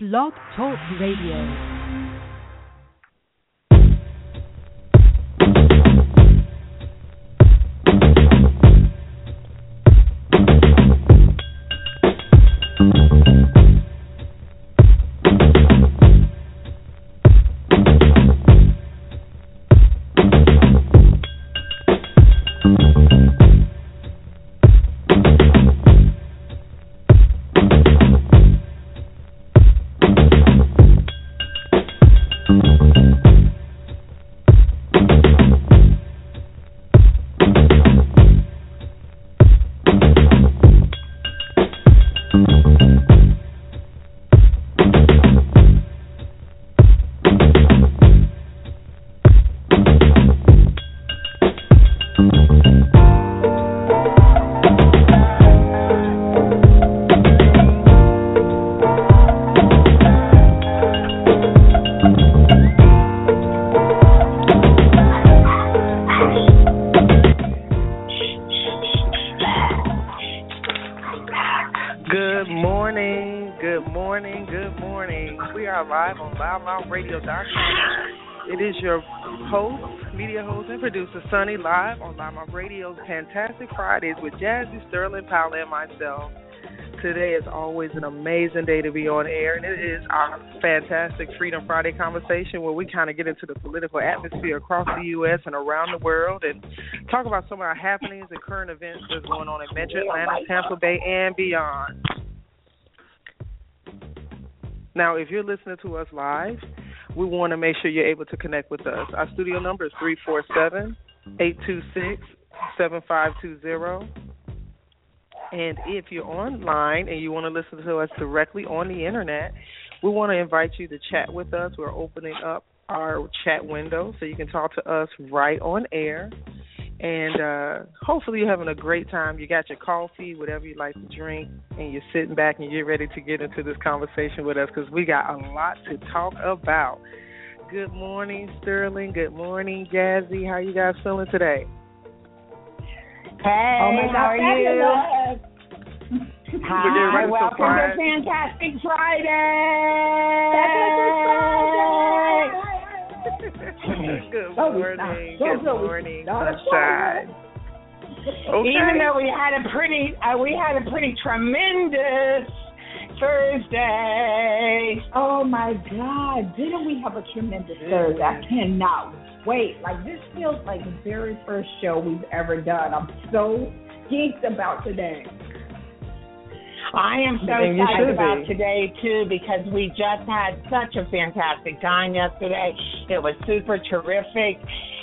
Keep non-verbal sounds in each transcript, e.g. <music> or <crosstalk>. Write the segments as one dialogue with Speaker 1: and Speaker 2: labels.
Speaker 1: Blog Talk Radio.
Speaker 2: Producer, Sonny, live on LouddMouth Radio's Fantastic Fridays with Jazzie Sterling Powell and myself. Today is always an amazing day to be on air, and it is our fantastic Freedom Friday conversation where we kind of get into the political atmosphere across the U.S. and around the world and talk about some of our happenings and current events that's going on in Metro Atlanta, Tampa Bay, and beyond. Now, if you're listening to us live, we want to make sure you're able to connect with us. Our studio number is 347 826 7520. And if you're online and you want to listen to us directly on the internet, we want to invite you to chat with us. We're opening up our chat window so you can talk to us right on air. And uh, hopefully you're having a great time. You got your coffee, whatever you like to drink, and you're sitting back and you're ready to get into this conversation with us because we got a lot to talk about. Good morning, Sterling. Good morning, Jazzie. How you guys feeling today?
Speaker 3: Hey,
Speaker 4: Oh my
Speaker 3: how are you? Hi, welcome to
Speaker 2: Friday.
Speaker 3: Fantastic Friday. <laughs>
Speaker 2: good morning. Good
Speaker 4: Go, go, we
Speaker 2: morning, sunshine. Okay.
Speaker 3: Even though we had a pretty, uh, we had a pretty tremendous Thursday.
Speaker 4: Oh my God! Didn't we have a tremendous Thursday? I cannot wait. Like this feels like the very first show we've ever done. I'm so geeked about today.
Speaker 3: I am so
Speaker 2: And
Speaker 3: excited about
Speaker 2: be.
Speaker 3: today too because we just had such a fantastic time yesterday. It was super terrific,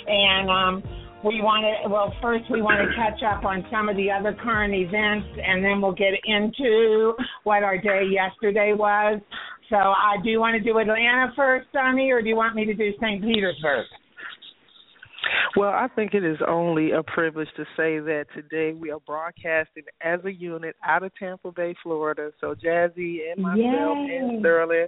Speaker 3: and um, we want to. Well, first we want to catch up on some of the other current events, and then we'll get into what our day yesterday was. So, I do you want to do Atlanta first, Sonny, or do you want me to do St. Petersburg?
Speaker 2: Well, I think it is only a privilege to say that today we are broadcasting as a unit out of Tampa Bay, Florida. So Jazzie and myself
Speaker 4: Yay.
Speaker 2: and Sterling,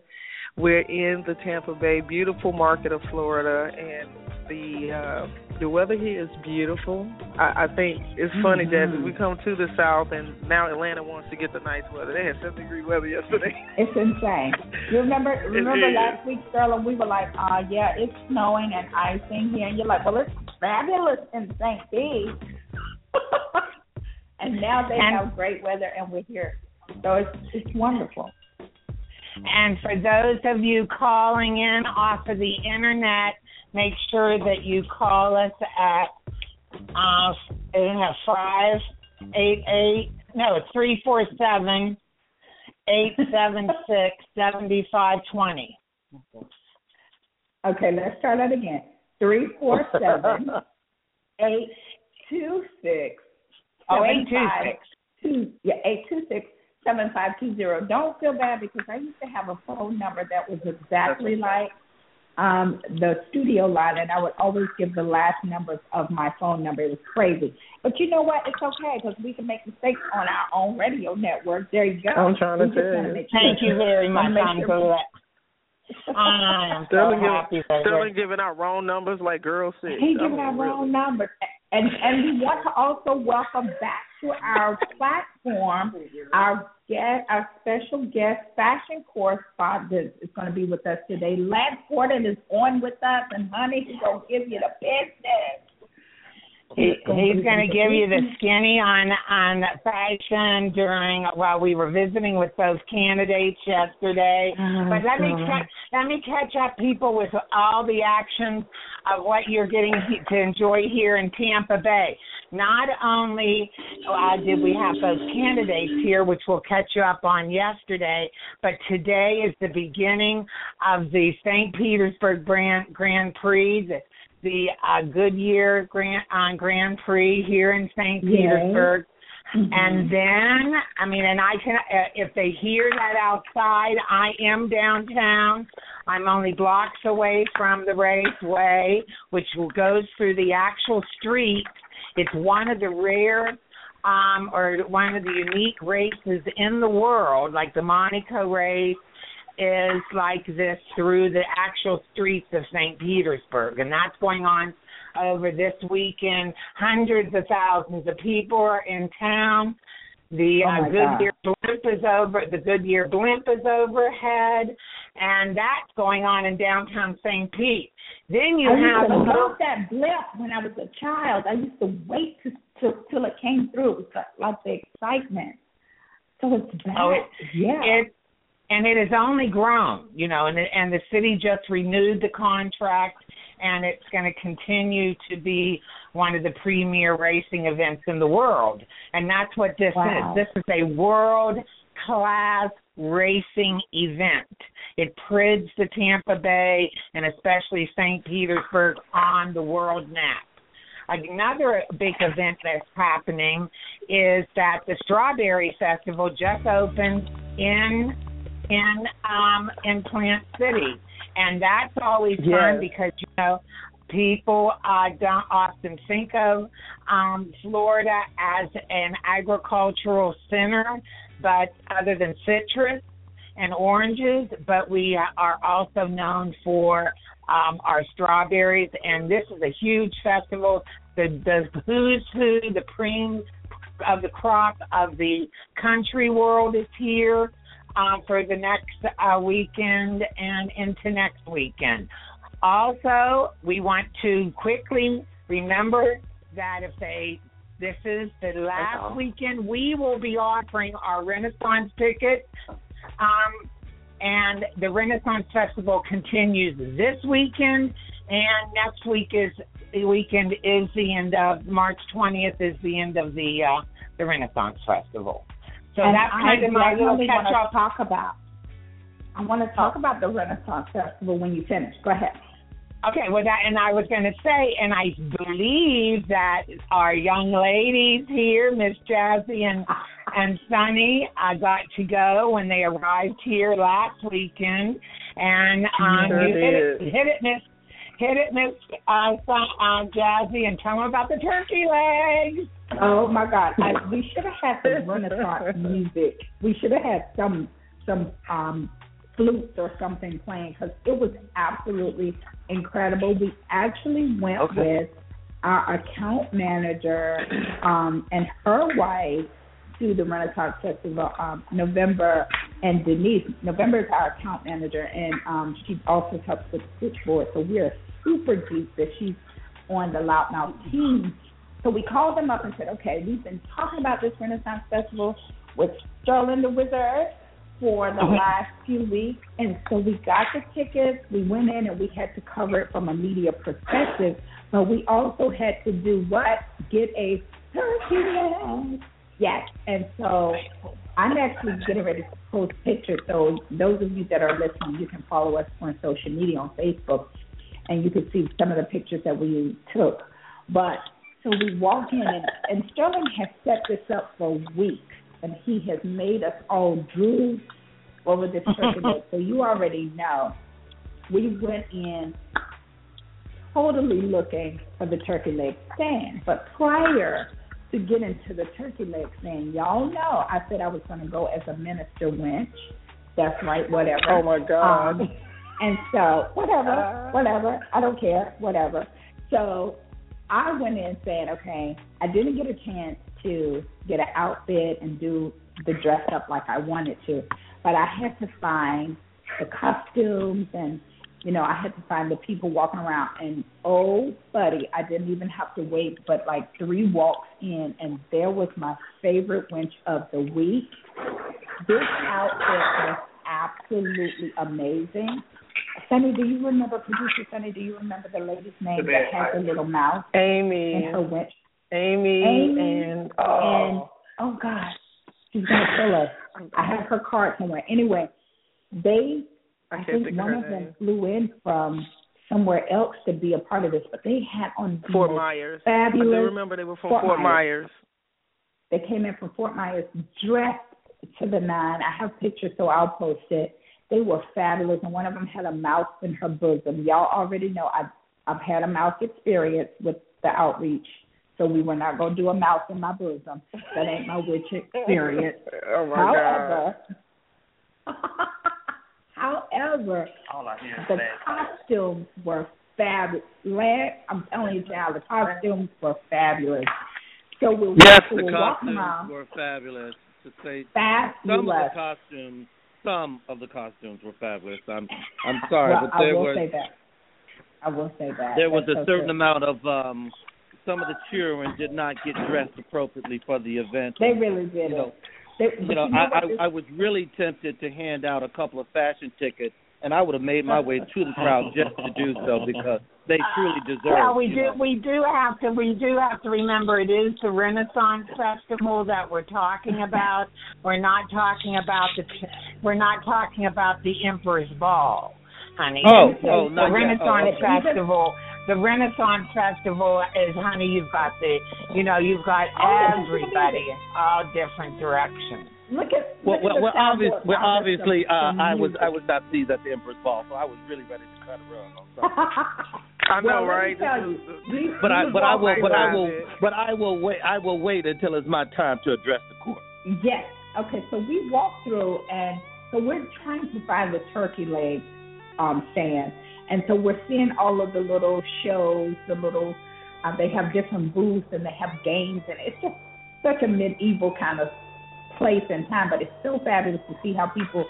Speaker 2: we're in the Tampa Bay, beautiful market of Florida, and the uh, the weather here is beautiful. I, I think it's funny,
Speaker 4: Mhm.
Speaker 2: Jazzie. We come to the South, and now Atlanta wants to get the nice weather. They had seven degree weather yesterday.
Speaker 4: It's insane. <laughs> You remember? Remember last week, Sterling? We were like, "Uh, yeah, it's snowing and icing here," and you're like, "Well, it's fabulous in St. Pete." <laughs> and now they
Speaker 3: And-
Speaker 4: have great weather, and we're here, so it's it's wonderful.
Speaker 3: And for those of you calling in off of the internet, make sure that you call us at uh five eight eight no three four seven eight seven six seventy five twenty.
Speaker 4: Okay, let's try that again. Three four seven <laughs> eight two six.
Speaker 3: Oh, eight two six.
Speaker 4: Two yeah, eight two six seven five two zero. Don't feel bad because I used to have a phone number that was exactly like um the studio line and I would always give the last numbers of my phone number. It was crazy. But you know what? It's okay because we can make mistakes on our own radio network. There you go.
Speaker 2: I'm trying to tell you.
Speaker 3: Thank you very much,
Speaker 4: wanna
Speaker 3: I'm
Speaker 4: sure-
Speaker 3: for that. I am so happy
Speaker 2: giving,
Speaker 3: that
Speaker 2: Sterling giving out wrong numbers like girl six.
Speaker 4: He giving
Speaker 2: mean,
Speaker 4: out
Speaker 2: really.
Speaker 4: wrong numbers. And and we want to also welcome back to our platform our guest, our special guest, fashion correspondent, is going to be with us today. Lance Gordon is on with us, and honey, he's going to give you the business.
Speaker 3: He, he's going to give you the skinny on on fashion during while we were visiting with those candidates yesterday.
Speaker 4: Oh,
Speaker 3: but let me ca- let me catch up people with all the actions of what you're getting to enjoy here in Tampa Bay. Not only uh, did we have those candidates here, which we'll catch you up on yesterday, but today is the beginning of the St. Petersburg Grand, Grand Prix. The, the uh, Goodyear Grand on Grand Prix here in St. Petersburg.
Speaker 4: Mhm.
Speaker 3: And then, I mean, and I can, uh, if they hear that outside, I am downtown. I'm only blocks away from the raceway, which goes through the actual street. It's one of the rare um, or one of the unique races in the world, like the Monaco race is like this through the actual streets of St. Petersburg, and that's going on over this weekend. Hundreds of thousands of people are in town. The
Speaker 4: Oh
Speaker 3: uh, Goodyear blimp is over. The Goodyear blimp is overhead, and that's going on in downtown St. Pete. Then you
Speaker 4: I used
Speaker 3: have
Speaker 4: to love that blimp when I was a child. I used to wait to, to, till it came through. It was like, like the excitement. So it's back.
Speaker 3: Oh, it-
Speaker 4: yeah.
Speaker 3: it and it has only grown, you know, and and the city just renewed the contract, and it's going to continue to be one of the premier racing events in the world, and that's what this
Speaker 4: Wow.
Speaker 3: is. This is a world class racing event. It prids the Tampa Bay and especially St. Petersburg on the world map. Another big event that's happening is that the Strawberry Festival just opened in in um in Plant City, and that's always fun because you know people uh, don't often think of um, Florida as an agricultural center, but other than citrus and oranges, but we are also known for um, our strawberries, and this is a huge festival. The the who's who, the cream of the crop of the country world is here um, for the next uh, weekend and into next weekend. Also, we want to quickly remember that if they this is the last weekend, we will be offering our Renaissance ticket. Um, and the Renaissance Festival continues this weekend, and next week is the weekend is the end of March 20th is the end of the uh, the Renaissance Festival. So
Speaker 4: and
Speaker 3: that's
Speaker 4: I
Speaker 3: kind of my little catch up.
Speaker 4: talk about. I want to talk about the Renaissance Festival when you finish. Go ahead.
Speaker 3: Okay, well, that, and I was going to say, and I believe that our young ladies here, Miss Jazzie and and Sonny, I got to go when they arrived here last weekend, and um,
Speaker 2: Sure
Speaker 3: you hit it,
Speaker 2: did.
Speaker 3: hit it, Miss, hit it, Miss uh, uh, Jazzie, and tell them about the turkey legs.
Speaker 4: Oh my God! I, we should have had some Renaissance music. We should have had some some um flutes or something playing because it was absolutely incredible. We actually went
Speaker 2: Okay.
Speaker 4: with our account manager um and her wife to the Renaissance Festival um November and Denise. November is our account manager and um she also helps with the switchboard. So we are super deep that she's on the LouddMouth team. So we called them up and said, okay, we've been talking about this Renaissance Festival with Sterling the Wizard for the mm-hmm. last few weeks. And so we got the tickets. We went in and we had to cover it from a media perspective. But we also had to do what? Get a turkey. Yes. And so I'm actually getting ready to post pictures. So those of you that are listening, you can follow us on social media on Facebook and you can see some of the pictures that we took. But so we walk in, and, and Sterling has set this up for weeks, and he has made us all drool over this <laughs> turkey leg. So you already know. We went in totally looking for the turkey leg stand, but prior to getting to the turkey leg stand, y'all know I said I was going to go as a minister wench. That's right, whatever.
Speaker 2: Oh my God.
Speaker 4: Um, and so, whatever, whatever, I don't care, whatever. So, I went in saying, okay, I didn't get a chance to get an outfit and do the dress up like I wanted to, but I had to find the costumes and you know, I had to find the people walking around and oh buddy, I didn't even have to wait but like three walks in and there was my favorite winch of the week. This outfit was absolutely amazing. Sonny, do you remember producer Sonny, do you remember the lady's name that had the little mouth?
Speaker 2: Amy.
Speaker 4: And her winch.
Speaker 2: Amy,
Speaker 4: Amy
Speaker 2: and oh,
Speaker 4: and oh gosh, she's gonna kill us. I have her card somewhere. Anyway, they
Speaker 2: I
Speaker 4: I think
Speaker 2: think
Speaker 4: one
Speaker 2: of
Speaker 4: them flew in from somewhere else to be a part of this, but they had on
Speaker 2: Fort Myers. I do remember they were from
Speaker 4: Fort
Speaker 2: Fort,
Speaker 4: Myers.
Speaker 2: Myers.
Speaker 4: They came in from Fort Myers dressed to the nine. I have pictures, so I'll post it. They were fabulous, and one of them had a mouse in her bosom. Y'all already know I've I've had a mouse experience with the outreach, so we were not going to do a mouse in my bosom. That ain't my witch experience. <laughs>
Speaker 2: Oh my God.
Speaker 4: However, <laughs> however,
Speaker 5: All I hear
Speaker 4: the
Speaker 5: bad.
Speaker 4: costumes were fabulous. I'm telling you, child, the costumes were fabulous. So we
Speaker 6: Yes,
Speaker 4: we
Speaker 6: the costumes
Speaker 4: around
Speaker 6: were fabulous. To say some of the costumes, some of the costumes were fabulous. I'm I'm sorry,
Speaker 4: well,
Speaker 6: but there
Speaker 4: I will
Speaker 6: was
Speaker 4: say that. I will say that.
Speaker 6: there was
Speaker 4: That's
Speaker 6: a
Speaker 4: so
Speaker 6: certain
Speaker 4: true.
Speaker 6: amount of um some of the children did not get dressed appropriately for the event.
Speaker 4: They really did
Speaker 6: you know.
Speaker 4: They,
Speaker 6: you know,
Speaker 4: but
Speaker 6: I, I I was really tempted to hand out a couple of fashion tickets, and I would have made my way to the crowd just to do so because they truly deserve.
Speaker 3: Well, we do
Speaker 6: know.
Speaker 3: we do have to we do have to remember it is the Renaissance Festival that we're talking about. We're not talking about the we're not talking about the Emperor's Ball, honey.
Speaker 6: Oh, oh
Speaker 3: the,
Speaker 6: oh, the.
Speaker 3: Renaissance
Speaker 6: Oh, okay.
Speaker 3: Festival. The Renaissance Festival is, honey. You've got the, you know, you've got
Speaker 4: Oh,
Speaker 3: everybody in all different directions.
Speaker 4: look at
Speaker 6: Well,
Speaker 4: look
Speaker 6: well, well,
Speaker 4: at the
Speaker 6: obvious, well, obviously, uh, I was. I was not pleased at the Emperor's Ball, so I was really ready to cut to run. I'm sorry.
Speaker 2: I know,
Speaker 4: well,
Speaker 2: right?
Speaker 4: Me you,
Speaker 6: But I but I will but I will
Speaker 2: it.
Speaker 6: but I will wait I will wait until it's my time to address the court.
Speaker 4: Yes. Okay, so we walked through and so we're trying to find the turkey leg um stand. And so we're seeing all of the little shows, the little uh, they have different booths and they have games and it's just such a medieval kind of place and time, but it's so fabulous to see how people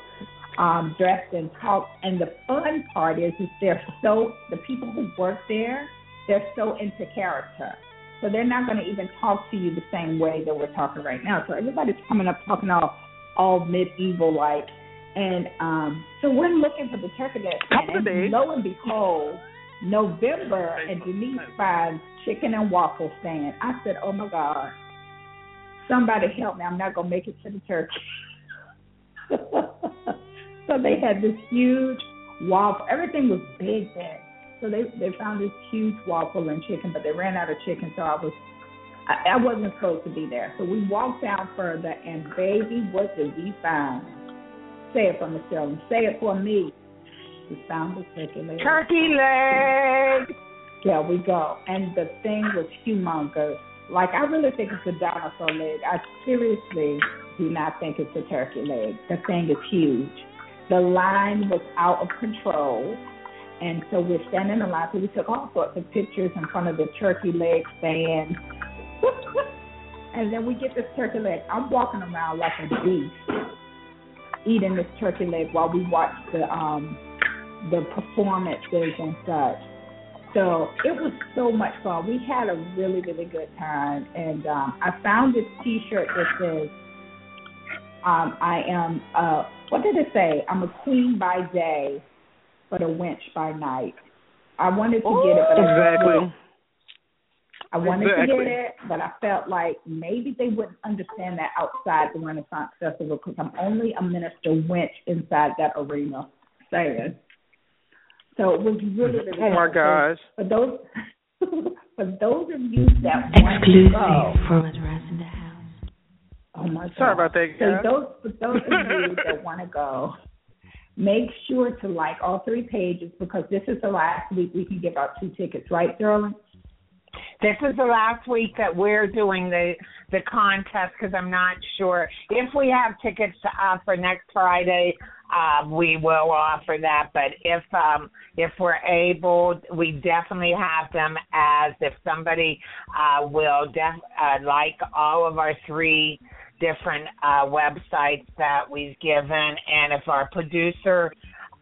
Speaker 4: um dressed and talk and the fun part is is they're so the people who work there, they're so into character. So they're not going to even talk to you the same way that we're talking right now. So everybody's coming up talking all all medieval like, and um, so we're looking for the turkey
Speaker 2: of
Speaker 4: And
Speaker 2: days.
Speaker 4: lo and behold, November and Denise finds chicken and waffle stand. I said, oh my god, somebody help me! I'm not going to make it to the turkey. <laughs> so they had this huge waffle. Everything was big then. So they they found this huge waffle and chicken, but they ran out of chicken. So I was I, I wasn't supposed to be there. So we walked down further, and baby, what did we find? Say it for Miss Sterling. Say it for me. The turkey leg.
Speaker 3: Turkey leg.
Speaker 4: There we go. And the thing was humongous. Like I really think it's a dinosaur leg. I seriously do not think it's a turkey leg. The thing is huge. The line was out of control. And so we're standing in line. So we took all sorts of pictures in front of the turkey leg stand. <laughs> and then we get this turkey leg. I'm walking around like a beast, eating this turkey leg while we watched the um the performances and such. So it was so much fun. We had a really, really good time. And um, I found this T-shirt that says, um, "I am uh, what did it say? I'm a queen by day, but a wench by night." I wanted to get it, but I
Speaker 2: Exactly.
Speaker 4: I wanted to get it, but I felt like maybe they wouldn't understand that outside the Renaissance Festival because I'm only a minister wench inside that arena. Saying. So it was really, really
Speaker 2: Oh my
Speaker 4: fun.
Speaker 2: Gosh.
Speaker 4: for <laughs> oh those for those of you <laughs> that want to
Speaker 1: Exclusive
Speaker 4: go,
Speaker 1: for Madras in the house.
Speaker 4: oh my god!
Speaker 2: Sorry about that,
Speaker 4: So those for those of you that want to go, make sure to like all three pages because this is the last week we can give out two tickets, right, Sterling?
Speaker 3: This is the last week that we're doing the the contest because I'm not sure if we have tickets to offer next Friday. Um, we will offer that, but if um, if we're able, we definitely have them as if somebody uh, will def- uh, like all of our three different uh, websites that we've given, and if our producer,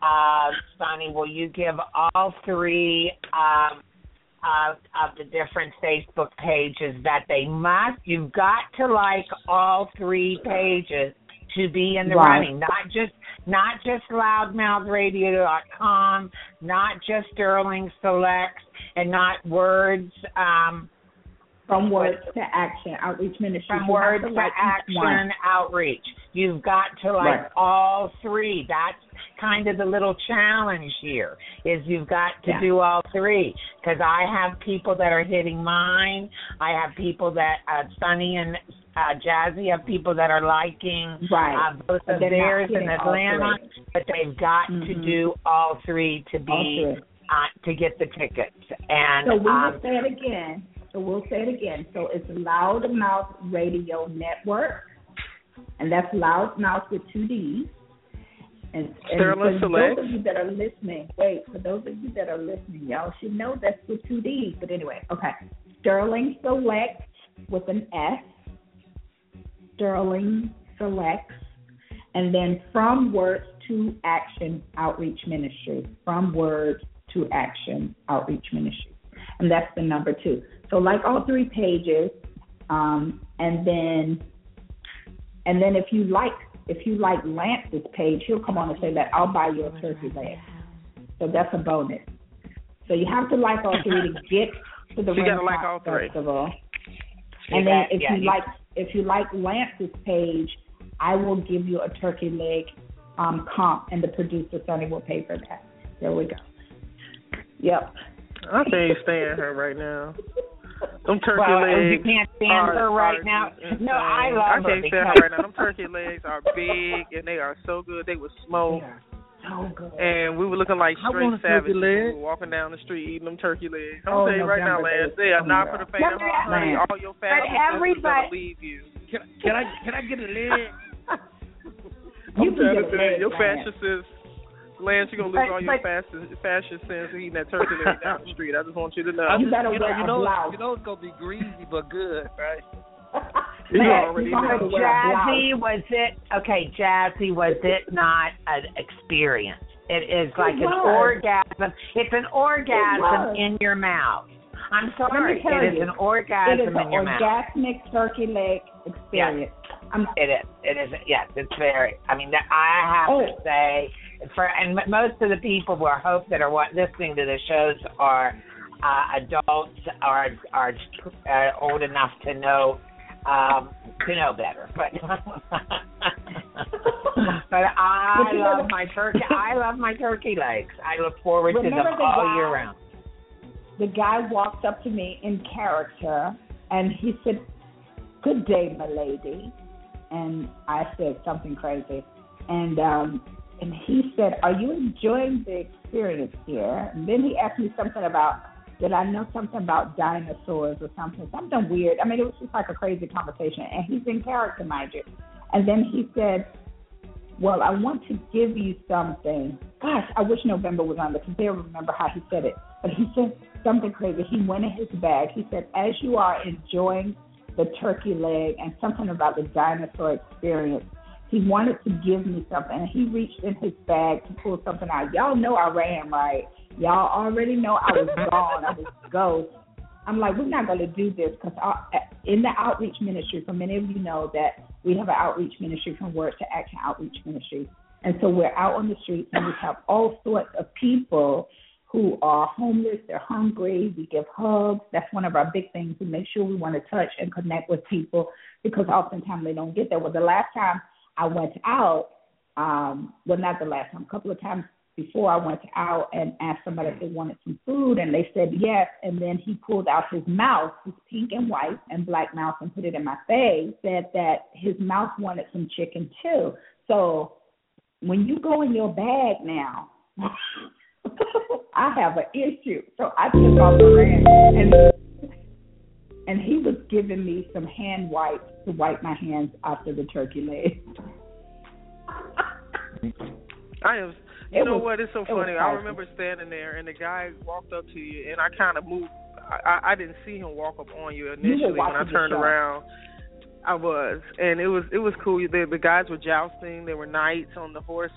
Speaker 3: uh, Sonny, will you give all three um, uh, of the different Facebook pages that they must? You've got to like all three pages to be in the
Speaker 4: Right.
Speaker 3: running, not just not just louddmouthradio.com, not just Sterling Selects, and not Words. Um,
Speaker 4: From words to action, outreach ministry.
Speaker 3: from words
Speaker 4: to
Speaker 3: to
Speaker 4: like each one.
Speaker 3: action outreach. You've got to like
Speaker 4: Right.
Speaker 3: all three. That's kind of the little challenge here is you've got to
Speaker 4: Yeah.
Speaker 3: do all three because I have people that are hitting mine. I have people that uh, Sonny and uh, Jazzie have people that are liking
Speaker 4: Right.
Speaker 3: uh, both
Speaker 4: But
Speaker 3: of
Speaker 4: they're
Speaker 3: theirs in Atlanta, but they've got to
Speaker 4: Mhm.
Speaker 3: do all three to be
Speaker 4: three.
Speaker 3: uh, to get the tickets. And
Speaker 4: So we
Speaker 3: um,
Speaker 4: will say it again. So we'll say it again. So it's LouddMouth Radio Network, and that's LouddMouth with two D's. And, and for
Speaker 2: Select.
Speaker 4: those of you that are listening, wait, for those of you that are listening, y'all should know that's with two D's. But anyway, okay. Sterling Select with an S. Sterling Select. And then from words to action outreach ministry. From words to action outreach ministry. And that's the number two. So like all three pages, um, and then and then if you like if you like Lance's page, he'll come on and say that I'll buy you a turkey leg. So that's a bonus. So you have to like all three to get to the
Speaker 2: So you gotta like all three.
Speaker 4: Festival.
Speaker 3: You
Speaker 4: And then if
Speaker 3: yeah,
Speaker 4: you
Speaker 3: you-
Speaker 4: like if you like Lance's page, I will give you a turkey leg um, comp, and the producer Sonny will pay for that. There we go. Yep.
Speaker 2: I can't stand her right now. <laughs> Them turkey
Speaker 3: well,
Speaker 2: legs.
Speaker 3: you can't stand
Speaker 2: are-
Speaker 3: her right now.
Speaker 2: insane.
Speaker 3: No, I love
Speaker 2: I can't stand her right now. Them turkey legs are big and they are so good. They would smoke.
Speaker 4: So good.
Speaker 2: And we were looking like
Speaker 6: I
Speaker 2: straight
Speaker 6: want a turkey
Speaker 2: savages. We were walking down the street eating them turkey legs. I'm
Speaker 4: Oh,
Speaker 2: telling you right now,
Speaker 4: November
Speaker 2: Lance,
Speaker 4: they-
Speaker 2: they are not for the faint of heart, All your fat
Speaker 3: But everybody-
Speaker 2: gonna leave you.
Speaker 6: Can, can I can I get a leg? <laughs>
Speaker 4: You
Speaker 2: I'm trying
Speaker 4: get
Speaker 2: to
Speaker 4: a leg,
Speaker 2: your
Speaker 4: Lance.
Speaker 2: fashion sense, Lance, you're gonna lose
Speaker 3: But-
Speaker 2: all your
Speaker 3: but-
Speaker 2: fashion fashion sense eating that turkey leg down the street. I just want you to know.
Speaker 4: You
Speaker 6: just, you know,
Speaker 4: wear
Speaker 6: you know,
Speaker 4: blouse.
Speaker 6: you know it's gonna be greasy but good, right?
Speaker 2: You
Speaker 4: Man,
Speaker 2: already
Speaker 4: you're gonna have to
Speaker 2: know.
Speaker 4: a.
Speaker 3: Jazzie was it okay, Jazzie was it not an experience? It is like an orgasm. It's an orgasm
Speaker 4: was.
Speaker 3: in your mouth. I'm sorry.
Speaker 4: tell
Speaker 3: It is
Speaker 4: you,
Speaker 3: an orgasm
Speaker 4: is
Speaker 3: in
Speaker 4: an
Speaker 3: your mouth.
Speaker 4: orgasmic turkey leg experience. I'm
Speaker 3: It is. It is. Yes, it's very. I mean, that I have
Speaker 4: Oh.
Speaker 3: to say, for and most of the people who I hope that are what, listening to the shows are uh, adults are are uh, old enough to know um, to know better. But <laughs> but I
Speaker 4: But you know
Speaker 3: love my turkey. I love my turkey legs. I look forward to them
Speaker 4: the
Speaker 3: all
Speaker 4: guy-
Speaker 3: year round.
Speaker 4: the guy walked up to me in character and he said, Good day, my lady. And I said something crazy. And um and he said, Are you enjoying the experience here? And then he asked me something about did I know something about dinosaurs or something, something weird. I mean, it was just like a crazy conversation. And he's in character, mind you. And then he said, well, I want to give you something. Gosh, I wish November was on because they'll remember how he said it. But he said something crazy. He went in his bag. He said, as you are enjoying the turkey leg and something about the dinosaur experience, he wanted to give me something. And he reached in his bag to pull something out. Y'all know I ran, right? Y'all already know I was gone. I was ghost. I'm like, we're not going to do this because in the outreach ministry, for many of you know that we have an outreach ministry from Word to Action Outreach Ministry. And so we're out on the streets and we have all sorts of people who are homeless, they're hungry, we give hugs. That's one of our big things. We make sure we want to touch and connect with people because oftentimes they don't get there. Well, the last time I went out, um, well, not the last time, a couple of times before I went out and asked somebody if they wanted some food, and they said yes. And then he pulled out his mouse, his pink and white and black mouse, and put it in my face. Said that his mouse wanted some chicken too. So when you go in your bag now, <laughs> I have an issue. So I took off and ran, and and he was giving me some hand wipes to wipe my hands after the turkey leg. <laughs>
Speaker 2: I am. You
Speaker 4: It
Speaker 2: know
Speaker 4: was-
Speaker 2: what? It's so
Speaker 4: it
Speaker 2: funny. I remember standing there, and the guy walked up to you, and I kind of moved. I, I I didn't see him walk up on you initially. when I turned around, I was, and it was it was cool. The the guys were jousting. There were knights on the horses,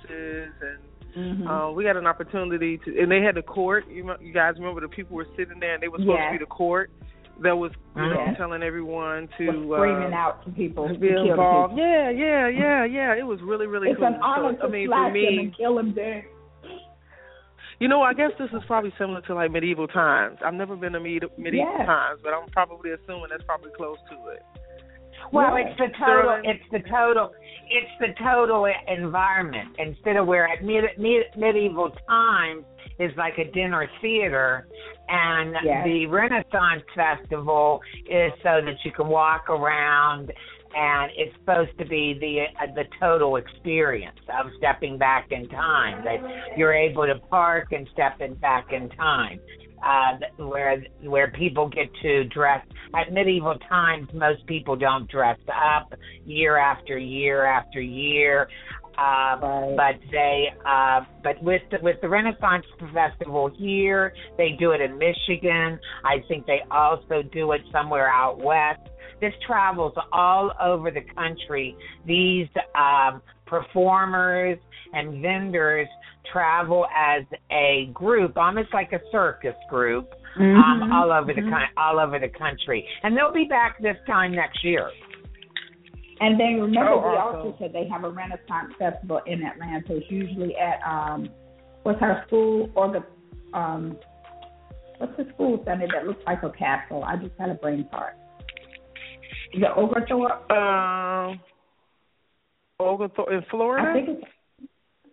Speaker 2: and
Speaker 4: Mm-hmm.
Speaker 2: uh, we got an opportunity to. And they had the court. You you guys remember the people were sitting there, and they were supposed to be the court that was you know telling everyone to
Speaker 4: was screaming
Speaker 2: uh,
Speaker 4: out to people
Speaker 2: to be involved.
Speaker 4: people.
Speaker 2: Yeah, yeah, yeah, yeah. It was really really
Speaker 4: It's
Speaker 2: cool.
Speaker 4: an honor
Speaker 2: so,
Speaker 4: to
Speaker 2: I mean,
Speaker 4: slash
Speaker 2: for me,
Speaker 4: them and kill them there.
Speaker 2: You know, I guess this is probably similar to like medieval times. I've never been to med- medieval
Speaker 4: Yes.
Speaker 2: times, but I'm probably assuming that's probably close to it.
Speaker 3: Well,
Speaker 4: Yeah.
Speaker 3: it's the total. It's the total. It's the total environment. Instead of where at mid, mid, medieval times is like a dinner theater, and
Speaker 4: Yes.
Speaker 3: the Renaissance Festival is so that you can walk around, and it's supposed to be the uh, the total experience of stepping back in time. That you're able to park and step in back in time uh, where where people get to dress. At medieval times, most people don't dress up year after year after year. Uh,
Speaker 4: Right.
Speaker 3: But they, uh, but with the, with the Renaissance Festival here, they do it in Michigan. I think they also do it somewhere out west. This travels all over the country. These um, performers and vendors travel as a group, almost like a circus group,
Speaker 4: Mm-hmm.
Speaker 3: um, all over the coun- all over the country, and they'll be back this time next year.
Speaker 4: And then remember,
Speaker 2: Oh,
Speaker 4: we
Speaker 2: awesome.
Speaker 4: also said they have a Renaissance festival in Atlanta. It's usually at um, what's our school or the um, what's the school center that looks like a castle? I just had a brain fart. Is it Oglethorpe?
Speaker 2: Um, Oglethorpe in Florida.
Speaker 4: I think it's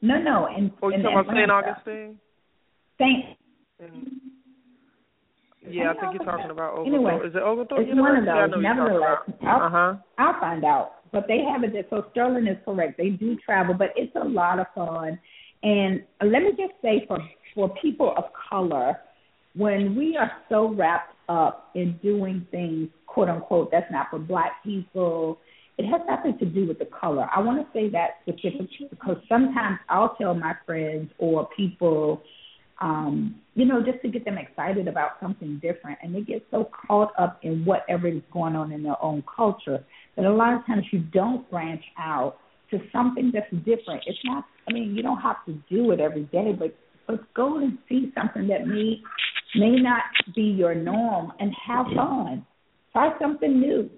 Speaker 4: no, no. In,
Speaker 2: or you
Speaker 4: in
Speaker 2: talking about St. Augustine? In, yeah, I think you're talking about Oglethorpe.
Speaker 4: Anyway,
Speaker 2: Is it Oglethorpe
Speaker 4: it's one of those. Nevertheless, I'll,
Speaker 2: about. Uh huh.
Speaker 4: I'll find out. But they have it. there. So Sterling is correct. They do travel, but it's a lot of fun. And let me just say, for for people of color, when we are so wrapped up in doing things, quote unquote, that's not for black people, it has nothing to do with the color. I want to say that specifically because sometimes I'll tell my friends or people, um, you know, just to get them excited about something different, and they get so caught up in whatever is going on in their own culture that a lot of times you don't branch out to something that's different. It's not. I mean, you don't have to do it every day, but but go and see something that may may not be your norm and have fun. Try something new.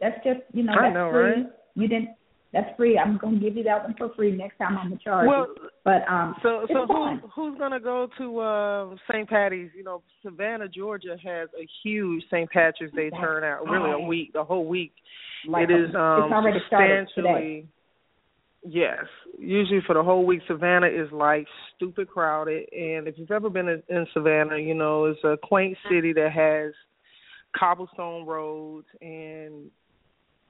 Speaker 4: That's just you know
Speaker 2: I
Speaker 4: that's
Speaker 2: know,
Speaker 4: free.
Speaker 2: right?
Speaker 4: You didn't. That's free. I'm gonna give you that one for free next time I'm in charge.
Speaker 2: Well,
Speaker 4: but um,
Speaker 2: so so
Speaker 4: fun.
Speaker 2: who who's gonna go to uh, St. Patty's? You know, Savannah, Georgia has a huge St. Patrick's Day
Speaker 4: That's
Speaker 2: turnout. Really, a week, the whole week.
Speaker 4: Like,
Speaker 2: it is um
Speaker 4: it's already started today.
Speaker 2: substantially. Yes, usually for the whole week, Savannah is like stupid crowded. And if you've ever been in, in Savannah, you know it's a quaint city that has cobblestone roads, and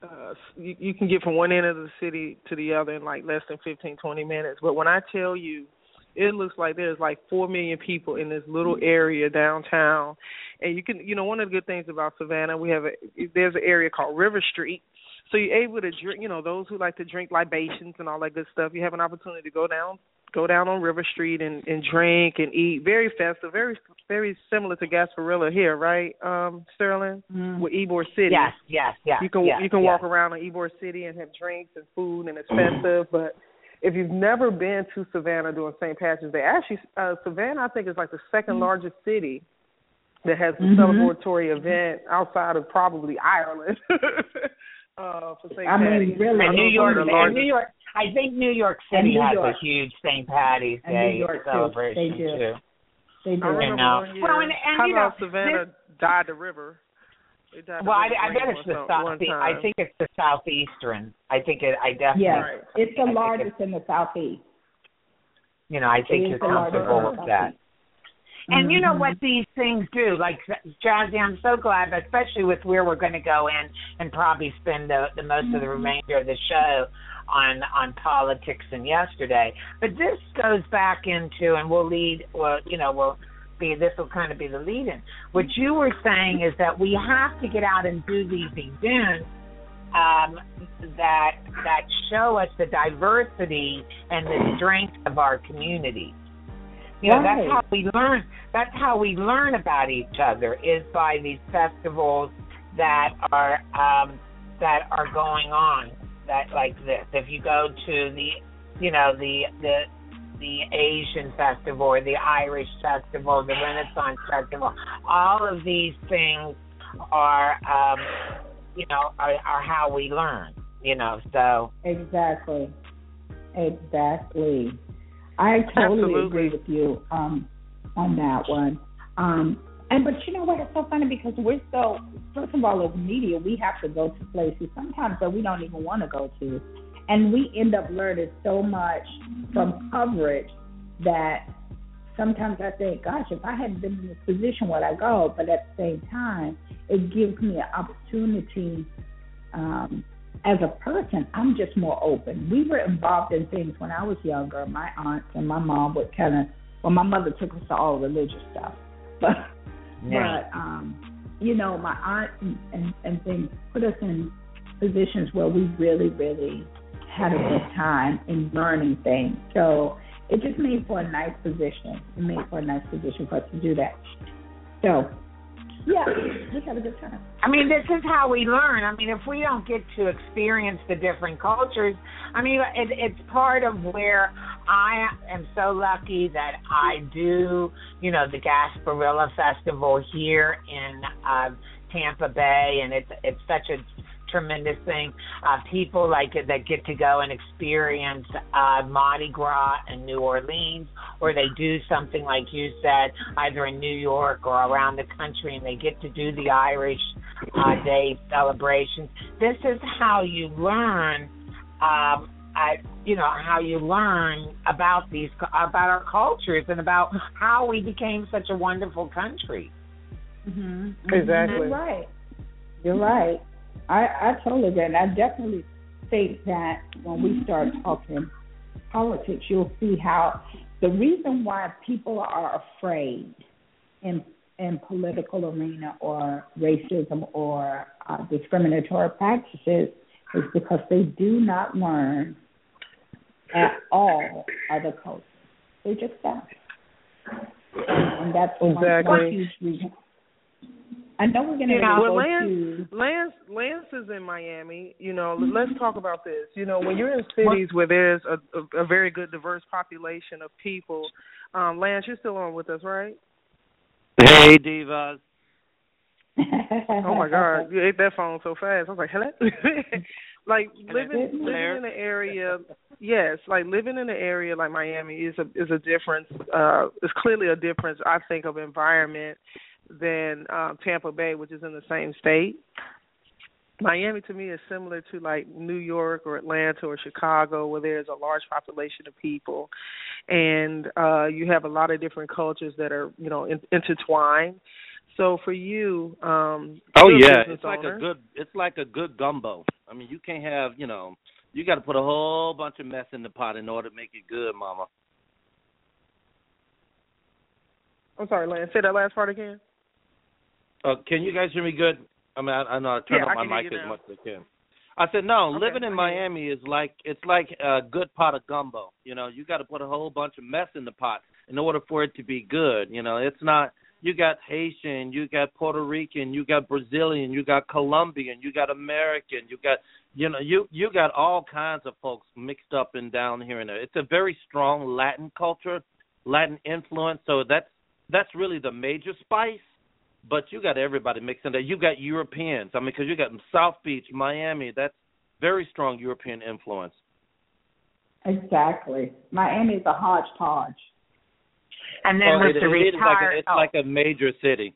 Speaker 2: uh you, you can get from one end of the city to the other in like less than fifteen twenty minutes. But when I tell you, it looks like there's like four million people in this little area downtown, and you can, you know, one of the good things about Savannah, we have a there's an area called River Street. So you're able to drink, you know, those who like to drink libations and all that good stuff. You have an opportunity to go down, go down on River Street and and drink and eat. Very festive, very very similar to Gasparilla here, right, um, Sterling, with Ybor City.
Speaker 3: Yes, yes, yes.
Speaker 2: You can
Speaker 3: yes,
Speaker 2: you can
Speaker 3: yes.
Speaker 2: walk around in Ybor City and have drinks and food and it's festive. But if you've never been to Savannah during St. Patrick's Day, actually uh, Savannah I think is like the second largest city that has a
Speaker 4: Mhm.
Speaker 2: celebratory event outside of probably Ireland. <laughs> uh, for St.
Speaker 4: I mean,
Speaker 2: Patty's.
Speaker 4: really,
Speaker 3: And New York, and New York. I think New York City
Speaker 4: New
Speaker 3: has
Speaker 4: York.
Speaker 3: a huge St. Patty's
Speaker 4: And New
Speaker 3: Day
Speaker 4: York, too.
Speaker 3: celebration
Speaker 4: They do.
Speaker 3: too.
Speaker 4: They do.
Speaker 2: I remember
Speaker 3: know. Well, and- and,
Speaker 2: How
Speaker 3: you
Speaker 2: about
Speaker 3: know,
Speaker 2: Savannah dyed the river? They dyed
Speaker 3: Well, I, I bet it's the south.
Speaker 2: one
Speaker 3: I think it's the southeastern. I think it. I definitely.
Speaker 4: Yeah,
Speaker 2: Right.
Speaker 4: it's the
Speaker 3: I think
Speaker 4: largest in the southeast.
Speaker 3: You know, I think
Speaker 4: It is
Speaker 3: you're
Speaker 4: the largest
Speaker 3: comfortable with
Speaker 4: the
Speaker 3: that. And you know
Speaker 4: Mhm.
Speaker 3: what these things do, like Jazzie, I'm so glad, especially with where we're going to go in and probably spend the, the most of the remainder of the show on on politics and yesterday. But this goes back into, and we'll lead, well, you know, we'll be this will kind of be the lead in. What you were saying is that we have to get out and do these events um, that that show us the diversity and the strength of our community. You know,
Speaker 4: Right.
Speaker 3: that's how we learn. That's how we learn about each other is by these festivals that are um, that are going on that like this. If you go to the, you know, the the the Asian festival or the Irish festival, the Renaissance festival, all of these things are, um, you know, are, are how we learn. You know, so
Speaker 4: exactly, exactly. I totally
Speaker 2: Absolutely.
Speaker 4: agree with you um, on that one. Um, and but you know what? It's so funny because we're so first of all, as media, we have to go to places sometimes that we don't even want to go to, and we end up learning so much from coverage that sometimes I think, gosh, if I hadn't been in this position, would I go? But at the same time, it gives me an opportunity. Um, as a person, I'm just more open. We were involved in things when I was younger. My aunts and my mom would kind of, well, my mother took us to all religious stuff, <laughs> but
Speaker 3: yeah.
Speaker 4: but um, you know, my aunt and, and and things put us in positions where we really, really had a good time in learning things. So it just made for a nice position. It made for a nice position for us to do that. So yeah, we have a good time.
Speaker 3: I mean, this is how we learn. I mean, if we don't get to experience the different cultures, I mean, it, it's part of where I am so lucky that I do, you know, the Gasparilla Festival here in uh, Tampa Bay, and it's it's such a tremendous thing. Uh, people like that get to go and experience uh, Mardi Gras in New Orleans, or they do something like you said, either in New York or around the country, and they get to do the Irish uh, Day celebrations. This is how you learn. Um, I, you know how you learn about these about our cultures and about how we became such a wonderful country.
Speaker 4: Mm-hmm.
Speaker 2: Exactly.
Speaker 4: You're right. You're right. I I totally agree. And I definitely think that when we start talking politics, you'll see how the reason why people are afraid in in political arena or racism or uh, discriminatory practices is because they do not learn at all other cultures. They just don't. And that's one,
Speaker 2: Exactly.
Speaker 4: one huge reason. I know we're going to
Speaker 3: Yeah.
Speaker 4: go
Speaker 2: Well, Lance,
Speaker 4: to
Speaker 2: Lance, Lance is in Miami. You know, let's talk about this. You know, when you're in cities where there's a, a, a very good diverse population of people, um, Lance, you're still on with us, right?
Speaker 6: Hey, divas.
Speaker 2: Oh my <laughs> God, you ate that phone so fast. I was like, hello. <laughs> like living living in an area, yes, like living in an area like Miami is a is a difference. Uh, is clearly a difference, I think, of environment than um, Tampa Bay, which is in the same state. Miami to me is similar to like New York or Atlanta or Chicago, where there's a large population of people, and uh, you have a lot of different cultures that are you know in, intertwined. So for you, um,
Speaker 6: Oh yeah, it's like
Speaker 2: owner.
Speaker 6: a good. It's like a good gumbo. I mean, you can't have you know. You got to put a whole bunch of mess in the pot in order to make it good, Mama.
Speaker 2: I'm sorry, Lance. Say that last part again.
Speaker 6: Uh, can you guys hear me good? I mean, I, I know I turn
Speaker 2: Yeah,
Speaker 6: up my mic as
Speaker 2: now.
Speaker 6: much as I can. I said no.
Speaker 2: Okay,
Speaker 6: living in. Miami is like it's like a good pot of gumbo. You know, you got to put a whole bunch of mess in the pot in order for it to be good. You know, it's not. You got Haitian, you got Puerto Rican, you got Brazilian, you got Colombian, you got American, you got you know you you got all kinds of folks mixed up and down here and there. It's a very strong Latin culture, Latin influence. So that's that's really the major spice. But you got everybody mixed in there. You got Europeans. I mean, because you got South Beach, Miami. That's very strong European influence.
Speaker 4: exactly. Miami's a hodgepodge.
Speaker 3: And then
Speaker 6: Oh,
Speaker 3: with
Speaker 6: it-
Speaker 3: the
Speaker 6: it is like a, it's
Speaker 3: oh,
Speaker 6: like a major city.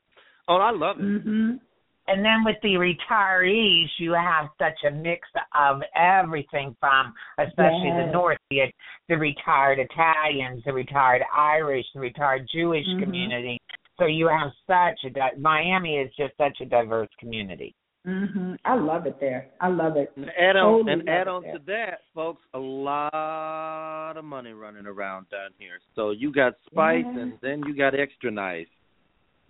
Speaker 6: Oh, I love it.
Speaker 4: Mhm.
Speaker 3: and then with the retirees, you have such a mix of everything from, especially
Speaker 4: Yes.
Speaker 3: the North, the, the retired Italians, the retired Irish, the retired Jewish
Speaker 4: Mhm.
Speaker 3: community. So you have such a di- Miami is just such a diverse community.
Speaker 4: Mhm. I love it there. I love it.
Speaker 6: And add on
Speaker 4: Totally
Speaker 6: and add on to that, folks, a lot of money running around down here. So you got spice
Speaker 4: Yeah.
Speaker 6: and then you got extra nice. <laughs>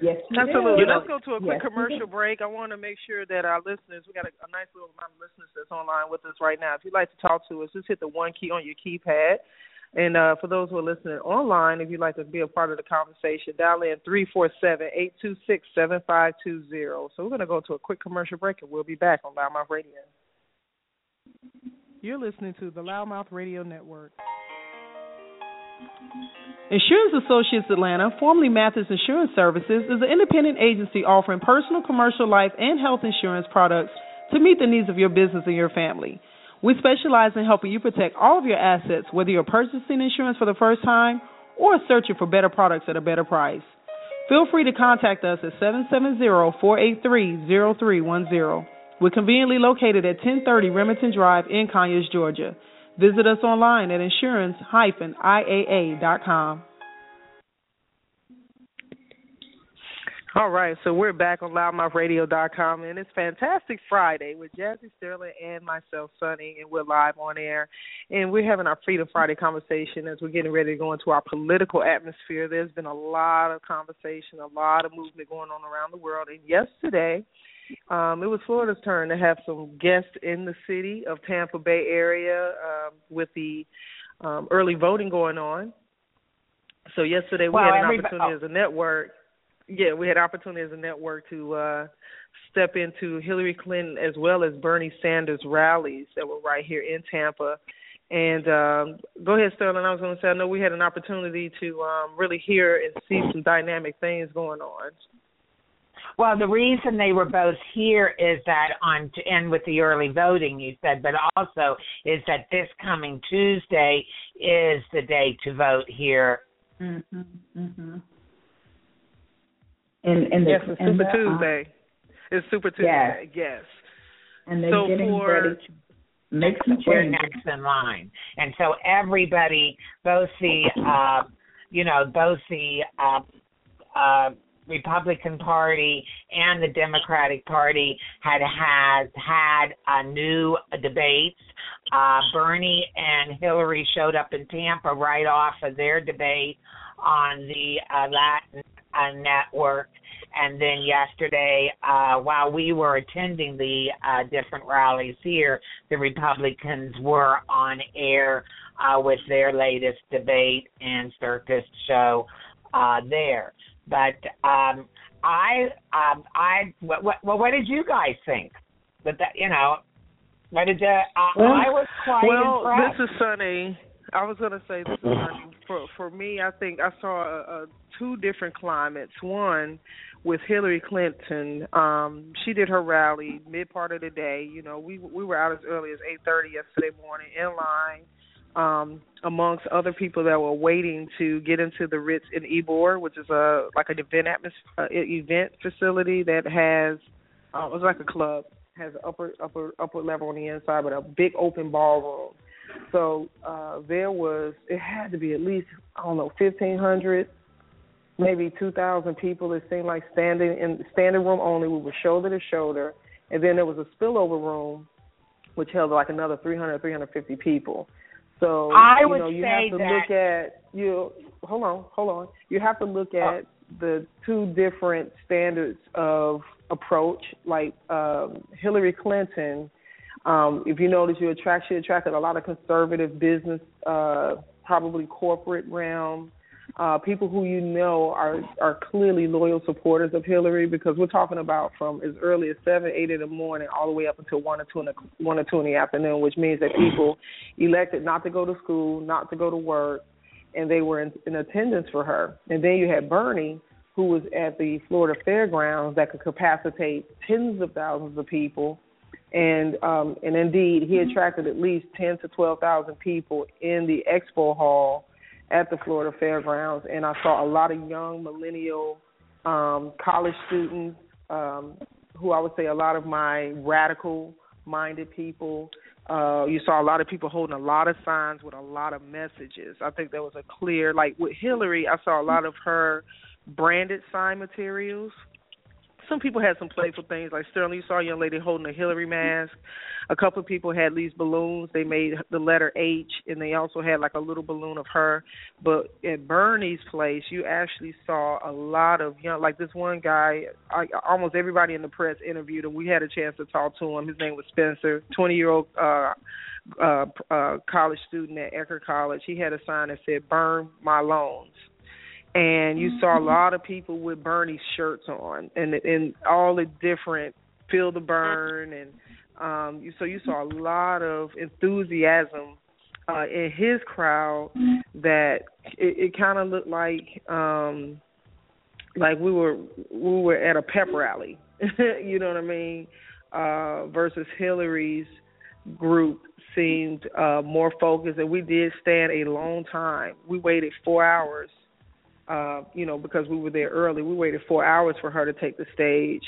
Speaker 4: yes, you
Speaker 2: Absolutely.
Speaker 4: do.
Speaker 2: Let's go to a quick
Speaker 4: Yes,
Speaker 2: commercial break. I want to make sure that our listeners, we got a, a nice little amount of listeners that's online with us right now. If you'd like to talk to us, just hit the one key on your keypad And uh, for those who are listening online, if you'd like to be a part of the conversation, dial in three four seven eight two six seven five two zero. So we're going to go to a quick commercial break, and we'll be back on LouddMouth Radio. You're listening to the LouddMouth Radio Network.
Speaker 5: Insurance Associates Atlanta, formerly Mathis Insurance Services, is an independent agency offering personal, commercial, life, and health insurance products to meet the needs of your business and your family. We specialize in helping you protect all of your assets, whether you're purchasing insurance for the first time or searching for better products at a better price. Feel free to contact us at 770-483-0310. We're conveniently located at 1030 Remington Drive in Conyers, Georgia. Visit us online at insurance-iaa.com.
Speaker 2: All right, so we're back on louddmouthradio.com, and it's Fantastic Friday with Jazzie Sterling and myself, Sonny, and we're live on air. And we're having our Freedom Friday conversation as we're getting ready to go into our political atmosphere. There's been a lot of conversation, a lot of movement going on around the world. And yesterday, um, it was Florida's turn to have some guests in the city of Tampa Bay area um, with the um, early voting going on. So yesterday we had an opportunity oh. as a network yeah, we had opportunity as a network to uh, step into Hillary Clinton as well as Bernie Sanders rallies that were right here in Tampa. And um, go ahead, Sterling. I was going to say I know we had an opportunity to um, really hear and see some dynamic things going on.
Speaker 3: Well, the reason they were both here is that on to end with the early voting, you said, but also is that this coming Tuesday is the day to vote here.
Speaker 4: Mm-hmm, Mhm. And and
Speaker 2: the, yes, it's Super the, Tuesday. Uh, it's Super Tuesday. Yes. yes.
Speaker 4: And they're
Speaker 2: so
Speaker 4: getting
Speaker 2: for,
Speaker 4: ready to make some
Speaker 3: changes. next in line, and so everybody, both the, uh, you know, both the uh, uh, Republican Party and the Democratic Party had has had a new debates. Uh, Bernie and Hillary showed up in Tampa right off of their debate on the uh, Latin uh, network. And then yesterday, uh, while we were attending the uh, different rallies here, the Republicans were on air uh, with their latest debate and circus show uh, there. But um, I, um, I, what, what, well, what did you guys think? But that, you know, what did you? Uh, well, I was quite
Speaker 2: well,
Speaker 3: impressed.
Speaker 2: this is Sonny. I was gonna say this is for for me. I think I saw a, a two different climates. One with Hillary Clinton. Um, she did her rally mid part of the day. You know, we we were out as early as eight thirty yesterday morning in line. Um, amongst other people that were waiting to get into the Ritz in Ybor, which is a like an event atmosphere, uh, event facility that has uh, it's like a club, has upper upper upper level on the inside, but a big open ballroom. So uh, there was it had to be at least I don't know fifteen hundred maybe 2,000 people. It seemed like standing in standing room only. We were shoulder to shoulder, and then there was a spillover room, which held like another 300, 350 people. So
Speaker 3: I
Speaker 2: you
Speaker 3: would
Speaker 2: know you
Speaker 3: say
Speaker 2: have to
Speaker 3: that...
Speaker 2: look at you. Hold on, hold on. You have to look at uh, the two different standards of approach. Like um, Hillary Clinton, um, if you notice, you attract she attracted a lot of conservative business, uh, probably corporate realm uh, people who you know are are clearly loyal supporters of Hillary because we're talking about from as early as seven, eight in the morning all the way up until one or two in the one or two in the afternoon, which means that people elected not to go to school, not to go to work, and they were in, in attendance for her. And then you had Bernie, who was at the Florida Fairgrounds that could capacitate tens of thousands of people. And um, and indeed, he attracted at least ten to twelve thousand people in the expo hall at the Florida Fairgrounds, and I saw a lot of young millennial um, college students, um, who I would say a lot of my radical minded people. Uh, you saw a lot of people holding a lot of signs with a lot of messages. I think there was a clear, like with Hillary, I saw a lot of her branded sign materials some people had some playful things like Sterling. You saw a young lady holding a Hillary mask. A couple of people had these balloons. They made the letter H, and they also had like a little balloon of her. But at Bernie's place, you actually saw a lot of young, like this one guy. I, almost everybody in the press interviewed him. We had a chance to talk to him. His name was Spencer, twenty year old. uh uh, uh college student at Eckerd College. He had a sign that said "Burn my loans," and you saw a mm-hmm. lot of people with Bernie shirts on, and and all the different feel the burn, and um, you, so you saw a lot of enthusiasm uh, in his crowd that it, it kind of looked like um, like we were we were at a pep rally, <laughs> you know what I mean, uh, versus Hillary's group seemed uh, more focused, and we did stand a long time. We waited four hours uh, you know, because we were there early, we waited four hours for her to take the stage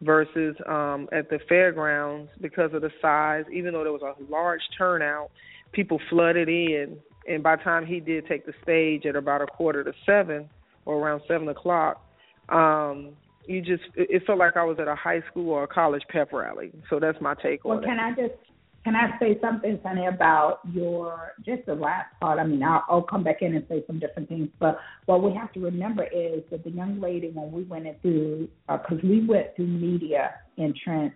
Speaker 2: versus um at the fairgrounds because of the size, even though there was a large turnout, people flooded in and by the time he did take the stage at about a quarter to seven or around seven o'clock, um, you just it felt like I was at a high school or a college pep rally. So that's my take
Speaker 4: well,
Speaker 2: on
Speaker 4: it. Well, can I just can I say something, Sonny, about your just the last part? I mean, I'll, I'll come back in and say some different things, but what we have to remember is that the young lady when we went in through, because uh, we went through media entrance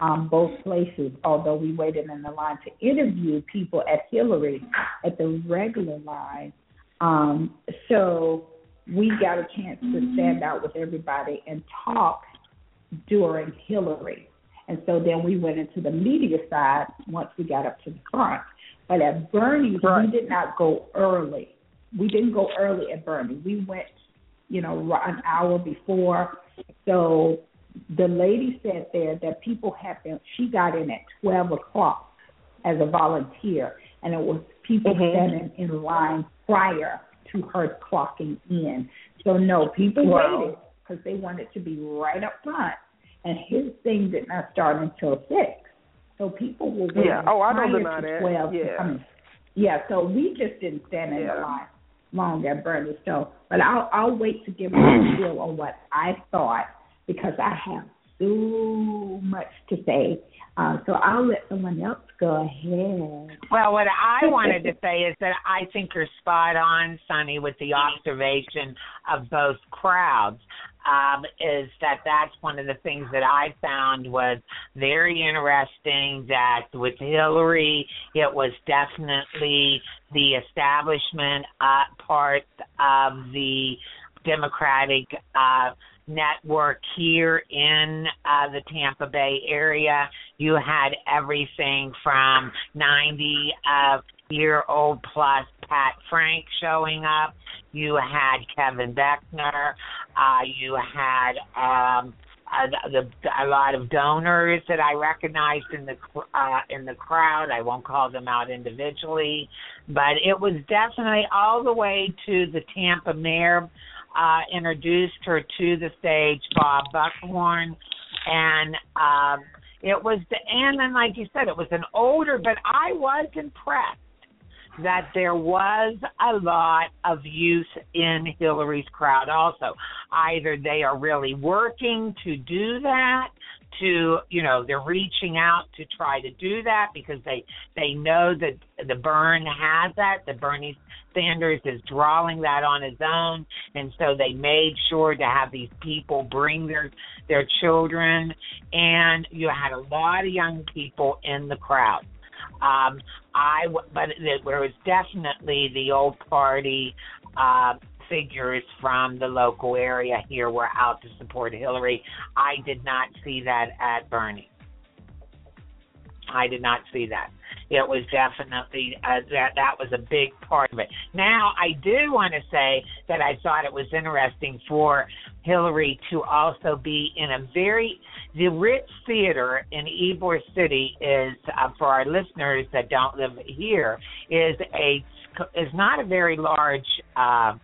Speaker 4: um, both places, although we waited in the line to interview people at Hillary at the regular line. Um, so we got a chance to stand out with everybody and talk during Hillary. And so then we went into the media side once we got up to the front. But at Bernie's, right. we did not go early. We didn't go early at Bernie. We went, you know, an hour before. So the lady said there that people had been, she got in at 12 o'clock as a volunteer, and it was people mm-hmm. standing in line prior to her clocking in. So, no, people wow. waited because they wanted to be right up front and his thing did not start until six. So people were waiting
Speaker 2: yeah. oh, I
Speaker 4: prior
Speaker 2: don't
Speaker 4: deny
Speaker 2: to
Speaker 4: that. twelve
Speaker 2: yeah.
Speaker 4: to come in. Yeah, so we just didn't stand in
Speaker 2: yeah.
Speaker 4: the line long at Bernie. So, but I'll I'll wait to give my <clears throat> feel on what I thought because I have so much to say. Uh, so I'll let someone else go ahead.
Speaker 3: Well, what I <laughs> wanted to say is that I think you're spot on, Sonny, with the observation of both crowds um, is that that's one of the things that I found was very interesting. That with Hillary, it was definitely the establishment uh, part of the Democratic uh, network here in uh, the Tampa Bay area. You had everything from 90 uh, year old plus Pat Frank showing up. You had Kevin Beckner. Uh, you had um, a, the, a lot of donors that I recognized in the uh, in the crowd. I won't call them out individually, but it was definitely all the way to the Tampa mayor uh, introduced her to the stage, Bob Buckhorn, and um, it was the and then like you said, it was an older, but I was impressed that there was a lot of youth in Hillary's crowd also. Either they are really working to do that, to you know, they're reaching out to try to do that because they they know that the burn has that, that Bernie Sanders is drawing that on his own. And so they made sure to have these people bring their their children. And you had a lot of young people in the crowd um, I but it, there was definitely the old party uh, figures from the local area here were out to support Hillary. I did not see that at Bernie. I did not see that. It was definitely uh, that that was a big part of it. Now I do want to say that I thought it was interesting for Hillary to also be in a very the Ritz Theater in Ybor City is uh, for our listeners that don't live here is a is not a very large uh,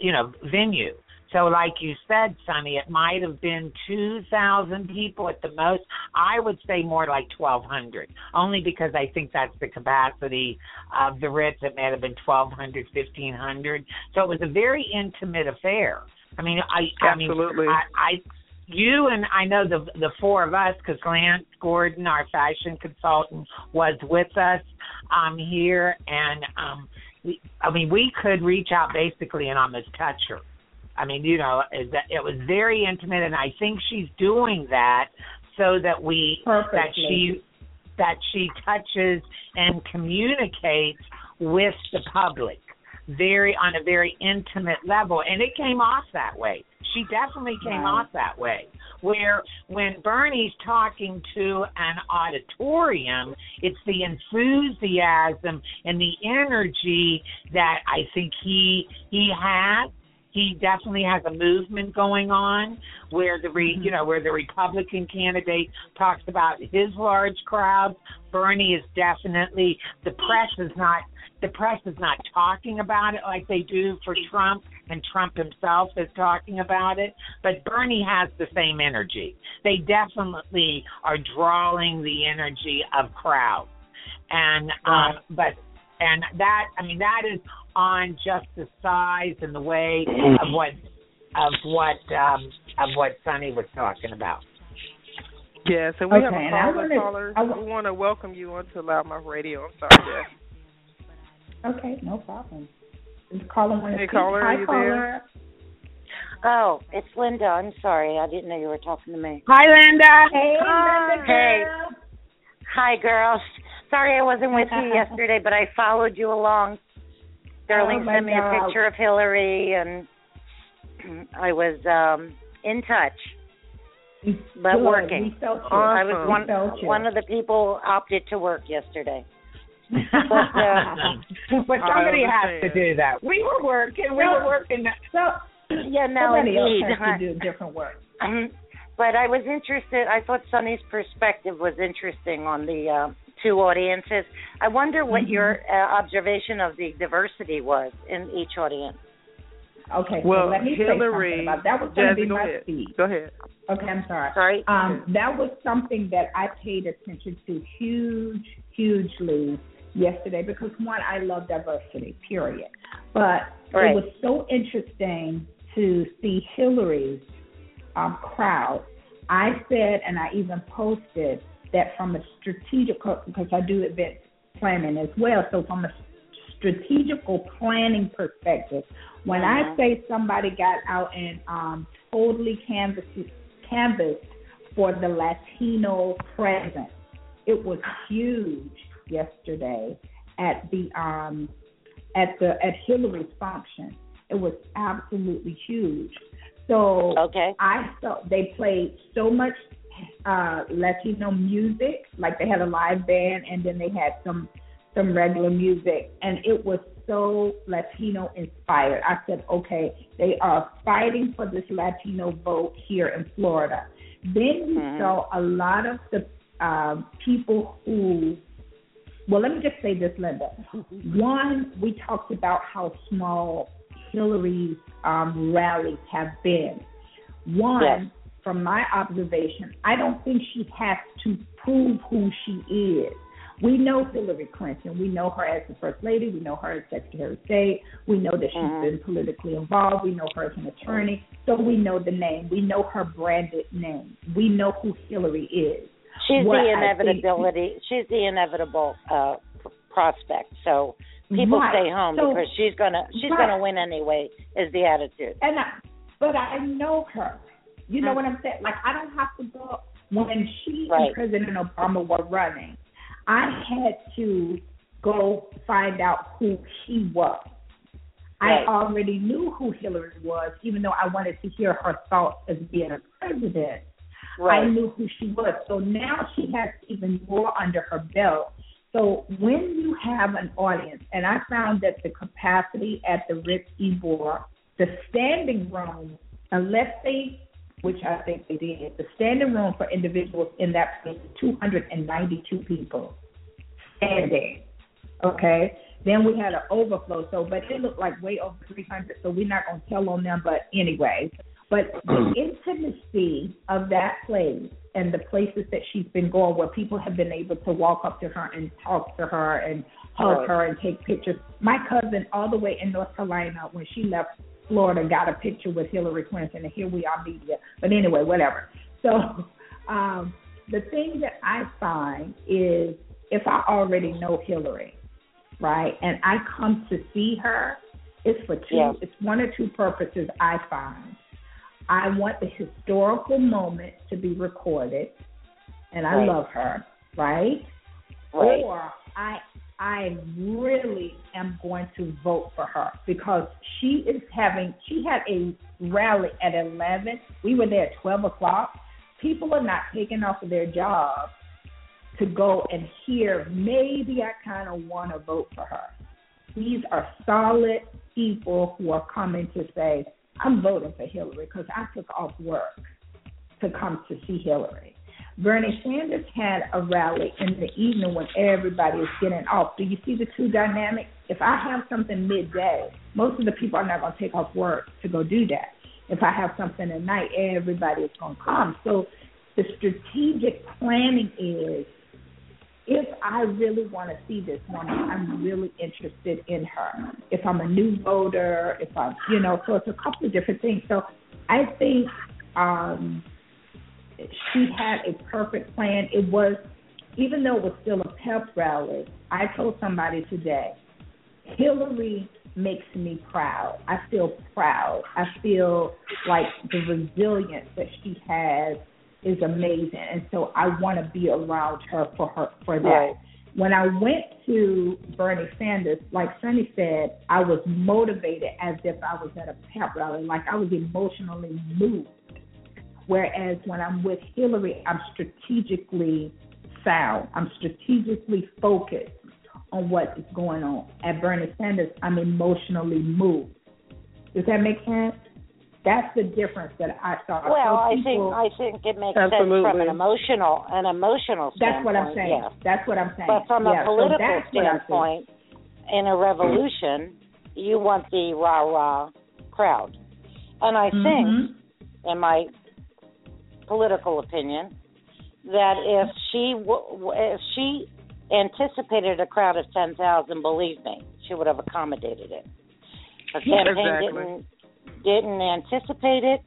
Speaker 3: you know venue. So, like you said, Sonny, it might have been 2,000 people at the most. I would say more like 1,200, only because I think that's the capacity of the Ritz. It may have been 1,200, 1,500. So it was a very intimate affair. I mean, I,
Speaker 2: Absolutely.
Speaker 3: I mean, I, I you and I know the the four of us because Lance Gordon, our fashion consultant, was with us um here, and um we, I mean we could reach out basically and almost touch her. I mean, you know, it was very intimate, and I think she's doing that so that we
Speaker 4: Perfectly.
Speaker 3: that she that she touches and communicates with the public very on a very intimate level. And it came off that way. She definitely came
Speaker 4: Right.
Speaker 3: off that way. Where when bernie's talking to an auditorium it's the enthusiasm and the energy that i think he he has. He definitely has a movement going on where the re, mm-hmm. you know where the Republican candidate talks about his large crowds. Bernie is definitely the press is not the press is not talking about it like they do for Trump, and Trump himself is talking about it. But Bernie has the same energy. They definitely are drawing the energy of crowds, and um, but and that I mean that is on just the size and the way of what of what um of what Sonny was talking about.
Speaker 2: Yes, and we have
Speaker 4: Okay,
Speaker 2: a
Speaker 4: and I
Speaker 2: caller.
Speaker 4: wanna-
Speaker 2: caller.
Speaker 4: I wa-
Speaker 2: we want to welcome you onto LouddMouth Radio. I'm sorry, Jeff.
Speaker 4: Okay, no problem. Is caller want to
Speaker 2: Hey,
Speaker 4: speak?
Speaker 2: caller,
Speaker 4: Hi,
Speaker 2: are you
Speaker 4: caller.
Speaker 2: there?
Speaker 7: Oh, it's Linda. I'm sorry. I didn't know you were talking to me.
Speaker 3: Hi, Linda.
Speaker 4: Hey,
Speaker 7: Hi.
Speaker 4: Linda
Speaker 7: Hey. Hi, girls. Sorry I wasn't with you <laughs> yesterday, but I followed you along. Sterling
Speaker 4: Oh,
Speaker 7: sent me a picture of Hillary, and I was um in touch, but
Speaker 4: Good,
Speaker 7: working.
Speaker 4: We felt you.
Speaker 7: I was one
Speaker 4: We felt you.
Speaker 7: one of the people opted to work yesterday.
Speaker 3: But <laughs> somebody has to do that. We were working. We were working.
Speaker 4: So
Speaker 7: Yeah, no,
Speaker 4: somebody
Speaker 7: indeed.
Speaker 4: else has to do different work.
Speaker 7: Um, but I was interested. I thought Sonny's perspective was interesting on the uh, two audiences. I wonder what
Speaker 4: Mm-hmm.
Speaker 7: your uh, observation of the diversity was in each audience.
Speaker 4: Okay,
Speaker 2: Well,
Speaker 4: so let me
Speaker 2: Hillary,
Speaker 4: say something about that. Was going to be my
Speaker 2: ahead.
Speaker 4: speed.
Speaker 2: Go ahead.
Speaker 4: Okay, I'm sorry.
Speaker 7: Sorry.
Speaker 4: Um, that was something that I paid attention to huge, hugely yesterday because one, I love diversity, period. But
Speaker 7: Right.
Speaker 4: it was so interesting to see Hillary's um, crowd. I said, and I even posted that from a strategical, because I do event planning as well. So from a strategical planning perspective, when I
Speaker 7: Mhm.
Speaker 4: say somebody got out and um, totally canvassed, canvassed for the Latino presence, it was huge yesterday at the um, at the at Hillary's function. It was absolutely huge. So
Speaker 7: Okay.
Speaker 4: I saw they played so much uh Latino music, like they had a live band and then they had some some regular music and it was so Latino inspired. I said, okay, they are fighting for this Latino vote here in Florida. Then you
Speaker 7: Mhm.
Speaker 4: saw a lot of the um, people who well, let me just say this, Linda. One, we talked about how small Hillary's um, rallies have been. One,
Speaker 7: Yes.
Speaker 4: from my observation, I don't think she has to prove who she is. We know Hillary Clinton. We know her as the First Lady. We know her as Secretary of State. We know that she's
Speaker 7: Mhm.
Speaker 4: been politically involved. We know her as an attorney. So we know the name. We know her branded name. We know who Hillary is.
Speaker 7: She's
Speaker 4: What
Speaker 7: the inevitability. She's the inevitable uh, prospect. So people
Speaker 4: Right.
Speaker 7: stay home
Speaker 4: So-
Speaker 7: because she's gonna she's
Speaker 4: Right.
Speaker 7: gonna win anyway. Is the attitude?
Speaker 4: And I, but I know her. You know
Speaker 7: Mm.
Speaker 4: what I'm saying? Like I don't have to go when she
Speaker 7: Right.
Speaker 4: and President Obama were running. I had to go find out who he was.
Speaker 7: Right.
Speaker 4: I already knew who Hillary was, even though I wanted to hear her thoughts as being a president. I knew who she was. So now she has even more under her belt. So when you have an audience, and I found that the capacity at the Ritz Ybor, the standing room, unless they, which I think they did, the standing room for individuals in that place 292 people standing. Okay. Then we had an overflow, so but it looked like way over 300. So we're not gonna tell on them, but anyway. But <clears throat> the intimacy of that place and the places that she's been going, where people have been able to walk up to her and talk to her and hug her and take pictures. My cousin, all the way in North Carolina, when she left Florida got a picture with Hillary Clinton, and here we are media. But anyway, whatever. <laughs> So um, the thing that I find is if I already know Hillary, right, and I come to see her, it's for two.
Speaker 7: Yeah.
Speaker 4: It's one or two purposes. I find. I want the historical moment to be recorded, and I
Speaker 7: Right.
Speaker 4: love her, right?
Speaker 7: Right.
Speaker 4: Or I I really am going to vote for her because she is having she had a rally at eleven. We were there at twelve o'clock. People are not taking off of their jobs to go and hear maybe I kind of want to vote for her. These are solid people who are coming to say, I'm voting for Hillary because I took off work to come to see Hillary. Bernie Sanders had a rally in the evening when everybody is getting off. Do you see the two dynamics? If I have something midday, most of the people are not going to take off work to go do that. If I have something at night, everybody is going to come. So the strategic planning is if I really want to see this woman, I'm really interested in her. If I'm a new voter, if I'm, you know, so it's a couple of different things. So I think um, she had a perfect plan. It was, even though it was still a pep rally, I told somebody today, Hillary makes me proud. I feel proud. I feel like the resilience that she has is amazing, and so I want to be around her for her for that.
Speaker 7: Right.
Speaker 4: When I went to Bernie Sanders, like Sonny said, I was motivated as if I was at a pep rally, like I was emotionally moved. Whereas when I'm with Hillary, I'm strategically sound. I'm strategically focused on what is going on. At Bernie Sanders, I'm emotionally moved. Does that make sense? That's the difference that I saw.
Speaker 7: Well,
Speaker 4: So
Speaker 7: I think I think it makes sense from an emotional an emotional standpoint.
Speaker 4: that's what I'm saying.
Speaker 7: Yes.
Speaker 4: That's what I'm saying.
Speaker 7: But from
Speaker 4: Yeah,
Speaker 7: a political
Speaker 4: that's what I think.
Speaker 7: standpoint, in a revolution, you want the rah rah crowd, and I think,
Speaker 4: Mhm.
Speaker 7: in my political opinion, that if she w- w- if she anticipated a crowd of ten thousand, believe me, she would have accommodated it. Her campaign
Speaker 2: exactly.
Speaker 7: didn't didn't anticipate it,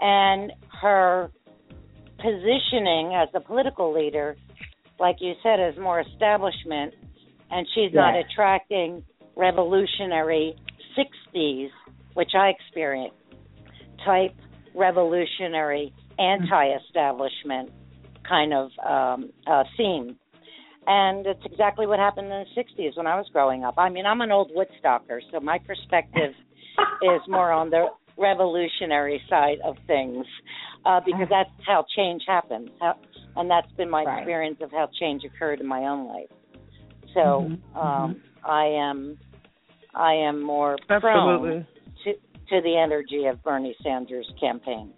Speaker 7: and her positioning as a political leader, like you said, is more establishment, and she's not attracting revolutionary '60s, which I experienced, type revolutionary anti-establishment kind of um, uh, theme. And it's exactly what happened in the 60s when I was growing up. I mean, I'm an old Woodstocker, so my perspective is more on the revolutionary side of things uh, because that's how change happens. How, and that's been my
Speaker 4: Right.
Speaker 7: experience of how change occurred in my own life. So
Speaker 4: Mhm,
Speaker 7: um, I am I am more prone to to the energy of Bernie Sanders' campaign.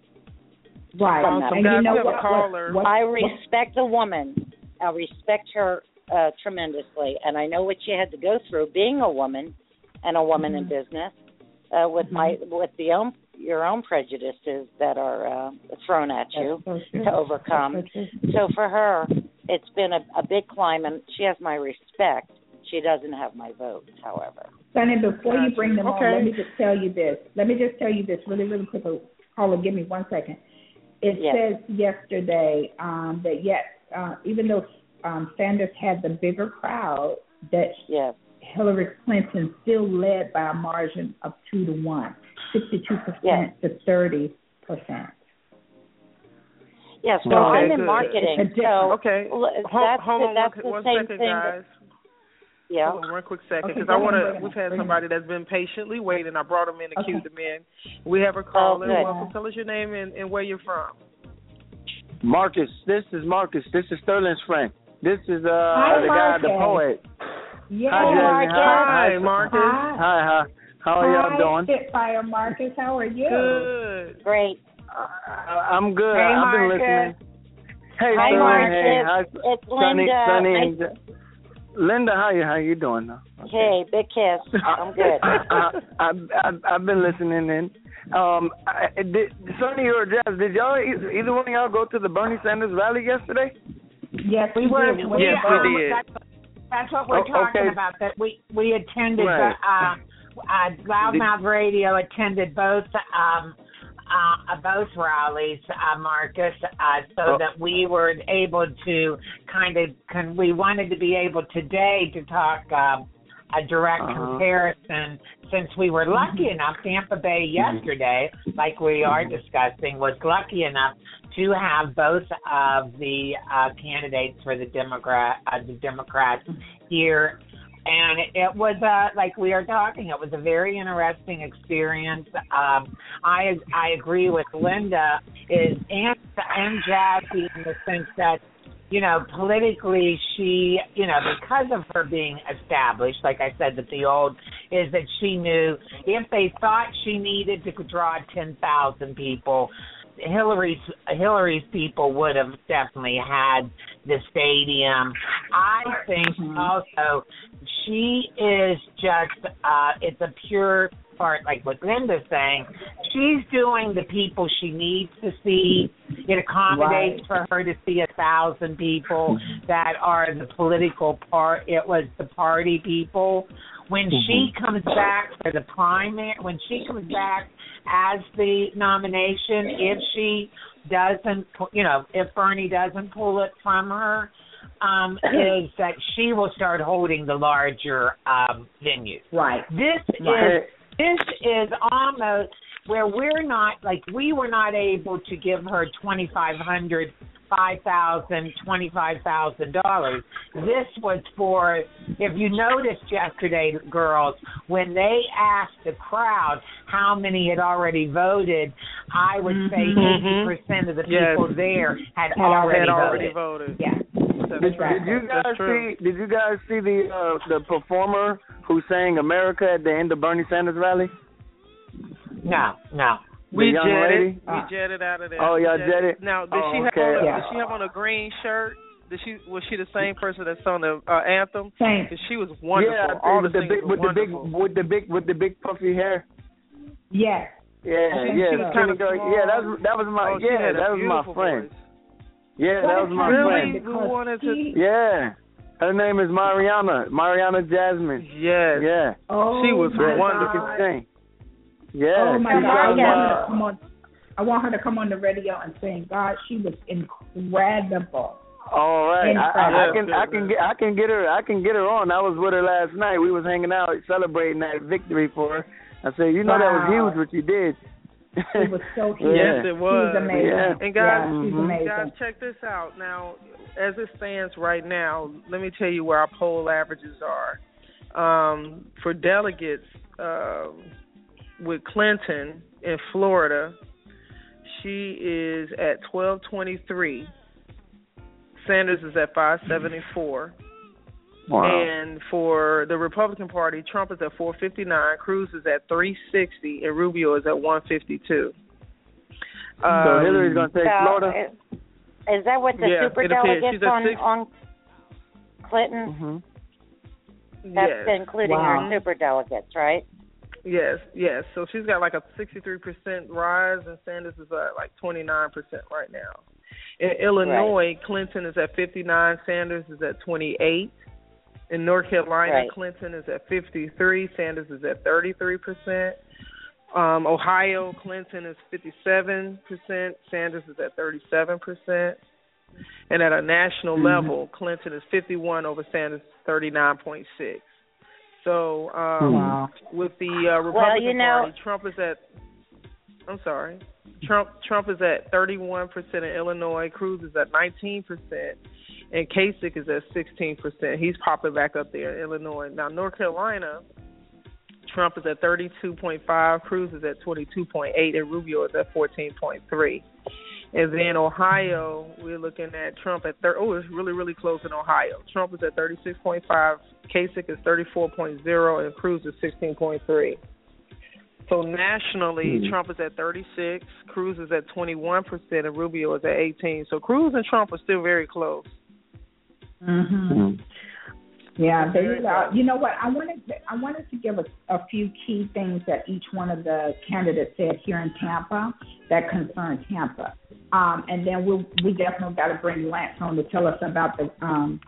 Speaker 4: Right.
Speaker 7: Awesome,
Speaker 4: And you know what, what, what,
Speaker 7: I respect the woman. I respect her uh, tremendously, and I know what she had to go through being a woman and a woman in business uh, with my with the own your own prejudices that are uh, thrown at you
Speaker 4: so
Speaker 7: to overcome.
Speaker 4: So.
Speaker 7: So for her, it's been a, a big climb, and she has my respect. She doesn't have my vote, however.
Speaker 4: Sonny, before you bring them
Speaker 2: Okay.
Speaker 4: on, let me just tell you this. Let me just tell you this really, really quickly. Caller, give me one second. It
Speaker 7: Yes.
Speaker 4: says yesterday um, that yes, uh, even though um, Sanders had the bigger crowd, that
Speaker 7: Yes.
Speaker 4: Hillary Clinton still led by a margin of two to one, sixty-two
Speaker 7: Yes.
Speaker 4: percent to thirty percent.
Speaker 7: Yes. Well,
Speaker 2: Okay,
Speaker 7: I'm in
Speaker 2: good.
Speaker 7: marketing,
Speaker 4: It's
Speaker 7: so
Speaker 2: Okay.
Speaker 7: Well,
Speaker 2: Hold,
Speaker 7: that's
Speaker 2: hold on
Speaker 7: that's
Speaker 2: one,
Speaker 7: the
Speaker 2: one
Speaker 7: same
Speaker 2: second,
Speaker 7: thing
Speaker 2: guys.
Speaker 7: yeah.
Speaker 2: Hold on one quick second, because
Speaker 4: go
Speaker 2: I want to. We've had somebody that's been patiently waiting. I brought them in to
Speaker 4: Okay.
Speaker 2: cue them in. We have a caller.
Speaker 7: good.
Speaker 2: Welcome. Tell us your name and, and where you're from.
Speaker 8: Marcus, this is Marcus. This is Sterling's friend. This is uh
Speaker 4: Hi,
Speaker 8: the guy, the poet.
Speaker 4: Yeah.
Speaker 8: Hi, Jasmine. Hi,
Speaker 2: Hi, Marcus.
Speaker 4: Hi.
Speaker 8: Hi, hi. How are y'all
Speaker 4: Hi,
Speaker 8: doing?
Speaker 4: Spitfire Marcus. How are you?
Speaker 2: Good.
Speaker 7: Great.
Speaker 8: I, I'm good.
Speaker 4: Hey,
Speaker 8: I've been listening. Hey,
Speaker 7: Hi,
Speaker 8: Sterling.
Speaker 7: Marcus.
Speaker 8: Hey, hi,
Speaker 7: It's
Speaker 8: Sonny,
Speaker 7: Linda.
Speaker 8: Sonny,
Speaker 7: Nice-
Speaker 8: and Ja- Linda, how you how you doing?
Speaker 7: Hey, big kiss. I'm good. <laughs>
Speaker 8: I, I, I, I've been listening in. Um, I, did, Sonny or Jazz, did y'all either, either one of y'all go to the Bernie Sanders rally yesterday?
Speaker 4: Yes,
Speaker 3: We were.
Speaker 4: did.
Speaker 3: We,
Speaker 2: Yes, we
Speaker 3: um,
Speaker 2: did.
Speaker 3: That's, what we're
Speaker 8: Oh,
Speaker 3: talking
Speaker 8: okay.
Speaker 3: about. That we we attended
Speaker 8: Right.
Speaker 3: the uh, uh, LouddMouth Radio attended both um, uh, both rallies, uh, Marcus, uh, so
Speaker 8: Oh.
Speaker 3: that we were able to kind of. Con- we wanted to be able today to talk um, a direct
Speaker 8: Uh-huh.
Speaker 3: comparison, since we were lucky enough. Tampa Bay yesterday, like we are discussing, was lucky enough to have both of the uh, candidates for the Democrat, uh, the Democrats here. And it was uh like we are talking it was a very interesting experience. Um i i agree with linda is and and jackie in the sense that you know politically she you know because of her being established like i said that the old is that she knew if they thought she needed to draw ten thousand people Hillary's Hillary's people would have definitely had the stadium. I think also she is just uh it's a pure part like what Linda's saying. She's doing the people she needs to see. It accommodates for her to see a thousand people that are the political part it was the party people. When she comes back for the primary when she comes back as the nomination if she doesn't you know if Bernie doesn't pull it from her um <clears throat> is that she will start holding the larger um venues
Speaker 4: Right.
Speaker 3: this
Speaker 4: Right.
Speaker 3: is this is almost where we're not like we were not able to give her twenty five hundred five thousand twenty five thousand dollars this was for if you noticed yesterday girls when they asked the crowd how many had already voted i would say
Speaker 2: Mhm.
Speaker 3: eighty percent of the
Speaker 2: Yes.
Speaker 3: people there had
Speaker 4: Had already
Speaker 3: already
Speaker 2: had already
Speaker 3: voted
Speaker 2: voted.
Speaker 4: Yeah.
Speaker 8: Did, did you guys see? Did you guys see the uh, the performer who sang "America" at the end of Bernie Sanders rally?
Speaker 3: no no
Speaker 8: The
Speaker 2: We jetted.
Speaker 8: lady?
Speaker 2: We jetted out of there.
Speaker 8: Oh,
Speaker 2: We
Speaker 8: y'all jetted?
Speaker 2: Now, did
Speaker 8: Oh,
Speaker 2: she have
Speaker 8: okay.
Speaker 2: on? A,
Speaker 4: Yeah.
Speaker 2: Did she have on a green shirt? Did she was she the same person that sung the uh, anthem?
Speaker 4: Same.
Speaker 2: She was wonderful.
Speaker 8: Yeah,
Speaker 2: All
Speaker 8: with
Speaker 2: the
Speaker 8: the big
Speaker 2: were
Speaker 8: with the big with the big with the big puffy hair.
Speaker 4: Yes.
Speaker 8: Yeah,
Speaker 4: think
Speaker 8: yeah,
Speaker 4: she was
Speaker 2: kinda
Speaker 8: girl. Yeah, that was that was my
Speaker 2: Oh,
Speaker 8: yeah, that was my friend.
Speaker 2: voice.
Speaker 8: Yeah, that was my
Speaker 2: Really?
Speaker 8: friend.
Speaker 2: We
Speaker 4: Because
Speaker 2: wanted to-
Speaker 8: Yeah, her name is Mariana Mariana Jasmine.
Speaker 2: Yes.
Speaker 8: Yeah,
Speaker 4: Oh,
Speaker 2: She was
Speaker 4: my
Speaker 2: wonderful.
Speaker 4: God.
Speaker 8: Sing. Yeah,
Speaker 4: Oh my God! I want her
Speaker 8: uh,
Speaker 4: to come on. I want her to come on the radio and sing. God, she was incredible.
Speaker 8: All right, I, I, I can I can get I can get her I can get her on. I was with her last night. We was hanging out celebrating that victory for her. I said, you know that was huge what you did.
Speaker 4: It was so <laughs> huge.
Speaker 2: Yes, it was.
Speaker 4: was amazing.
Speaker 8: Yeah.
Speaker 2: And guys,
Speaker 4: yeah, she's
Speaker 8: Mhm.
Speaker 4: amazing.
Speaker 2: Guys, check this out. Now, as it stands right now, let me tell you where our poll averages are. Um, for delegates um, with Clinton in Florida, she is at 1223. Sanders is at 574.
Speaker 8: Wow.
Speaker 2: And for the Republican Party, Trump is at 459, Cruz is at 360, and Rubio is at 152.
Speaker 8: so
Speaker 2: Um,
Speaker 8: Hillary's gonna take
Speaker 7: So,
Speaker 8: Florida.
Speaker 7: is, is that what the
Speaker 2: Yeah,
Speaker 7: super delegates on
Speaker 2: six-
Speaker 7: on Clinton?
Speaker 8: hmm
Speaker 7: That's
Speaker 2: yes.
Speaker 7: including
Speaker 4: Wow.
Speaker 7: her super delegates, right?
Speaker 2: Yes, yes. So she's got like a 63% rise, and Sanders is at like 29% right now. In Illinois, Clinton is at 59, Sanders is at 28. In North Carolina,
Speaker 7: Right.
Speaker 2: Clinton is at 53, Sanders is at 33%. Um, Ohio, Clinton is 57%, Sanders is at 37%. And at a national
Speaker 8: Mm-hmm.
Speaker 2: level, Clinton is 51 over Sanders, 39.6. So um,
Speaker 4: Wow.
Speaker 2: with the uh, Republican
Speaker 7: you know-
Speaker 2: Party, Trump is at. I'm sorry. Trump Trump is at 31 percent in Illinois. Cruz is at 19 percent, and Kasich is at 16 percent. He's popping back up there in Illinois. Now North Carolina, Trump is at 32.5, Cruz is at 22.8, and Rubio is at 14.3. And then Ohio, we're looking at Trump at thir- oh, it's really really close in Ohio. Trump is at 36.5, Kasich is 34.0, and Cruz is 16.3. So nationally,
Speaker 8: Hmm.
Speaker 2: Trump is at 36, Cruz is at 21 percent, and Rubio is at 18. So Cruz and Trump are still very close.
Speaker 4: hmm Yeah,
Speaker 2: Very
Speaker 4: they, uh,
Speaker 2: good.
Speaker 4: you know what? I wanted to, I wanted to give a, a few key things that each one of the candidates said here in Tampa that concern Tampa, um, and then we we definitely got to bring Lance on to tell us about the um,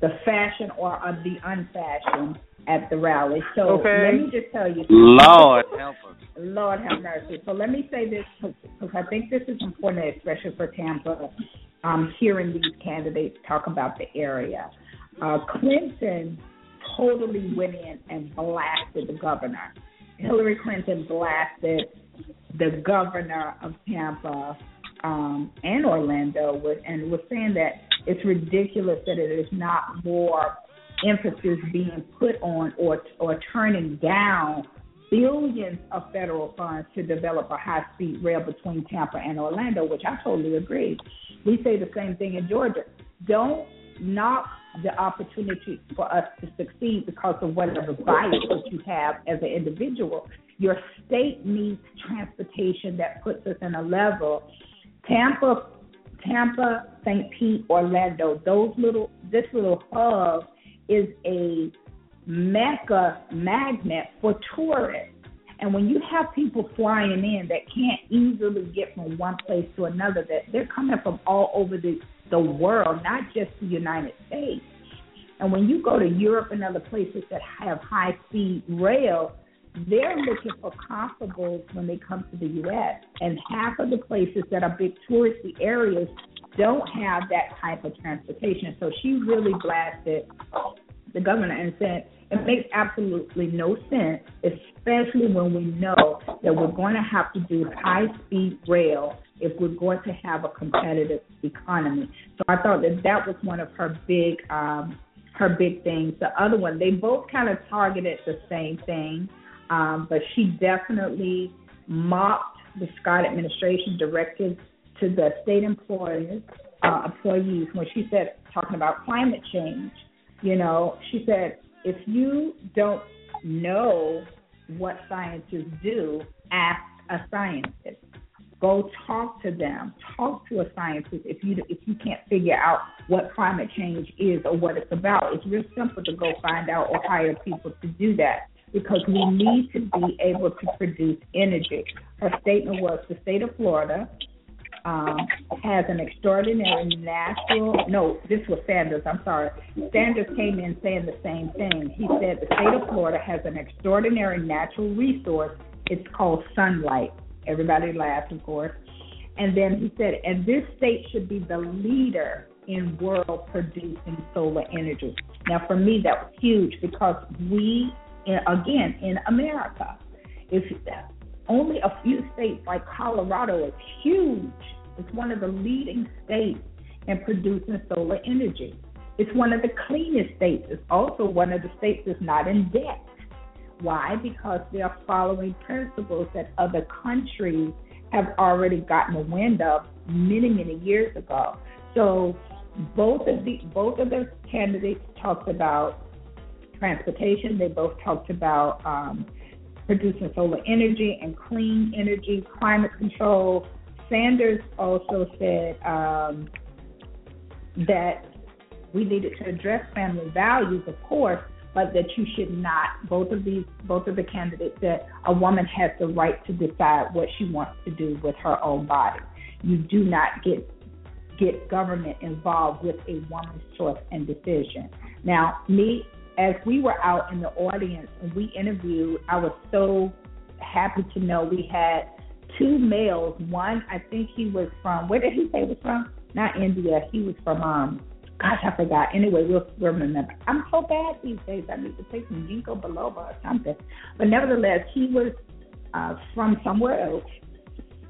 Speaker 4: the fashion or of the unfashion at the rally. So
Speaker 2: okay.
Speaker 4: let me just tell you.
Speaker 6: Lord help us.
Speaker 4: Lord have mercy. So let me say this because I think this is important, especially for Tampa. Um, hearing these candidates talk about the area, uh, Clinton totally went in and blasted the governor. Hillary Clinton blasted the governor of Tampa um, and Orlando, with, and was saying that it's ridiculous that it is not more emphasis being put on or or turning down billions of federal funds to develop a high speed rail between Tampa and Orlando, which I totally agree. We say the same thing in Georgia. Don't knock the opportunity for us to succeed because of whatever bias that you have as an individual. Your state needs transportation that puts us in a level. Tampa, Tampa, St. Pete, Orlando, those little this little hub is a mecca magnet for tourists. And when you have people flying in that can't easily get from one place to another, that they're coming from all over the, the world, not just the United States. And when you go to Europe and other places that have high speed rail, they're looking for comparables when they come to the U.S. And half of the places that are big touristy areas don't have that type of transportation. So she really blasted the governor and said it makes absolutely no sense, especially when we know that we're going to have to do high speed rail if we're going to have a competitive economy. So I thought that that was one of her big um, her big things. The other one, they both kind of targeted the same thing, um, but she definitely mocked the Scott administration directed to the state employees uh, employees when she said talking about climate change you know, she said, if you don't know what scientists do, ask a scientist. Go talk to them. Talk to a scientist if you if you can't figure out what climate change is or what it's about. It's real simple to go find out or hire people to do that because we need to be able to produce energy. Her statement was the state of Florida um, has an extraordinary natural. No, this was Sanders. I'm sorry. Sanders came in saying the same thing. He said the state of Florida has an extraordinary natural resource. It's called sunlight. Everybody laughed, of course. And then he said, and this state should be the leader in world producing solar energy. Now, for me, that was huge because we, again, in America, if only a few states like Colorado is huge. It's one of the leading states in producing solar energy. It's one of the cleanest states. It's also one of the states that's not in debt. Why? Because they are following principles that other countries have already gotten a wind of many, many years ago. So both of the both of the candidates talked about transportation. They both talked about um, producing solar energy and clean energy, climate control. Sanders also said um, that we needed to address family values, of course, but that you should not. Both of these, both of the candidates said a woman has the right to decide what she wants to do with her own body. You do not get get government involved with a woman's choice and decision. Now, me as we were out in the audience and we interviewed, I was so happy to know we had two males. One, I think he was from where did he say he was from? Not India. He was from um gosh, I forgot. Anyway, we'll, we'll remember. I'm so bad these days. I need to take some ginkgo biloba or something. But nevertheless, he was uh, from somewhere else,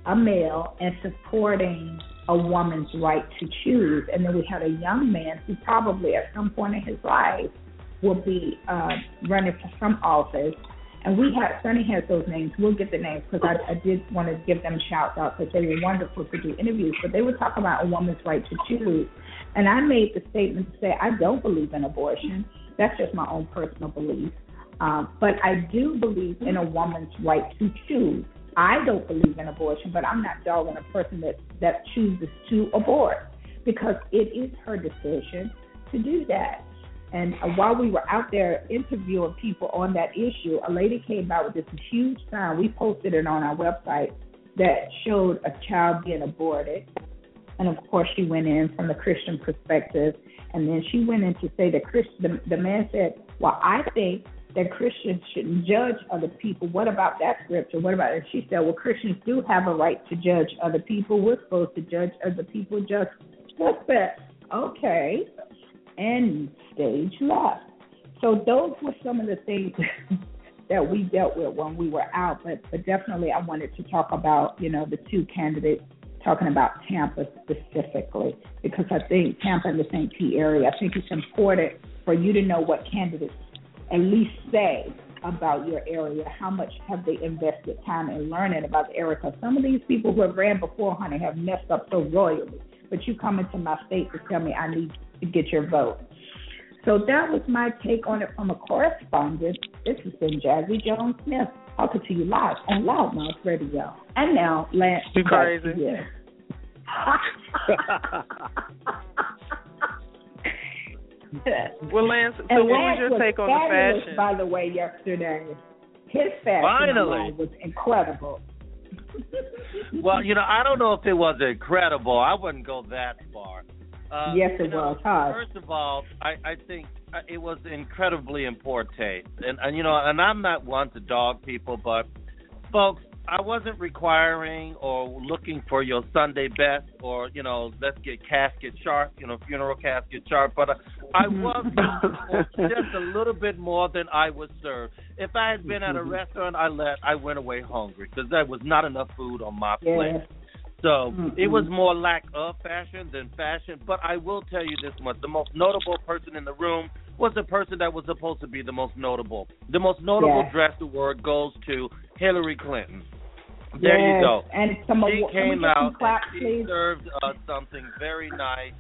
Speaker 4: a male, and supporting a woman's right to choose. And then we had a young man who probably at some point in his life will be uh, running for some office. And we have, Sonny has those names. We'll get the names because I, I did want to give them shouts out because they were wonderful to do interviews. But they were talking about a woman's right to choose. And I made the statement to say, I don't believe in abortion. That's just my own personal belief. Um, but I do believe in a woman's right to choose. I don't believe in abortion, but I'm not dogging a person that, that chooses to abort because it is her decision to do that. And uh, while we were out there interviewing people on that issue, a lady came out with this huge sign. We posted it on our website that showed a child being aborted. and of course she went in from the Christian perspective, and then she went in to say that Christ, the, the man said, "Well, I think that Christians shouldn't judge other people. What about that scripture? What about it? She said, Well, Christians do have a right to judge other people. We're supposed to judge other people just what's that? Okay. And stage left. So those were some of the things <laughs> that we dealt with when we were out, but, but definitely I wanted to talk about, you know, the two candidates talking about Tampa specifically because I think Tampa and the St. Pete area, I think it's important for you to know what candidates at least say about your area. How much have they invested time in learning about the area? Because some of these people who have ran before, honey, have messed up so royally. But you come into my state to tell me I need get your vote. So that was my take on it from a correspondent. This has been Jazzie Jones Smith talking to you live on LouddMouth Radio. And now, Lance.
Speaker 2: You crazy. <laughs> well, Lance, so
Speaker 4: and
Speaker 2: what
Speaker 4: Lance
Speaker 2: was your take on the fashion?
Speaker 4: By the way, yesterday, his fashion
Speaker 6: Finally.
Speaker 4: was incredible.
Speaker 6: well, you know, I don't know if it was incredible. I wouldn't go that far. Uh,
Speaker 4: yes, it
Speaker 6: know,
Speaker 4: was. Huh?
Speaker 6: First of all, I, I think uh, it was incredibly in poor taste, and, and you know, and I'm not one to dog people, but folks, I wasn't requiring or looking for your Sunday best or you know let's get casket sharp, you know funeral casket sharp, but uh, I was just a little bit more than I was served. If I had been at a restaurant, I let I went away hungry because there was not enough food on my plate.
Speaker 4: Yes.
Speaker 6: So
Speaker 4: Mhm.
Speaker 6: it was more lack of fashion than fashion. But I will tell you this much: the most notable person in the room was the person that was supposed to be the most notable. The most notable
Speaker 4: Yes.
Speaker 6: dress award goes to Hillary Clinton. There
Speaker 4: yes.
Speaker 6: you go.
Speaker 4: And some
Speaker 6: She
Speaker 4: award-
Speaker 6: came out
Speaker 4: claps,
Speaker 6: and she
Speaker 4: please?
Speaker 6: served us something very nice.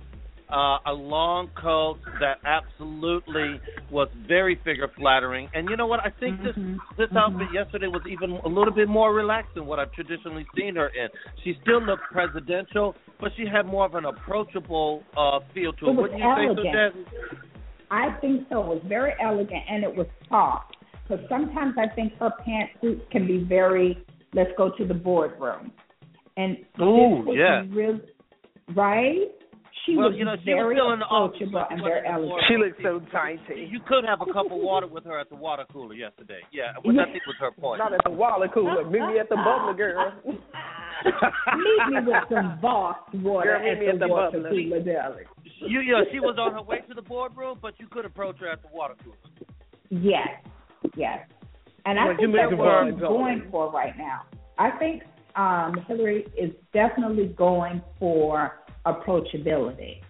Speaker 6: Uh, a long coat that absolutely was very figure flattering, and you know what? I think this this outfit yesterday was even a little bit more relaxed than what I've traditionally seen her in. She still looked presidential, but she had more of an approachable uh, feel to it.
Speaker 4: It was
Speaker 6: Wouldn't you say so,
Speaker 4: elegant. I think so. It was very elegant and it was soft. Because sometimes I think her pantsuits can be very, let's go to the boardroom. And
Speaker 6: Ooh, yeah.
Speaker 4: real, right? She
Speaker 6: Well,
Speaker 4: was
Speaker 6: you know, she was
Speaker 4: very
Speaker 6: still in the office,
Speaker 4: approachable and
Speaker 6: wasn't
Speaker 4: very elegant.
Speaker 2: She looked so tiny.
Speaker 6: You could have a cup of water with her at the water cooler yesterday. Yeah, which I think was her point.
Speaker 2: Not at the water cooler. Meet me at the bubbler, girl. <laughs>
Speaker 4: Meet me with some Voss water
Speaker 2: Girl, meet
Speaker 4: at
Speaker 2: me
Speaker 4: the
Speaker 2: at the
Speaker 4: water
Speaker 2: bubbler.
Speaker 4: cooler, darling.
Speaker 6: You, you know, she was on her way to the boardroom, but you could approach her at the water cooler.
Speaker 4: Yes, yes. And I
Speaker 2: Well, you
Speaker 4: think that's what
Speaker 2: it
Speaker 4: she's
Speaker 2: fun,
Speaker 4: going for right now. I think um, Hillary is definitely going for approachability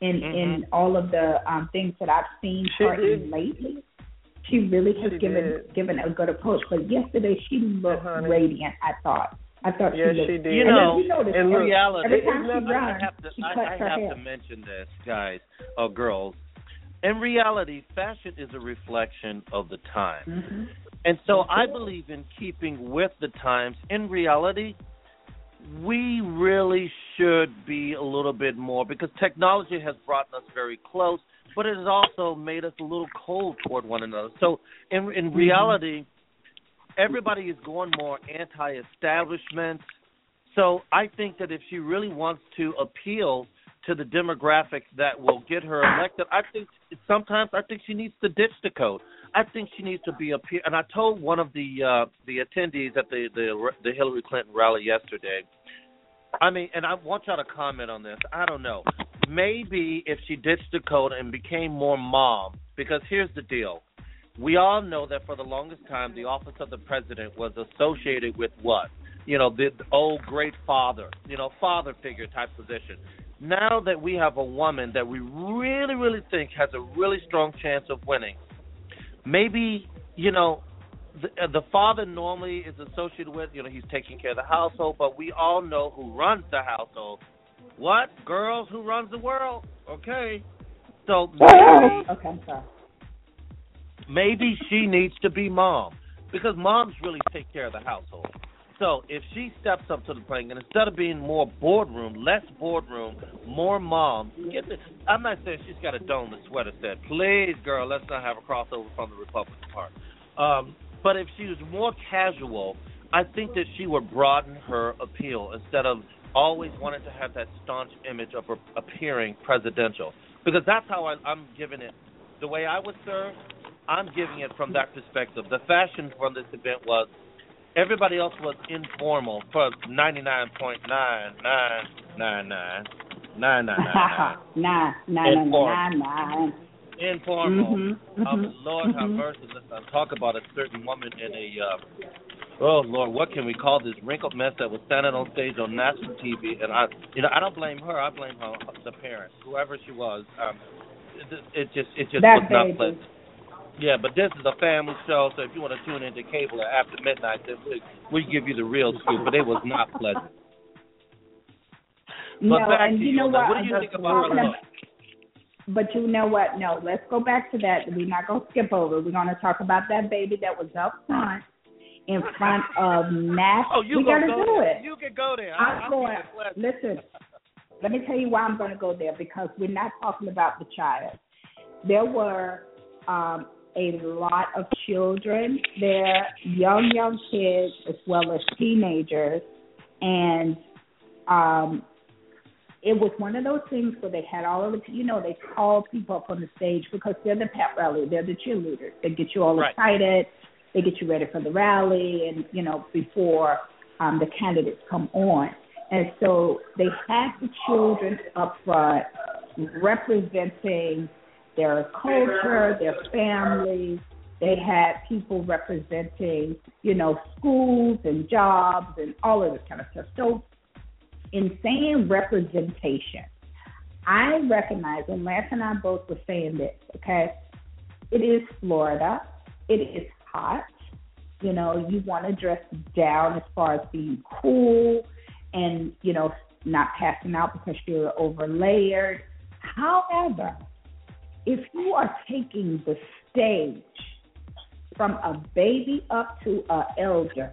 Speaker 4: in in all of the um, things that I've seen
Speaker 2: She
Speaker 4: her
Speaker 2: did.
Speaker 4: in lately. She really has
Speaker 2: She
Speaker 4: given
Speaker 2: did.
Speaker 4: given a good approach. But yesterday she looked
Speaker 2: honey.
Speaker 4: radiant. I thought. I thought
Speaker 2: Yes,
Speaker 4: she looked.
Speaker 2: she did.
Speaker 6: You know,
Speaker 4: if you notice,
Speaker 6: in
Speaker 2: look,
Speaker 6: reality,
Speaker 4: every time she
Speaker 6: I
Speaker 4: runs,
Speaker 6: have to,
Speaker 4: she
Speaker 6: I,
Speaker 4: cuts
Speaker 6: I
Speaker 4: her
Speaker 6: have
Speaker 4: hair.
Speaker 6: to mention this, guys or girls. In reality, fashion is a reflection of the time.
Speaker 4: Mhm.
Speaker 6: And so I believe in keeping with the times. In reality, we really should be a little bit more because technology has brought us very close, but it has also made us a little cold toward one another. So in in mm-hmm. reality, everybody is going more anti-establishment. So I think that if she really wants to appeal to the demographic that will get her elected, I think sometimes I think she needs to ditch the code. I think she needs to be appeal. And I told one of the uh, the attendees at the, the the Hillary Clinton rally yesterday. I mean, and I want y'all to comment on this. I don't know. Maybe if she ditched the code and became more mom, because here's the deal. We all know that for the longest time, the office of the president was associated with what? You know, the old great father, you know, father figure type position. Now that we have a woman that we really, really think has a really strong chance of winning, maybe, you know, the, uh, the father normally is associated with, you know, he's taking care of the household, but we all know who runs the household. What? Girls who runs the world. Okay. So maybe
Speaker 4: Okay, sorry.
Speaker 6: maybe she needs to be mom because moms really take care of the household. So if she steps up to the plate and instead of being more boardroom, less boardroom, more mom, get the, I'm not saying she's got to don the sweater set. Please, girl, let's not have a crossover from the Republican Party. Um, but if she was more casual, I think that she would broaden her appeal instead of always wanted to have that staunch image of appearing presidential because that's how I, I'm giving it. The way I was served, I'm giving it from that perspective. The fashion from this event was everybody else was informal for ninety nine point nine nine nine nine nine nine nine
Speaker 4: nine nine nine nine
Speaker 6: informal.
Speaker 4: Mm-hmm, mm-hmm,
Speaker 6: um, Lord
Speaker 4: mm-hmm.
Speaker 6: have mercy. Let's talk about a certain woman in a uh, oh Lord, what can we call this wrinkled mess that was standing on stage on national TV? And I, you know, I don't blame her. I blame her, the parents, whoever she was. Um, it, it just, it just
Speaker 4: that
Speaker 6: was not pleasant. Yeah, but this is a family show, so if you want to tune into cable after midnight, then we we give you the real scoop. But it was not pleasant.
Speaker 4: No, and
Speaker 6: to
Speaker 4: you know what?
Speaker 6: What do you think about her look?
Speaker 4: But you know what? No, let's go back to that. We're not going to skip over. We're going to talk about that baby that was up front in front of Nash.
Speaker 6: Oh, you
Speaker 4: we got to
Speaker 6: go
Speaker 4: do
Speaker 6: there.
Speaker 4: it.
Speaker 6: You can go there.
Speaker 4: I'm
Speaker 6: I,
Speaker 4: going. Listen, let me tell you why I'm going to go there because we're not talking about the child. There were um, a lot of children there, young young kids as well as teenagers, and um, it was one of those things where they had all of the, you know, they call people up on the stage because they're the pep rally, they're the cheerleaders. They get you all
Speaker 6: Right.
Speaker 4: excited, they get you ready for the rally, and you know before um, the candidates come on. And so they had the children up front representing their culture, their families. They had people representing, you know, schools and jobs and all of this kind of stuff. So in saying representation, I recognize, and Lance and I both were saying this, okay? It is Florida. It is hot. You know, you want to dress down as far as being cool and, you know, not passing out because you're over layered. However, if you are taking the stage from a baby up to a elder,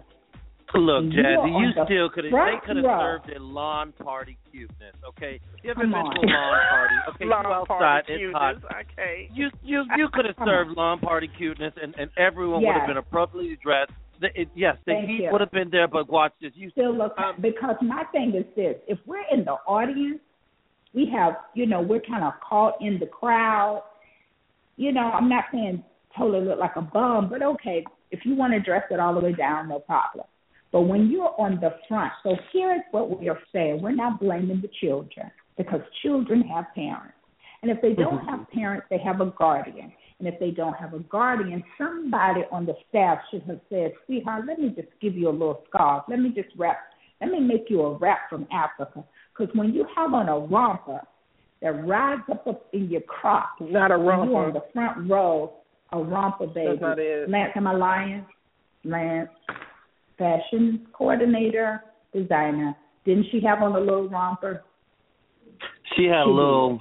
Speaker 6: Look, Jazzie, you
Speaker 4: on the
Speaker 6: still could have. They could have served a lawn party cuteness. Okay, you ever
Speaker 4: Come
Speaker 6: been to a lawn party? Okay, you outside,
Speaker 2: party
Speaker 6: it's hot.
Speaker 2: cuteness. Okay.
Speaker 6: You you you could have served
Speaker 4: on.
Speaker 6: lawn party cuteness, and and everyone would have been appropriately dressed. The, it, yes, the
Speaker 4: Thank
Speaker 6: heat
Speaker 4: you.
Speaker 6: would have been there, but watch this. You
Speaker 4: still look
Speaker 6: Um,
Speaker 4: because my thing is this if we're in the audience we have you know we're kind of caught in the crowd. You know i'm not saying totally look like a bum but okay if you want to dress it all the way down no problem. But when you're on the front so here's what we are saying. We're not blaming the children because children have parents. And if they don't mm-hmm. have parents they have a guardian. And if they don't have a guardian, somebody on the staff should have said, sweetheart, let me just give you a little scarf. Let me just wrap, let me make you a wrap from Africa. Because when you have on a romper that rides up, up in your crop,
Speaker 2: Not a
Speaker 4: and you on
Speaker 2: romper.
Speaker 4: the front row, a romper, baby.
Speaker 2: That's not it.
Speaker 4: Lance, am I lying? Lance, fashion coordinator, designer. Didn't she have on a little romper?
Speaker 6: she had a
Speaker 4: She
Speaker 6: little.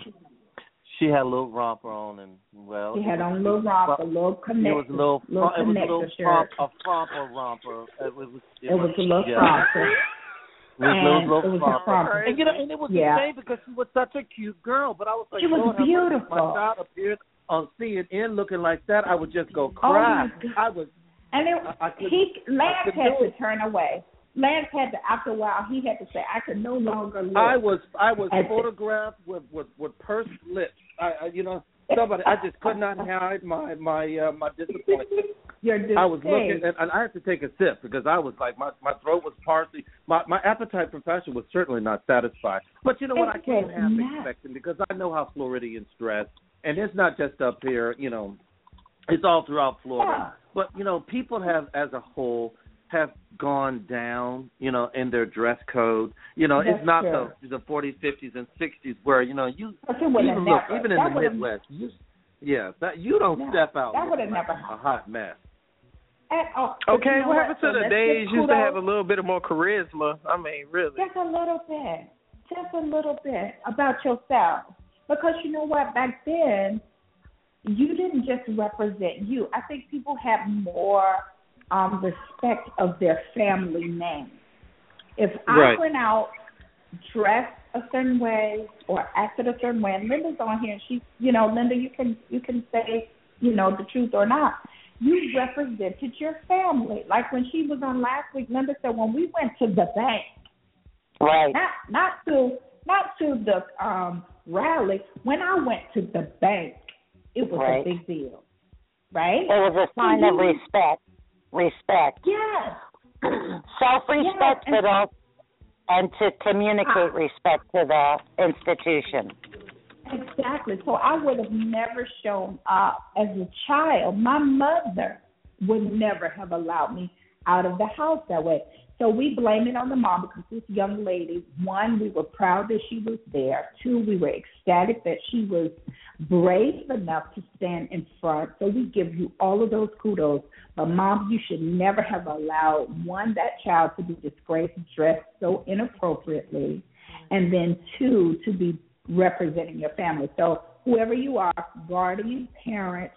Speaker 6: She had a little romper on, and well,
Speaker 4: She had on a little romper, a little
Speaker 6: It
Speaker 4: connect,
Speaker 6: was a little.
Speaker 4: little
Speaker 6: it was a little
Speaker 4: connector
Speaker 6: fromp, a fromper romper. It was. It,
Speaker 4: It was a little
Speaker 6: yeah.
Speaker 4: romper.
Speaker 6: It was a little,
Speaker 4: And it was a
Speaker 6: fromper.
Speaker 4: fromper.
Speaker 6: And you know, and it was
Speaker 4: Yeah.
Speaker 6: a shame because she was such a cute girl. But I was like,
Speaker 4: She was
Speaker 6: Lord, have mercy.
Speaker 4: beautiful.
Speaker 6: My child appeared on CNN looking like that. I would just go
Speaker 4: Oh,
Speaker 6: cry.
Speaker 4: my God.
Speaker 6: I was.
Speaker 4: And it,
Speaker 6: I- I couldn't-
Speaker 4: he Lance
Speaker 6: I
Speaker 4: had to
Speaker 6: it.
Speaker 4: turn away. Lance had to after a while he had to say, I could no longer look.
Speaker 6: I was. I was
Speaker 4: At the-
Speaker 6: photographed with with with pursed lips. I, I you know. Somebody, I just could not hide my my uh, my disappointment. I was looking, and, and I had to take a sip because I was like, my my throat was parsley. My my appetite for fashion was certainly not satisfied. But you know what? I
Speaker 4: was
Speaker 6: half
Speaker 4: not.
Speaker 6: expect because I know how Floridians dress, and it's not just up here. You know, it's all throughout Florida.
Speaker 4: Yeah.
Speaker 6: But you know, people have, as a whole, have gone down. You know, in their dress code. You know,
Speaker 4: That's
Speaker 6: it's not
Speaker 4: true.
Speaker 6: the the 40s, 50s, and 60s where you know you
Speaker 4: But it
Speaker 6: even look even in
Speaker 4: that
Speaker 6: the Midwest. You, yeah, that you don't
Speaker 4: No,
Speaker 6: step out.
Speaker 4: that would have
Speaker 6: like
Speaker 4: never
Speaker 6: a hot mess.
Speaker 4: At all.
Speaker 2: Okay,
Speaker 4: you know
Speaker 2: what happened
Speaker 4: So
Speaker 2: to the days
Speaker 4: give
Speaker 2: used to have a little bit of more charisma? I mean, really.
Speaker 4: Just a little bit. Just a little bit about yourself. Because you know what? Back then, you didn't just represent you. I think people had more um, respect of their family name. If I
Speaker 6: Right.
Speaker 4: went out dressed a certain way or acted a certain way, and Linda's on here, and she, you know, Linda, you can you can say, you know, the truth or not. You represented your family. Like when she was on last week, Linda said when we went to the bank,
Speaker 7: Right.
Speaker 4: Not not to not to the um rally. When I went to the bank, it was
Speaker 7: Right.
Speaker 4: a big deal. Right?
Speaker 7: It was a sign of
Speaker 4: Mhm.
Speaker 7: respect. Respect.
Speaker 4: Yes. <clears throat>
Speaker 7: Self respect,
Speaker 4: Yes, and-
Speaker 7: but also and to communicate
Speaker 4: Ah.
Speaker 7: respect to the institution.
Speaker 4: Exactly. So I would have never shown up as a child. My mother would never have allowed me out of the house that way. So we blame it on the mom because this young lady, one, we were proud that she was there. Two, we were ecstatic that she was brave enough to stand in front. So we give you all of those kudos. But mom, you should never have allowed one, that child to be disgraced, dressed so inappropriately, and then two, to be representing your family. So whoever you are, guardian, parent,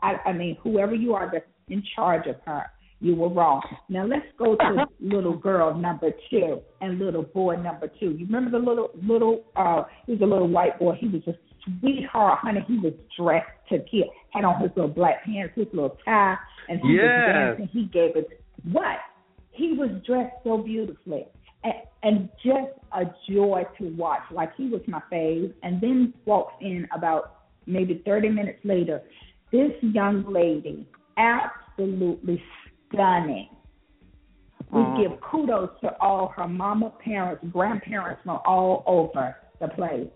Speaker 4: I, I mean whoever you are that's in charge of her, you were wrong. Now let's go to <laughs> little girl number two and little boy number two. You remember the little little uh he was a little white boy, he was a sweetheart, honey, he was dressed to kill. Had on his little black pants, his little tie, and he
Speaker 6: Yes.
Speaker 4: was dancing, he gave it what? He was dressed so beautifully. And, and just a joy to watch. Like he was my fave. And then walks in about maybe 30 minutes later. This young lady, absolutely stunning. We
Speaker 7: Mhm.
Speaker 4: give kudos to all her mama, parents, grandparents from all over the place.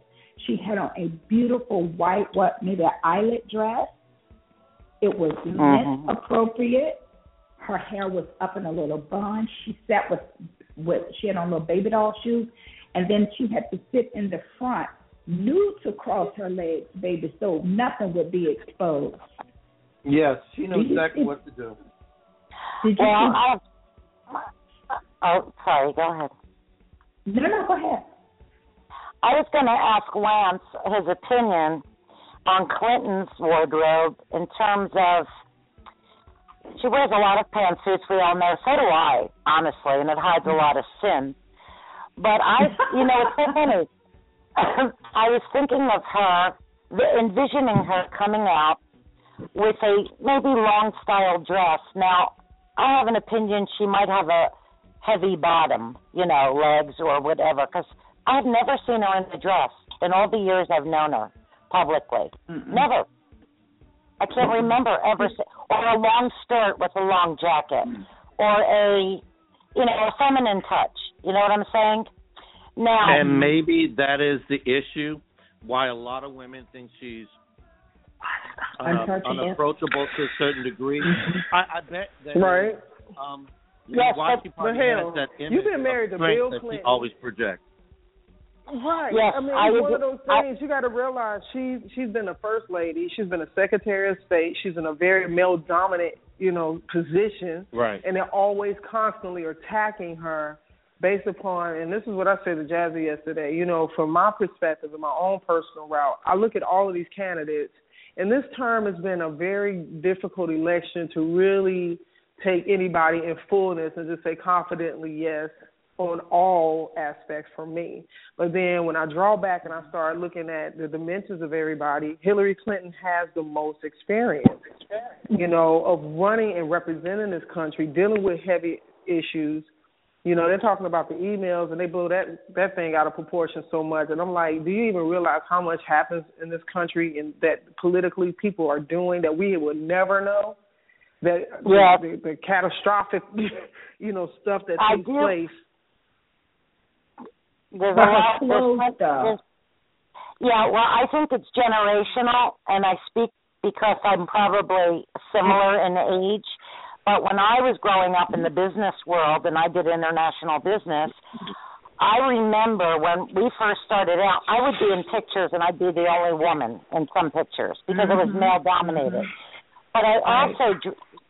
Speaker 4: She had on a beautiful white, what maybe an eyelet dress. It was
Speaker 7: Mhm.
Speaker 4: length appropriate. Her hair was up in a little bun. She sat with with she had on little baby doll shoes, and then she had to sit in the front, nude to cross her legs, baby, so nothing would be exposed.
Speaker 6: Yes, she knows
Speaker 4: Do you-
Speaker 6: exactly what to do.
Speaker 4: Did you
Speaker 7: Well,
Speaker 4: see?
Speaker 7: I. Oh, sorry. Go ahead.
Speaker 4: No, no, go ahead.
Speaker 7: I was going to ask Lance his opinion on Clinton's wardrobe in terms of she wears a lot of pantsuits. We all know. So do I, honestly, and it hides a mm-hmm. lot of sin. But I, you know, it's so funny. <coughs> I was thinking of her, envisioning her coming out with a maybe long style dress. Now, I have an opinion she might have a heavy bottom, you know, legs or whatever, because I've never seen her in a dress in all the years I've known her publicly.
Speaker 4: Mm-mm.
Speaker 7: Never. I can't remember ever see, or a long skirt with a long jacket, or a, you know, a feminine touch. You know what I'm saying? Now,
Speaker 6: And maybe that is the issue why a lot of women think she's uh, unapproachable to a certain degree. I, I bet that
Speaker 2: Right.
Speaker 6: um
Speaker 7: Yes,
Speaker 6: why
Speaker 7: but-
Speaker 6: she probably
Speaker 2: but hell,
Speaker 6: has that image
Speaker 2: you've been married
Speaker 6: of
Speaker 2: to
Speaker 6: strength
Speaker 2: Bill
Speaker 6: that she
Speaker 2: Clinton.
Speaker 6: always projects.
Speaker 2: Right.
Speaker 7: Yes,
Speaker 2: I mean,
Speaker 7: I
Speaker 2: it's one of those
Speaker 7: I-
Speaker 2: things you got to realize. She she's been a first lady. She's been a secretary of state. She's in a very male dominant, you know, position.
Speaker 6: Right.
Speaker 2: And they're always constantly attacking her based upon. And this is what I said to Jazzie yesterday. You know, from my perspective, in my own personal route, I look at all of these candidates, and this term has been a very difficult election to really take anybody in fullness and just say confidently yes on all aspects for me. But then when I draw back and I start looking at the dimensions of everybody, Hillary Clinton has the most experience, you know, of running and representing this country, dealing with heavy issues. You know, they're talking about the emails and they blew that that thing out of proportion so much. And I'm like, do you even realize how much happens in this country and that politically people are doing that we would never know? That
Speaker 7: Yeah.
Speaker 2: the, the, the catastrophic, <laughs> you know, stuff that
Speaker 7: I
Speaker 2: takes place.
Speaker 7: There's a
Speaker 4: But
Speaker 7: lot.
Speaker 4: her
Speaker 7: There's,
Speaker 4: clothes, though.
Speaker 7: there's, yeah, well, I think it's generational, and I speak because I'm probably similar in age. But when I was growing up in the business world and I did international business, I remember when we first started out, I would be in pictures and I'd be the only woman in some pictures because it was
Speaker 4: Mhm.
Speaker 7: male dominated. But I also,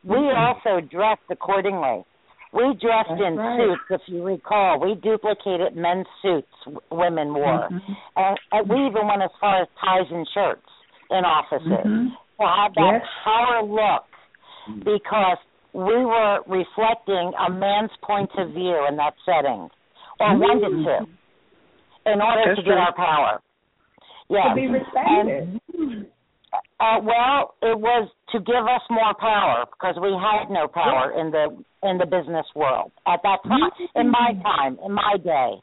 Speaker 7: we also dressed accordingly. We dressed
Speaker 4: That's
Speaker 7: in
Speaker 4: right.
Speaker 7: suits, if you recall. We duplicated men's suits women wore,
Speaker 4: Mhm.
Speaker 7: and, and we even went as far as ties and shirts in offices
Speaker 4: Mhm.
Speaker 7: to have that
Speaker 4: Yes.
Speaker 7: power look because we were reflecting a man's point of view in that setting, or wanted to, in order
Speaker 2: That's
Speaker 7: to get
Speaker 2: true.
Speaker 7: our power. Yeah.
Speaker 4: To be respected.
Speaker 7: Uh, well, it was to give us more power because we had no power in the in the business world at that time. In my time, in my day,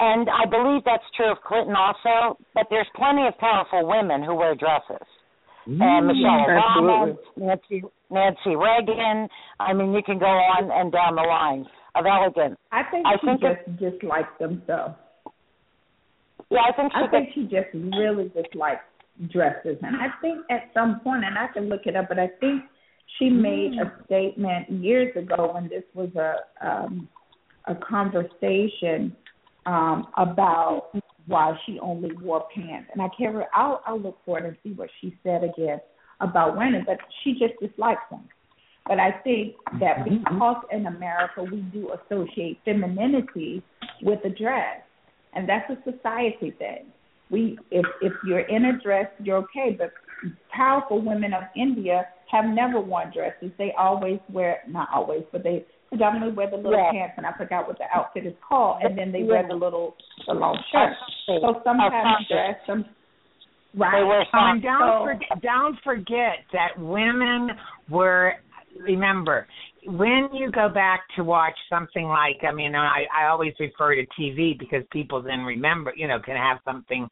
Speaker 7: And I believe that's true of Clinton also, but there's plenty of powerful women who wear dresses. and Michelle Obama, Nancy Nancy Reagan. I mean, you can go on and down the line of elegance.
Speaker 4: I think
Speaker 7: I
Speaker 4: she
Speaker 7: think
Speaker 4: just dislikes them though.
Speaker 7: Yeah, I think she
Speaker 4: I think she just really dislikes dresses, and I think at some point, and I can look it up, but I think she made a statement years ago when this was a um, a conversation um, about why she only wore pants, and I can't. Re- I'll I'll look for it and see what she said again about women, but she just dislikes them. But I think that because in America we do associate femininity with a dress, and that's a society thing. We, if if you're in a dress, you're okay. But powerful women of India have never worn dresses. They always wear, not always, but they predominantly wear the little
Speaker 7: Yeah.
Speaker 4: pants, and I forgot what the outfit is called, and then they wear the little the long shirt. So sometimes dress, some right.
Speaker 7: They wear
Speaker 3: um,
Speaker 7: socks.
Speaker 3: don't
Speaker 4: So-
Speaker 3: forget, don't forget that women were. Remember, when you go back to watch something like, I mean, I, I always refer to TV because people then remember, you know, can have something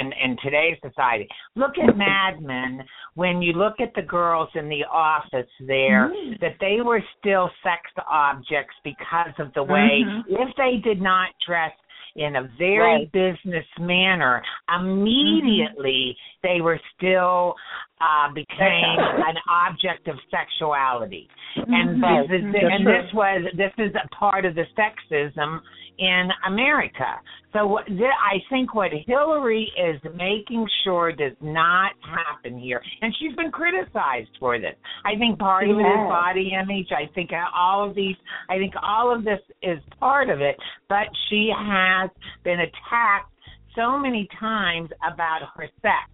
Speaker 3: in in today's society. Look at <laughs> Mad Men. When you look at the girls in the office there, that they were still sex objects because of the way
Speaker 4: Mhm.
Speaker 3: if they did not dress in a very
Speaker 7: Right.
Speaker 3: business manner, immediately mm-hmm. they were still uh became an object of sexuality. Mm-hmm. And
Speaker 7: Right.
Speaker 3: this is
Speaker 4: mm-hmm.
Speaker 3: and
Speaker 4: true.
Speaker 3: this was this is a part of the sexism in America. So what th- I think what Hillary is making sure does not happen here, and she's been criticized for this. I think part of it is body image. I think all of these. I think all of this is part of it. But she has been attacked so many times about her sex,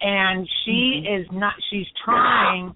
Speaker 3: and she mm-hmm. is not. She's trying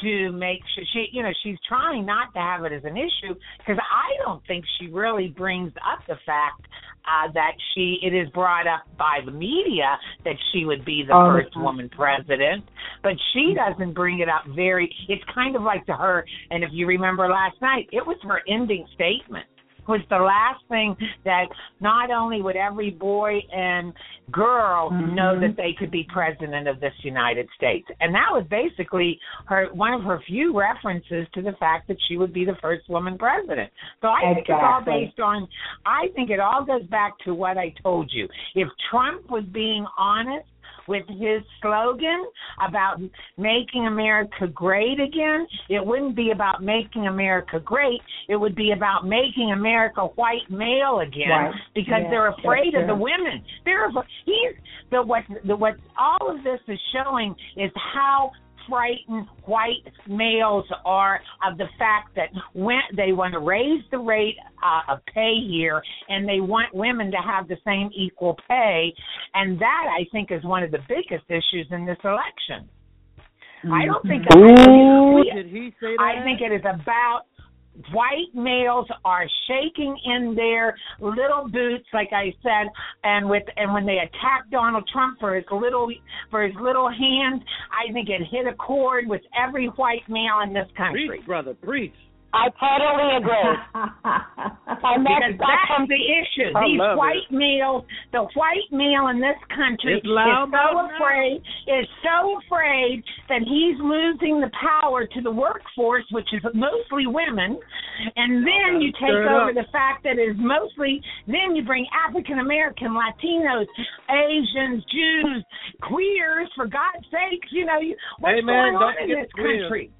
Speaker 3: to make sure she you know she's trying not to have it as an issue because I don't think she really brings up the fact uh that she it is brought up by the media that she would be the
Speaker 4: the
Speaker 3: first woman president but she doesn't bring it up very it's kind of like to her and if you remember last night it was her ending statement was the last thing that not only would every boy and girl
Speaker 4: Mhm.
Speaker 3: know that they could be president of this United States. And that was basically her one of her few references to the fact that she would be the first woman president. So I think it's all based on I think it all goes back to what I told you. If Trump was being honest with his slogan about making America great again, it wouldn't be about making America great. It would be about making America white male again
Speaker 4: Right.
Speaker 3: because
Speaker 4: Yeah,
Speaker 3: they're afraid of the women. They're he's the what the what all of this is showing is how frightened white males are of the fact that when they want to raise the rate uh, of pay here and they want women to have the same equal pay and that I think is one of the biggest issues in this election. I don't think I think,
Speaker 6: Did he say that?
Speaker 3: I think it is about white males are shaking in their little boots like I said and with and when they attacked Donald Trump for his little for his little hand I think it hit a chord with every white male in this country
Speaker 6: preach, brother, preach.
Speaker 7: I totally agree. <laughs> And that's,
Speaker 3: because
Speaker 7: that's
Speaker 3: that's
Speaker 7: from,
Speaker 3: the issue.
Speaker 6: I
Speaker 3: These
Speaker 6: love
Speaker 3: white males, the white male in this country
Speaker 6: It's loud
Speaker 3: is so
Speaker 6: now.
Speaker 3: afraid, is so afraid that he's losing the power to the workforce, which is mostly women. And then you take
Speaker 6: stir
Speaker 3: over
Speaker 6: up.
Speaker 3: the fact that it's mostly, then you bring African American, Latinos, Asians, Jews, queers, for God's sakes, you know, what's
Speaker 6: Hey, man,
Speaker 3: going on
Speaker 6: don't
Speaker 3: in this
Speaker 6: the queers.
Speaker 3: country?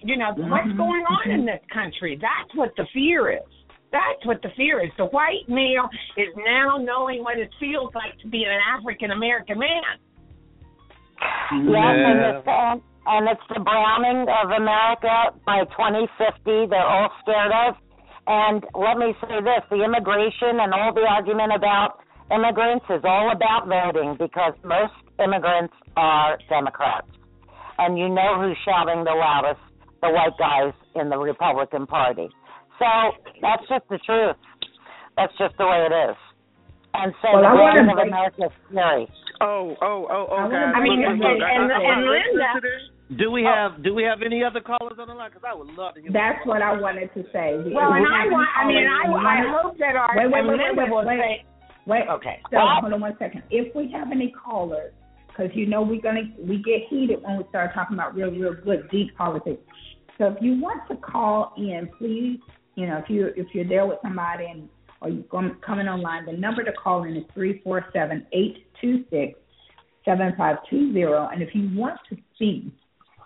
Speaker 3: You know, mm-hmm. what's going on in mm-hmm. this country? That's what the fear is. That's what the fear is. The white male is now knowing what it feels like to be an African American man. Mm-hmm.
Speaker 7: Yes, and
Speaker 6: Yeah.
Speaker 7: it's, and, and it's the browning of America by 2050. They're all scared of. And let me say this: the immigration and all the argument about immigrants is all about voting because most immigrants are Democrats, and you know who's shouting the loudest: the white guys in the Republican Party. So that's just the truth. That's just the way it is. And so
Speaker 4: Well,
Speaker 7: the
Speaker 4: I wanna
Speaker 7: of America is scary.
Speaker 2: Oh, oh, oh, oh,
Speaker 4: I.
Speaker 3: I mean,
Speaker 2: look,
Speaker 3: and,
Speaker 2: look, look,
Speaker 3: and,
Speaker 2: I- I-
Speaker 3: and Linda.
Speaker 6: Do we oh. have Do we have any other callers on the line? Because I would love to hear.
Speaker 4: That's what I wanted to say.
Speaker 3: Well, and I want. I mean, I, I hope that our
Speaker 4: Wait, wait, wait,
Speaker 3: Linda
Speaker 4: wait,
Speaker 3: will
Speaker 4: wait.
Speaker 3: say.
Speaker 4: Wait,
Speaker 3: Okay.
Speaker 4: So hold on one second. If we have any callers, because you know we're gonna we get heated when we start talking about real, real good deep politics. So if you want to call in, please, you know, if you if you're there with somebody and or you're coming online, the number to call in is three four seven eight two six seven five two zero. And if you want to speak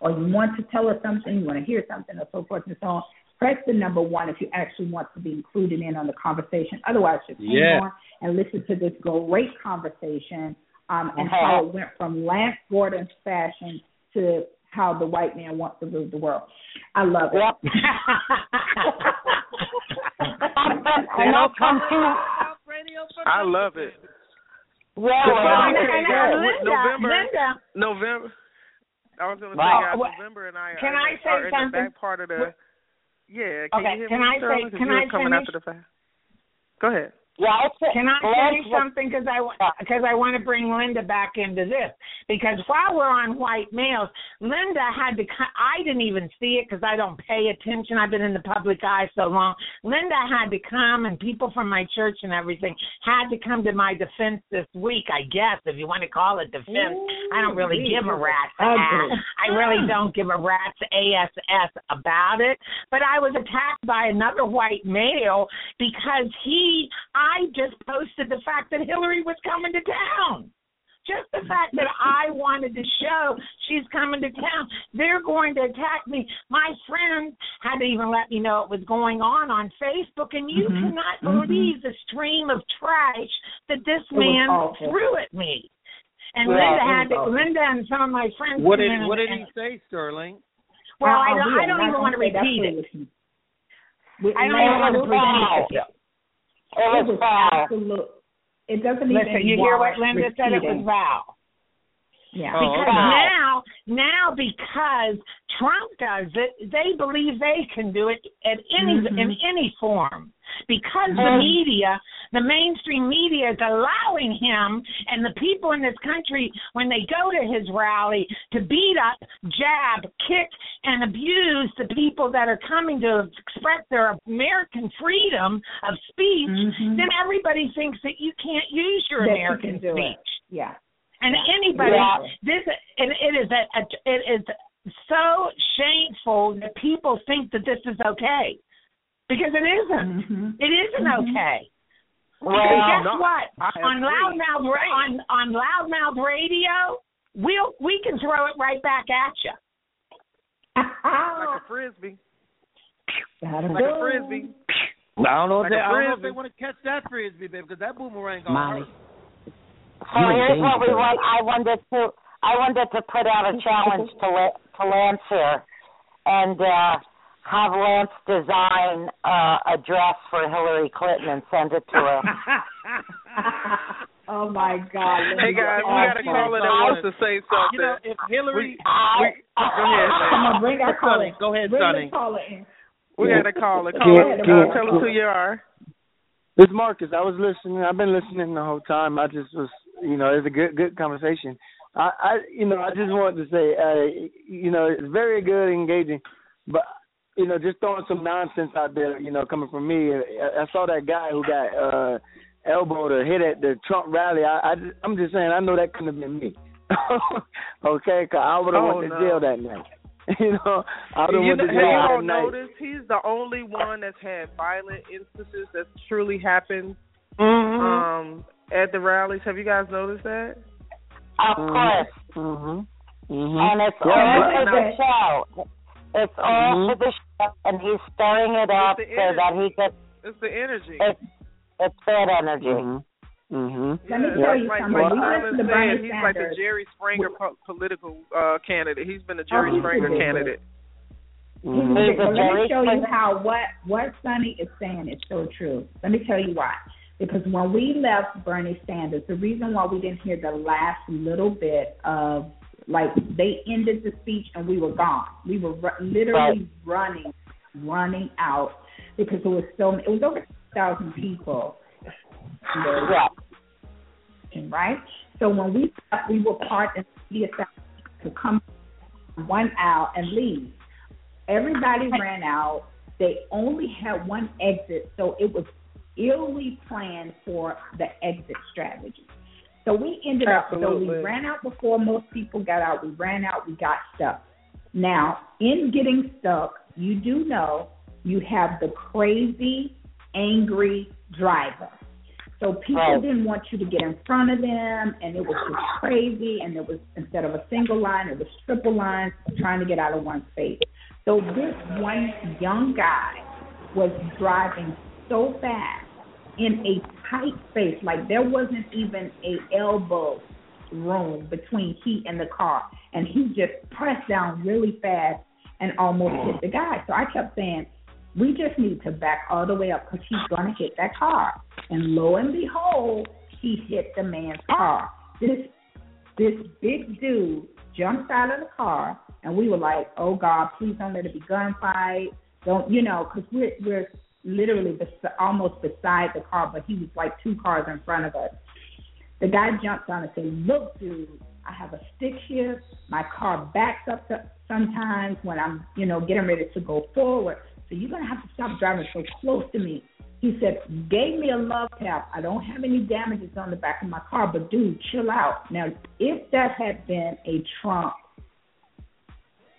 Speaker 4: or you want to tell us something, you want to hear something, or so forth and so on, press the number one if you actually want to be included in on the conversation. Otherwise, just hang
Speaker 6: Yeah.
Speaker 4: on and listen to this great conversation um, and how it went from Lance Gordon's fashion to how the white man wants to rule the world. I love it.
Speaker 7: Yep. <laughs> and I'll come to.
Speaker 2: I love it.
Speaker 7: Yeah,
Speaker 2: Well,
Speaker 7: well,
Speaker 2: I
Speaker 3: And,
Speaker 2: Okay,
Speaker 3: and,
Speaker 2: guys,
Speaker 3: uh, Linda,
Speaker 2: November.
Speaker 3: Linda,
Speaker 2: November. I was going to say,
Speaker 7: Wow.
Speaker 2: guys,
Speaker 3: What-
Speaker 2: November and I
Speaker 3: can
Speaker 2: are,
Speaker 3: I say
Speaker 2: are in the
Speaker 3: something?
Speaker 2: back part of the. Yeah, can
Speaker 3: Okay,
Speaker 2: you hear
Speaker 3: can
Speaker 2: me,
Speaker 3: I say-
Speaker 2: Sterling? 'Cause
Speaker 3: can
Speaker 2: you were
Speaker 3: I
Speaker 2: coming
Speaker 3: finish?
Speaker 2: after the fact. Go ahead.
Speaker 7: It's
Speaker 3: Can I say something? Because I because I want to bring Linda back into this. Because while we're on white males, Linda had to. I didn't even see it because I don't pay attention. I've been in the public eye so long. Linda had to come, and people from my church and everything had to come to my defense this week. I guess if you want to call it defense, I don't really give a rat's ass. I really don't give a rat's ass about it. But I was attacked by another white male because he, I just posted the fact that Hillary was coming to town. Just the fact that I wanted to show she's coming to town, they're going to attack me. My friends had to even let me know it was going on on Facebook, and you
Speaker 4: Mhm,
Speaker 3: cannot
Speaker 4: mhm.
Speaker 3: believe the stream of trash that this
Speaker 4: was
Speaker 3: man threw at me. And
Speaker 7: Yeah,
Speaker 3: Linda had to. Linda and some of my friends.
Speaker 6: What did What did he say, Sterling?
Speaker 3: Well, I
Speaker 4: Uh-uh,
Speaker 3: don't, I don't even want to
Speaker 4: gonna say that's
Speaker 3: repeat it. I don't even want to repeat it.
Speaker 7: It
Speaker 4: It
Speaker 7: was foul.
Speaker 4: absolute. It doesn't even.
Speaker 3: Listen, you hear what Linda said? It was
Speaker 4: repeating. Yeah.
Speaker 6: Oh,
Speaker 3: Because
Speaker 6: okay.
Speaker 3: now, now because Trump does it, they believe they can do it at any
Speaker 4: Mhm.
Speaker 3: in any form. Because the
Speaker 7: Mhm.
Speaker 3: media, the mainstream media, is allowing him and the people in this country, when they go to his rally, to beat up, jab, kick, and abuse the people that are coming to express their American freedom of speech,
Speaker 4: Mhm.
Speaker 3: then everybody thinks that you can't use your
Speaker 4: That you
Speaker 3: American
Speaker 4: it.
Speaker 3: speech.
Speaker 4: Yeah.
Speaker 3: And anybody,
Speaker 7: Yeah.
Speaker 3: this and it is a, a it is so shameful that people think that this is okay because it isn't.
Speaker 4: Mhm.
Speaker 3: It isn't
Speaker 4: Mhm.
Speaker 3: okay.
Speaker 7: Well,
Speaker 3: and guess
Speaker 2: no,
Speaker 3: what?
Speaker 2: I
Speaker 3: On
Speaker 2: agree.
Speaker 3: LouddMouth ra- on on LouddMouth radio, we'll we can throw it right back at you.
Speaker 2: Like a frisbee.
Speaker 4: Gotta
Speaker 2: Like a frisbee.
Speaker 6: I don't know if
Speaker 2: Like
Speaker 6: they,
Speaker 2: a
Speaker 6: I don't know if
Speaker 2: frisbee.
Speaker 6: they want to catch that frisbee, baby, because that boomerang gonna
Speaker 1: Molly.
Speaker 6: hurt.
Speaker 7: So here's what we want. I wanted to I wanted to put out a challenge to to Lance here, and uh, have Lance design uh, a dress for Hillary Clinton and send it to her. <laughs>
Speaker 4: oh my God.
Speaker 2: Hey guys, we got a
Speaker 7: Awesome.
Speaker 2: caller that wants to say something.
Speaker 6: You know, if Hillary,
Speaker 7: I,
Speaker 2: We- go ahead, <laughs>
Speaker 4: Come on, bring that caller.
Speaker 6: Go ahead,
Speaker 4: Bring
Speaker 6: Sonny.
Speaker 4: the caller in.
Speaker 2: We got a caller.
Speaker 8: Can-
Speaker 2: Caller,
Speaker 8: can-
Speaker 2: uh, tell us who you are.
Speaker 8: This is Marcus. I was listening. I've been listening the whole time. I just was, you know, it's a good, good conversation. I, I, you know, I just wanted to say, uh, you know, it's very good, engaging, but you know, just throwing some nonsense out there, you know, coming from me. I, I saw that guy who got uh elbowed or hit at the Trump rally. I, I I'm just saying, I know that couldn't have been me. <laughs> okay, cause I would have
Speaker 2: Oh,
Speaker 8: went to
Speaker 2: no.
Speaker 8: jail that night. <laughs> you know, I would have
Speaker 2: You know, you
Speaker 8: jail
Speaker 2: all
Speaker 8: that night.
Speaker 2: noticed he's the only one that's had violent instances that's truly happened
Speaker 8: Mm-hmm.
Speaker 2: um at the rallies. Have you guys noticed that?
Speaker 7: of course,
Speaker 8: Mhm. Mhm.
Speaker 7: and it's
Speaker 8: Yeah,
Speaker 7: all for the show. It's all
Speaker 8: Mhm.
Speaker 7: for the show, and he's stirring it up so that he gets
Speaker 2: It's the energy.
Speaker 7: it's it's bad energy.
Speaker 8: Mhm. Mhm.
Speaker 4: Let me
Speaker 2: Yeah,
Speaker 4: tell you
Speaker 2: like,
Speaker 4: something.
Speaker 2: Like
Speaker 4: We went
Speaker 2: Sterling
Speaker 4: to the
Speaker 2: said,
Speaker 4: Bernie
Speaker 2: he's like a
Speaker 4: Sanders.
Speaker 2: Jerry Springer po- political uh candidate. He's been a Jerry
Speaker 4: Oh,
Speaker 2: Springer
Speaker 4: ridiculous.
Speaker 2: candidate.
Speaker 4: He's
Speaker 8: Mhm.
Speaker 7: He's a.
Speaker 4: Let me show you how what what Sonny is saying is so true. Let me tell you why. Because when we left Bernie Sanders, the reason why we didn't hear the last little bit of like they ended the speech and we were gone. We were literally running, running out because it was so it was over thousand people.
Speaker 7: Yeah.
Speaker 4: right? So when we left, we were part of the to come one aisle and leave. Everybody ran out. They only had one exit, so it was illy planned for the exit strategy. So we ended
Speaker 2: Absolutely.
Speaker 4: up, so we ran out before most people got out. We ran out, we got stuck. Now, in getting stuck, you do know you have the crazy, angry driver. So people
Speaker 7: Right.
Speaker 4: didn't want you to get in front of them, and it was just crazy. And it was instead of a single line, it was triple lines trying to get out of one space. So this one young guy was driving so fast in a tight space, like there wasn't even a elbow room between he and the car, and he just pressed down really fast and almost hit the guy. So I kept saying, we just need to back all the way up because he's to hit that car. And lo and behold, he hit the man's car. This this big dude jumped out of the car, and we were like, "Oh God, please don't let it be gunfight. Don't you know?" Because we're we're literally bes- almost beside the car, but he was like two cars in front of us. The guy jumped on and said, "Look, dude, I have a stick shift. My car backs up to, sometimes when I'm, you know, getting ready to go forward. So you're gonna have to stop driving so close to me." He said, "Gave me a love tap. I don't have any damages on the back of my car, but dude, chill out." Now, if that had been a Trump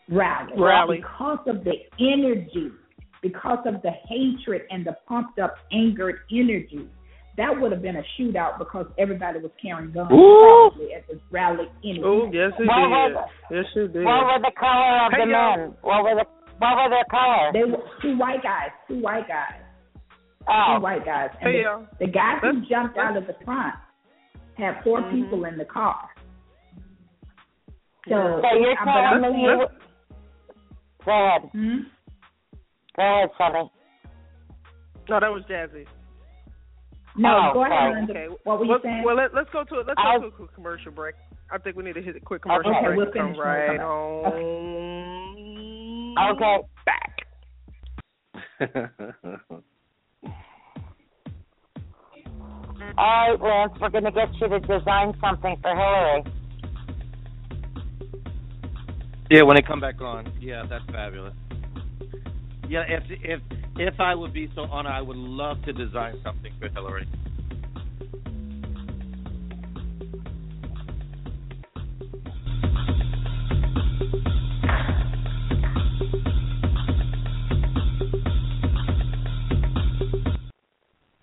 Speaker 4: rally,
Speaker 2: Rally.
Speaker 4: because of the energy, because of the hatred and the pumped up, angered energy, that would have been a shootout because everybody was carrying guns
Speaker 7: Ooh.
Speaker 4: probably at the rally anyway.
Speaker 2: Oh, yes, it
Speaker 7: What
Speaker 2: did.
Speaker 7: was
Speaker 2: Yes, it did.
Speaker 7: What were the color of
Speaker 2: Hey,
Speaker 7: the
Speaker 2: y'all.
Speaker 7: men? What were the what were their color?
Speaker 4: They were two white guys, two white guys,
Speaker 7: Oh,
Speaker 4: two white guys, and
Speaker 2: Hey,
Speaker 4: the,
Speaker 2: y'all.
Speaker 4: the guy who jumped out of the front had 4
Speaker 2: Mhm.
Speaker 4: people in the car. So,
Speaker 7: so you're
Speaker 4: I'm
Speaker 7: telling me
Speaker 4: saying-
Speaker 7: you? Go ahead.
Speaker 4: Hmm?
Speaker 7: Go ahead, Sonny.
Speaker 2: No, that was Jazzie.
Speaker 4: No,
Speaker 7: Oh,
Speaker 4: go ahead,
Speaker 2: Okay.
Speaker 4: What were you
Speaker 2: well,
Speaker 4: saying?
Speaker 2: Well, let, let's go to it. Let's
Speaker 7: I-
Speaker 2: go to a quick commercial break. I think we need to hit a quick commercial
Speaker 7: Okay,
Speaker 2: break.
Speaker 4: we'll
Speaker 2: and come
Speaker 4: finish when we
Speaker 2: right
Speaker 4: come
Speaker 2: on
Speaker 7: Okay.
Speaker 2: back. <laughs>
Speaker 7: All right, Lance, we're going to get you to design something for Hillary.
Speaker 6: Yeah, when they come back on. Yeah, that's fabulous. Yeah, if if if I would be so honored, I would love to design something for Hillary.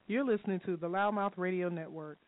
Speaker 5: You're listening to the LouddMouth Radio Network.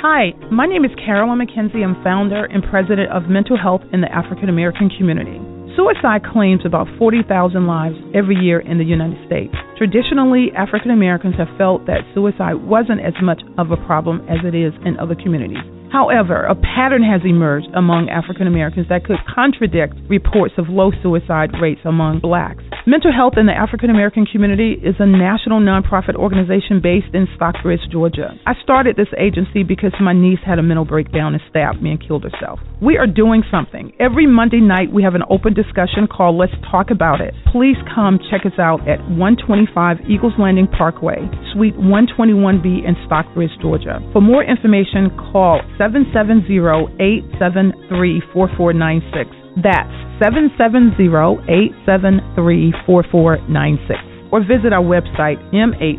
Speaker 5: Hi, my name is Carolyn McKenzie. I'm founder and president of Mental Health in the African American Community. Suicide claims about 40,000 lives every year in the United States. Traditionally, African Americans have felt that suicide wasn't as much of a problem as it is in other communities. However, a pattern has emerged among African Americans that could contradict reports of low suicide rates among blacks. Mental Health in the African American Community is a national nonprofit organization based in Stockbridge, Georgia. I started this agency because my niece had a mental breakdown and stabbed me and killed herself. We are doing something. Every Monday night, we have an open discussion called Let's Talk About It. Please come check us out at 125 Eagles Landing Parkway, Suite 121B in Stockbridge, Georgia. For more information, call 770-873-4496. That's 770-873-4496. Or visit our website, mhiaac.org,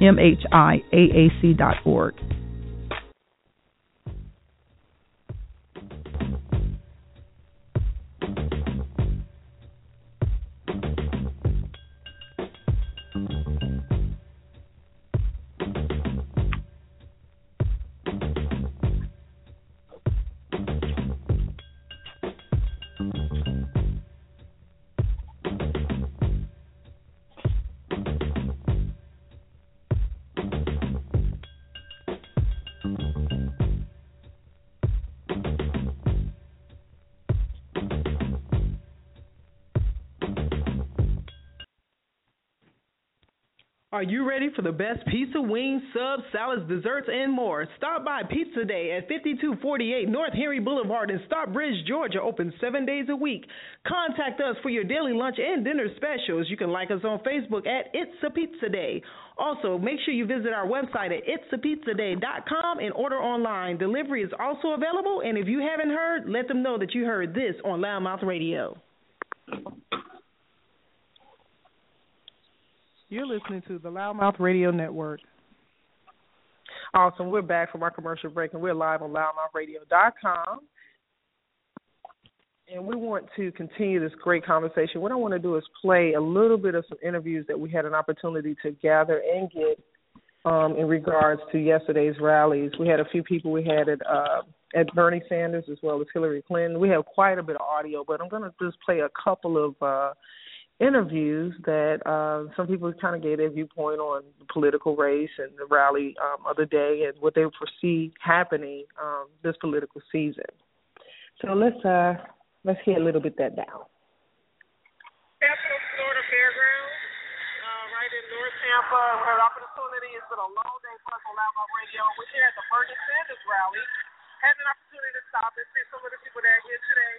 Speaker 5: mhiaac.org. Are you ready for the best pizza, wings, subs, salads, desserts, and more? Stop by Pizza Day at 5248 North Henry Boulevard in Stockbridge, Georgia, open seven days a week. Contact us for your daily lunch and dinner specials. You can like us on Facebook at It's a Pizza Day. Also, make sure you visit our website at it'sapizzaday.com and order online. Delivery is also available, and if you haven't heard, let them know that you heard this on LouddMouth Radio. You're listening to the LouddMouth Radio Network.
Speaker 2: Awesome. We're back from our commercial break, and we're live on louddmouthradio.com. And we want to continue this great conversation. What I want to do is play a little bit of some interviews that we had an opportunity to gather and get um, in regards to yesterday's rallies. We had a few people we had at uh, at Bernie Sanders as well as Hillary Clinton. We have quite a bit of audio, but I'm going to just play a couple of uh, interviews that uh, some people kind of gave their viewpoint on the political race and the rally um, of the day and what they foresee happening um, this political season. So let's uh, let's hear a little bit that now.
Speaker 9: Florida uh, right in North Tampa. Had opportunity. It's been a long day for us on LouddMouth Radio. We're here at the Bernie Sanders rally. Had an opportunity to stop and see some of the people that are here today.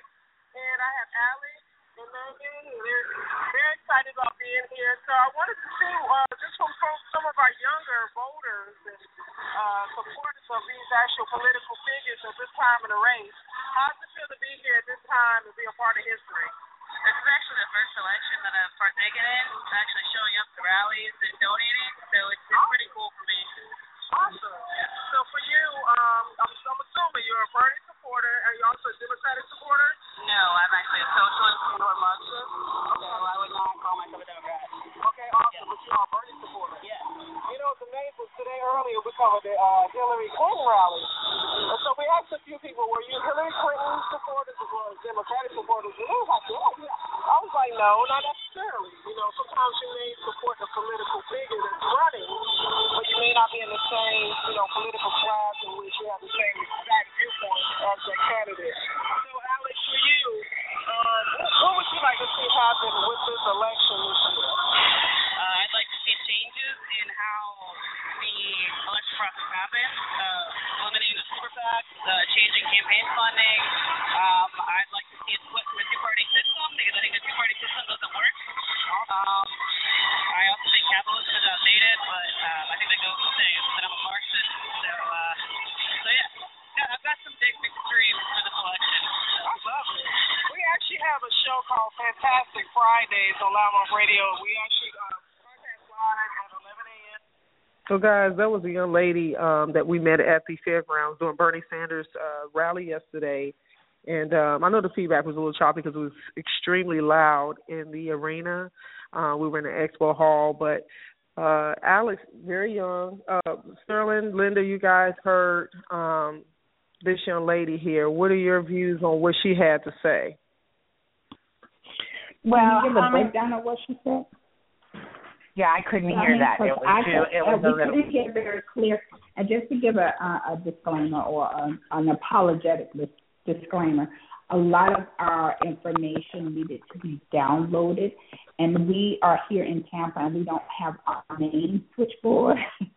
Speaker 9: And I have Alex and. They're very excited about being here. So I wanted to see, uh, just from, some of our younger voters and uh, supporters of these actual political figures at this time in the race, how does it feel to be here at this time and be a part of history?
Speaker 10: This is actually the first election that I've partaken in, actually showing up to rallies and donating, so it's, it's pretty cool for me.
Speaker 9: Awesome. So for you, um, I'm, I'm assuming you're a Bernie supporter. Are you also a Democratic supporter?
Speaker 10: No, I'm actually a socialist and a Marxist, so I would not call myself a Democrat.
Speaker 9: Okay, awesome. But you are a Bernie supporter. Know, the name today earlier we covered the uh, Hillary Clinton rally. And so we asked a few people, were you Hillary Clinton supporters as well as Democratic supporters? And they was like, yeah, yeah. I was like, no, not necessarily. You know, sometimes you may support the political figure that's running, but you may not be in the same, you know, political class in which you have the same exact viewpoint as that candidate. So, Alex, for you, uh, what would you like to see happen with this election this year?
Speaker 10: Uh, I'd like to see changes in how the election process happens, uh, eliminating the super PACs, uh, changing campaign funding. Um, I'd like to see it split from a two-party system because I think the two-party system doesn't work. Um, I also think capitalism is outdated, but um, I think that goes without saying that I'm a Marxist. So, uh, so yeah. yeah, I've got some big, big dreams for this election.
Speaker 9: I love it. We actually have a show called Fantastic Fridays on LouddMouth Radio. We actually uh, broadcast live at 11 a.m.
Speaker 2: So, guys, that was a young lady um, that we met at the fairgrounds during Bernie Sanders' uh, rally yesterday. And um, I know the feedback was a little choppy because it was extremely loud in the arena. Uh, we were in the expo hall, but uh, Alex, very young. Uh, Sterling, Linda, you guys heard um, this young lady here. What are your views on what she had to say?
Speaker 3: Well,
Speaker 4: Can you give a
Speaker 3: um,
Speaker 4: breakdown of what she said?
Speaker 3: Yeah, I couldn't
Speaker 4: I
Speaker 3: hear
Speaker 4: mean,
Speaker 3: that. It was
Speaker 4: I
Speaker 3: too. It
Speaker 4: uh,
Speaker 3: was a
Speaker 4: we
Speaker 3: little.
Speaker 4: couldn't hear very clear. And just to give a, a, a disclaimer or a, an apologetic disclaimer, a lot of our information needed to be downloaded, and we are here in Tampa, and we don't have our main switchboard. <laughs>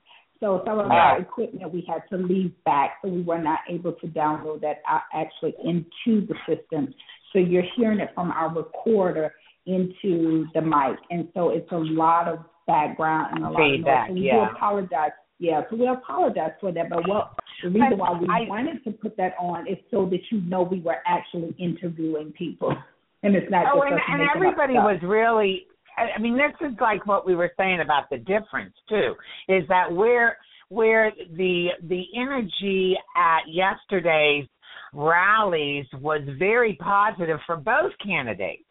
Speaker 4: So some of our equipment we had to leave back, so we were not able to download that uh, actually into the system. So you're hearing it from our recorder into the mic, and so it's a lot of background and a lot
Speaker 3: Feedback,
Speaker 4: of noise. So we
Speaker 3: yeah.
Speaker 4: do apologize. Yeah, so we apologize for that. But what the reason why we
Speaker 3: I-
Speaker 4: wanted to put that on is so that you know we were actually interviewing people, and it's not
Speaker 3: Oh,
Speaker 4: just
Speaker 3: and, and everybody was really. I I mean, this is like what we were saying about the difference too. Is that where where the the energy at yesterday's rallies was very positive for both candidates.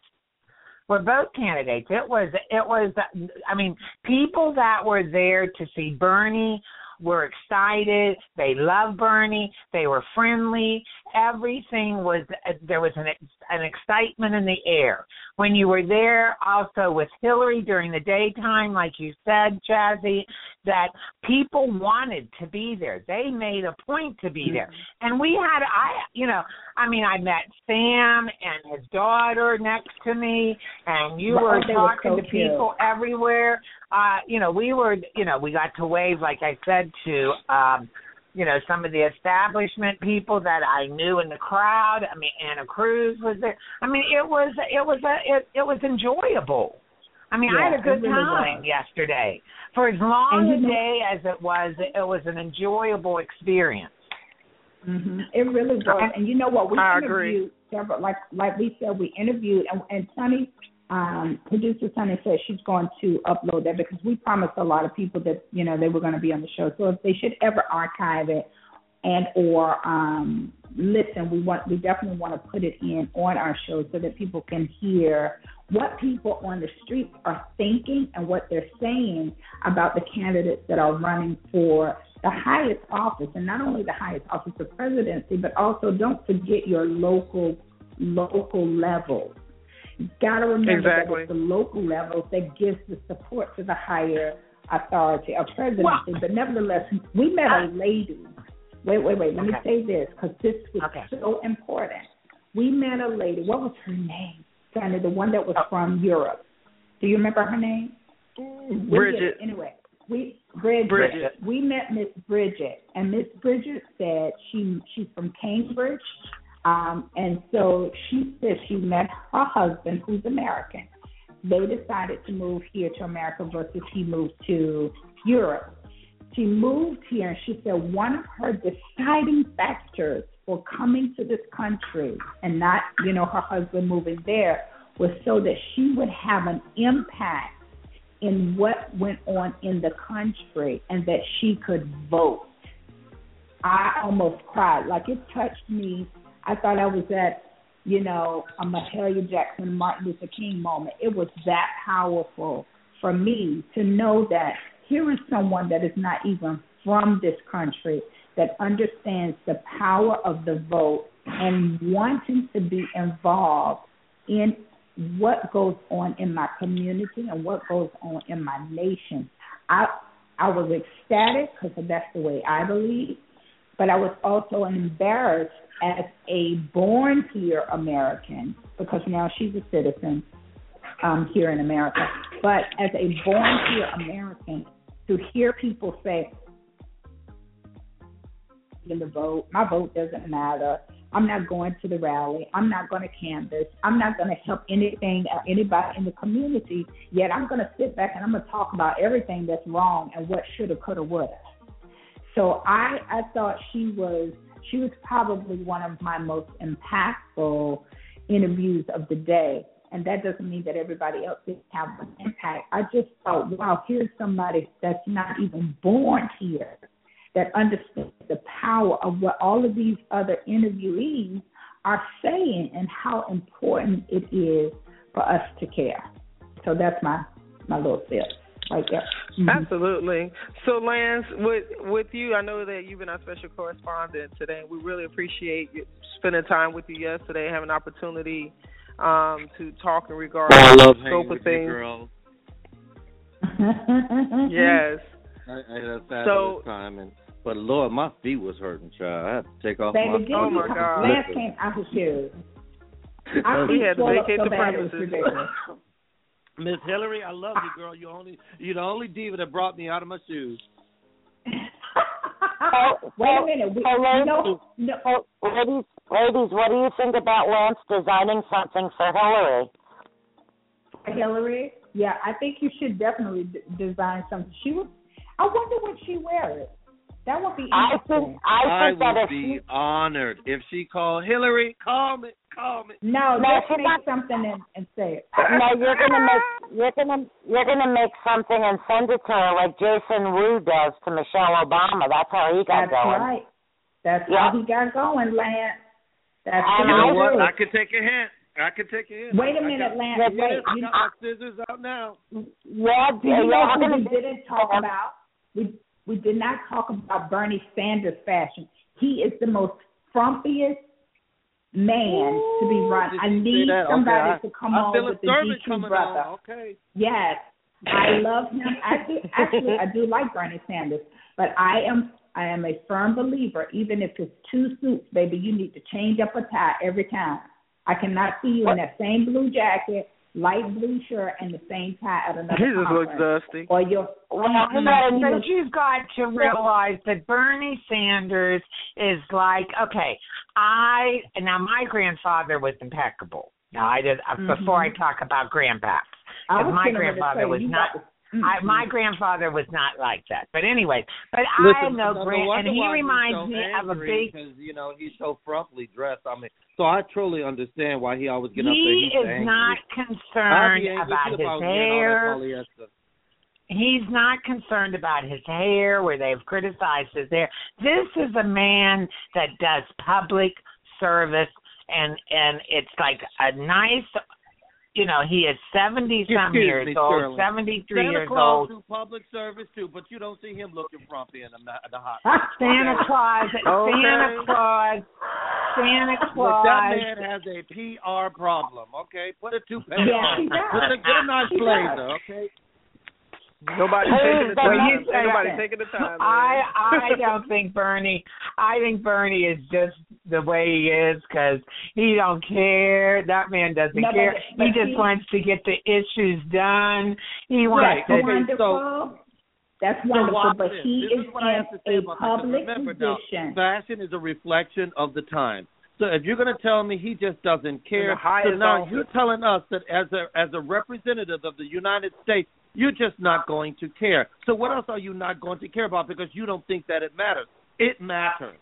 Speaker 3: For both candidates, it was it was. I mean, people that were there to see Bernie were excited. They loved Bernie. They were friendly. Everything was there was an an excitement in the air. When you were there also with Hillary during the daytime, like you said, Jazzie, that people wanted to be there. They made a point to be there. And we had I you know, I mean I met Sam and his daughter next to me and you were talking
Speaker 4: so
Speaker 3: to people everywhere. Uh, you know, we were, you know, we got to wave, like I said, to, um, you know, some of the establishment people that I knew in the crowd. I mean, Anna Cruz was there. I mean, it was, it was a, it, it was enjoyable. I mean, I had a good
Speaker 4: really
Speaker 3: time
Speaker 4: was.
Speaker 3: yesterday. For as long a day as it was, it was an enjoyable experience.
Speaker 4: hmm It really was. And you know what? We
Speaker 2: I agree.
Speaker 4: interviewed several, like like we said, we interviewed, and, and Sonny, um, producer Sonny said she's going to upload that because we promised a lot of people that you know they were going to be on the show. So if they should ever archive it and or um, listen, we want we definitely want to put it in on our show so that people can hear what people on the street are thinking and what they're saying about the candidates that are running for the highest office, and not only the highest office of presidency, but also don't forget your local local levels. Got to remember
Speaker 2: Exactly.
Speaker 4: that it's the local levels that gives the support to the higher authority of presidency. but nevertheless, we met a lady. Wait, wait, wait. Let me say this because this was
Speaker 3: Okay.
Speaker 4: so important. We met a lady. What was her name? Sandy, the one that was oh. from Europe. Do you remember her name?
Speaker 2: Bridget.
Speaker 4: Anyway, we Bridget.
Speaker 2: Bridget.
Speaker 4: We met Miss Bridget, and Miss Bridget said she she's from Cambridge, um, and so she said she met her husband, who's American. They decided to move here to America versus he moved to Europe. She moved here, and she said one of her deciding factors for coming to this country and not, you know, her husband moving there was so that she would have an impact in what went on in the country and that she could vote. I almost cried. Like it touched me. I thought I was at, you know, a Mahalia Jackson, Martin Luther King moment. It was that powerful for me to know that here is someone that is not even from this country that understands the power of the vote and wanting to be involved in what goes on in my community and what goes on in my nation. I I was ecstatic because that's the way I believe, but I was also embarrassed as a born here American because now she's a citizen um, here in America. But as a born here American, to hear people say, in the vote. My vote doesn't matter. I'm not going to the rally. I'm not going to canvass. I'm not going to help anything or anybody in the community. Yet I'm going to sit back and I'm going to talk about everything that's wrong and what shoulda, coulda, woulda. So I I thought she was she was probably one of my most impactful interviews of the day. And that doesn't mean that everybody else didn't have an impact. I just thought, wow, here's somebody that's not even born here that understands the power of what all of these other interviewees are saying and how important it is for us to care. So that's my my little tip right there. Mhm.
Speaker 2: Absolutely. So, Lance, with with you, I know that you've been our special correspondent today. and We really appreciate you spending time with you yesterday, having an opportunity um, to talk in regards
Speaker 6: Oh, I
Speaker 2: to
Speaker 6: love
Speaker 2: the
Speaker 6: hanging
Speaker 2: scope of
Speaker 6: with you,
Speaker 2: things.
Speaker 6: girl. <laughs>
Speaker 2: Yes.
Speaker 6: I, I had a fabulous
Speaker 2: So-
Speaker 6: time, and but Lord, my feet was hurting, child. I had to take off
Speaker 4: Baby,
Speaker 6: my.
Speaker 4: did
Speaker 2: Oh, my God.
Speaker 4: Lance came out his shoes. I
Speaker 2: We had to vacate
Speaker 4: so
Speaker 2: the
Speaker 4: bad it was
Speaker 2: premises. <laughs>
Speaker 4: ridiculous.
Speaker 6: Miss Hillary, I love you, girl. You only you're the only diva that brought me out of my shoes. <laughs>
Speaker 4: oh, Wait a minute. We,
Speaker 11: Hello?
Speaker 4: no, no.
Speaker 11: Oh, ladies, ladies, what do you think about Lance designing something for Hillary?
Speaker 4: Hillary. Yeah, I think you should definitely d- design something. She would. I wonder what she wears. That would be
Speaker 11: I think I
Speaker 6: I
Speaker 11: think that
Speaker 6: would
Speaker 11: if
Speaker 6: be
Speaker 11: she,
Speaker 6: honored if she called Hillary. Call me, call me.
Speaker 4: no,
Speaker 11: No,
Speaker 4: just
Speaker 11: she's
Speaker 4: make
Speaker 11: not-
Speaker 4: something and, and say it.
Speaker 11: no, you're gonna make you're gonna you're gonna make something and send it to her like Jason Wu does to Michelle Obama. That's how he got
Speaker 4: That's
Speaker 11: going.
Speaker 4: right. That's
Speaker 11: Yeah.
Speaker 4: how he got going, Lance. That's
Speaker 11: And
Speaker 6: You
Speaker 4: the
Speaker 6: know
Speaker 11: I
Speaker 6: what?
Speaker 4: truth.
Speaker 6: I could take a hint. I could take a hint.
Speaker 4: Wait a
Speaker 6: I
Speaker 4: minute,
Speaker 6: got,
Speaker 4: Lance.
Speaker 11: Yeah,
Speaker 4: Wait.
Speaker 6: I
Speaker 4: You,
Speaker 6: got my scissors out now.
Speaker 11: Yeah,
Speaker 4: do you know who we didn't talk about? We we did not talk about Bernie Sanders fashion. He is the most frumpiest man to be run. I need somebody
Speaker 6: okay, I,
Speaker 4: to come
Speaker 6: I
Speaker 4: on with the GQ brother.
Speaker 6: on. Okay.
Speaker 4: Yes, I love him. I do, actually, I do like Bernie Sanders, but I am I am a firm believer. Even if it's two suits, baby, you need to change up a tie every time. I cannot see you in that same blue jacket light blue shirt and the same tie at another
Speaker 2: He just looks
Speaker 4: conference.
Speaker 2: dusty.
Speaker 4: Or your
Speaker 3: Well,
Speaker 4: Mm-mm.
Speaker 3: but you've got to realize that Bernie Sanders is like okay. I now my grandfather was impeccable. Now I did uh, before I talk about grandpaps. Because my
Speaker 4: getting ready to
Speaker 3: grandfather
Speaker 4: say,
Speaker 3: was
Speaker 4: you
Speaker 3: not.
Speaker 4: To-
Speaker 3: I, my grandfather was not like that. But anyway, but I
Speaker 6: Listen,
Speaker 3: know
Speaker 6: no, no
Speaker 3: grand, and he reminds
Speaker 6: so
Speaker 3: me of a big.
Speaker 6: because you know he's so frumpily dressed. I mean, so I truly understand why he always get up there.
Speaker 3: He is
Speaker 6: angry.
Speaker 3: not concerned about his
Speaker 6: I all
Speaker 3: hair. He's not concerned about his hair, where they've criticized his hair. This is a man that does public service, and and it's like a nice, you know, he is seventy some years
Speaker 6: me,
Speaker 3: old,
Speaker 6: Shirley.
Speaker 3: seventy three
Speaker 6: Santa
Speaker 3: years
Speaker 6: Claus
Speaker 3: old.
Speaker 6: do public service too, but you don't see him looking frumpy in the, the hot.
Speaker 3: Santa Claus, Santa Claus, Santa
Speaker 6: Look,
Speaker 3: Claus.
Speaker 6: that man has a PR problem. Okay, put a toupee
Speaker 3: Yeah,
Speaker 6: on.
Speaker 3: he does.
Speaker 6: Put a, get a nice
Speaker 3: He does.
Speaker 6: blazer. Okay.
Speaker 2: Nobody taking the time.
Speaker 3: you
Speaker 2: Ain't nobody taking the time.
Speaker 3: I
Speaker 2: man.
Speaker 3: I don't think Bernie. I think Bernie is just the way he is because he don't care. That man doesn't
Speaker 4: No,
Speaker 3: care.
Speaker 4: but
Speaker 3: he just
Speaker 4: he-
Speaker 3: wants to get the issues done. He wants
Speaker 4: That's
Speaker 3: to.
Speaker 4: wonderful. That's wonderful,
Speaker 6: watch
Speaker 4: but he
Speaker 6: This
Speaker 4: is
Speaker 6: is what I
Speaker 4: in
Speaker 6: have to say
Speaker 4: a
Speaker 6: about
Speaker 4: public
Speaker 6: Remember now,
Speaker 4: position.
Speaker 6: fashion is a reflection of the time. So if you're going to tell me he just doesn't care, so now
Speaker 2: office.
Speaker 6: you're telling us that as a as a representative of the United States, you're just not going to care. So what else are you not going to care about because you don't think that it matters? It matters.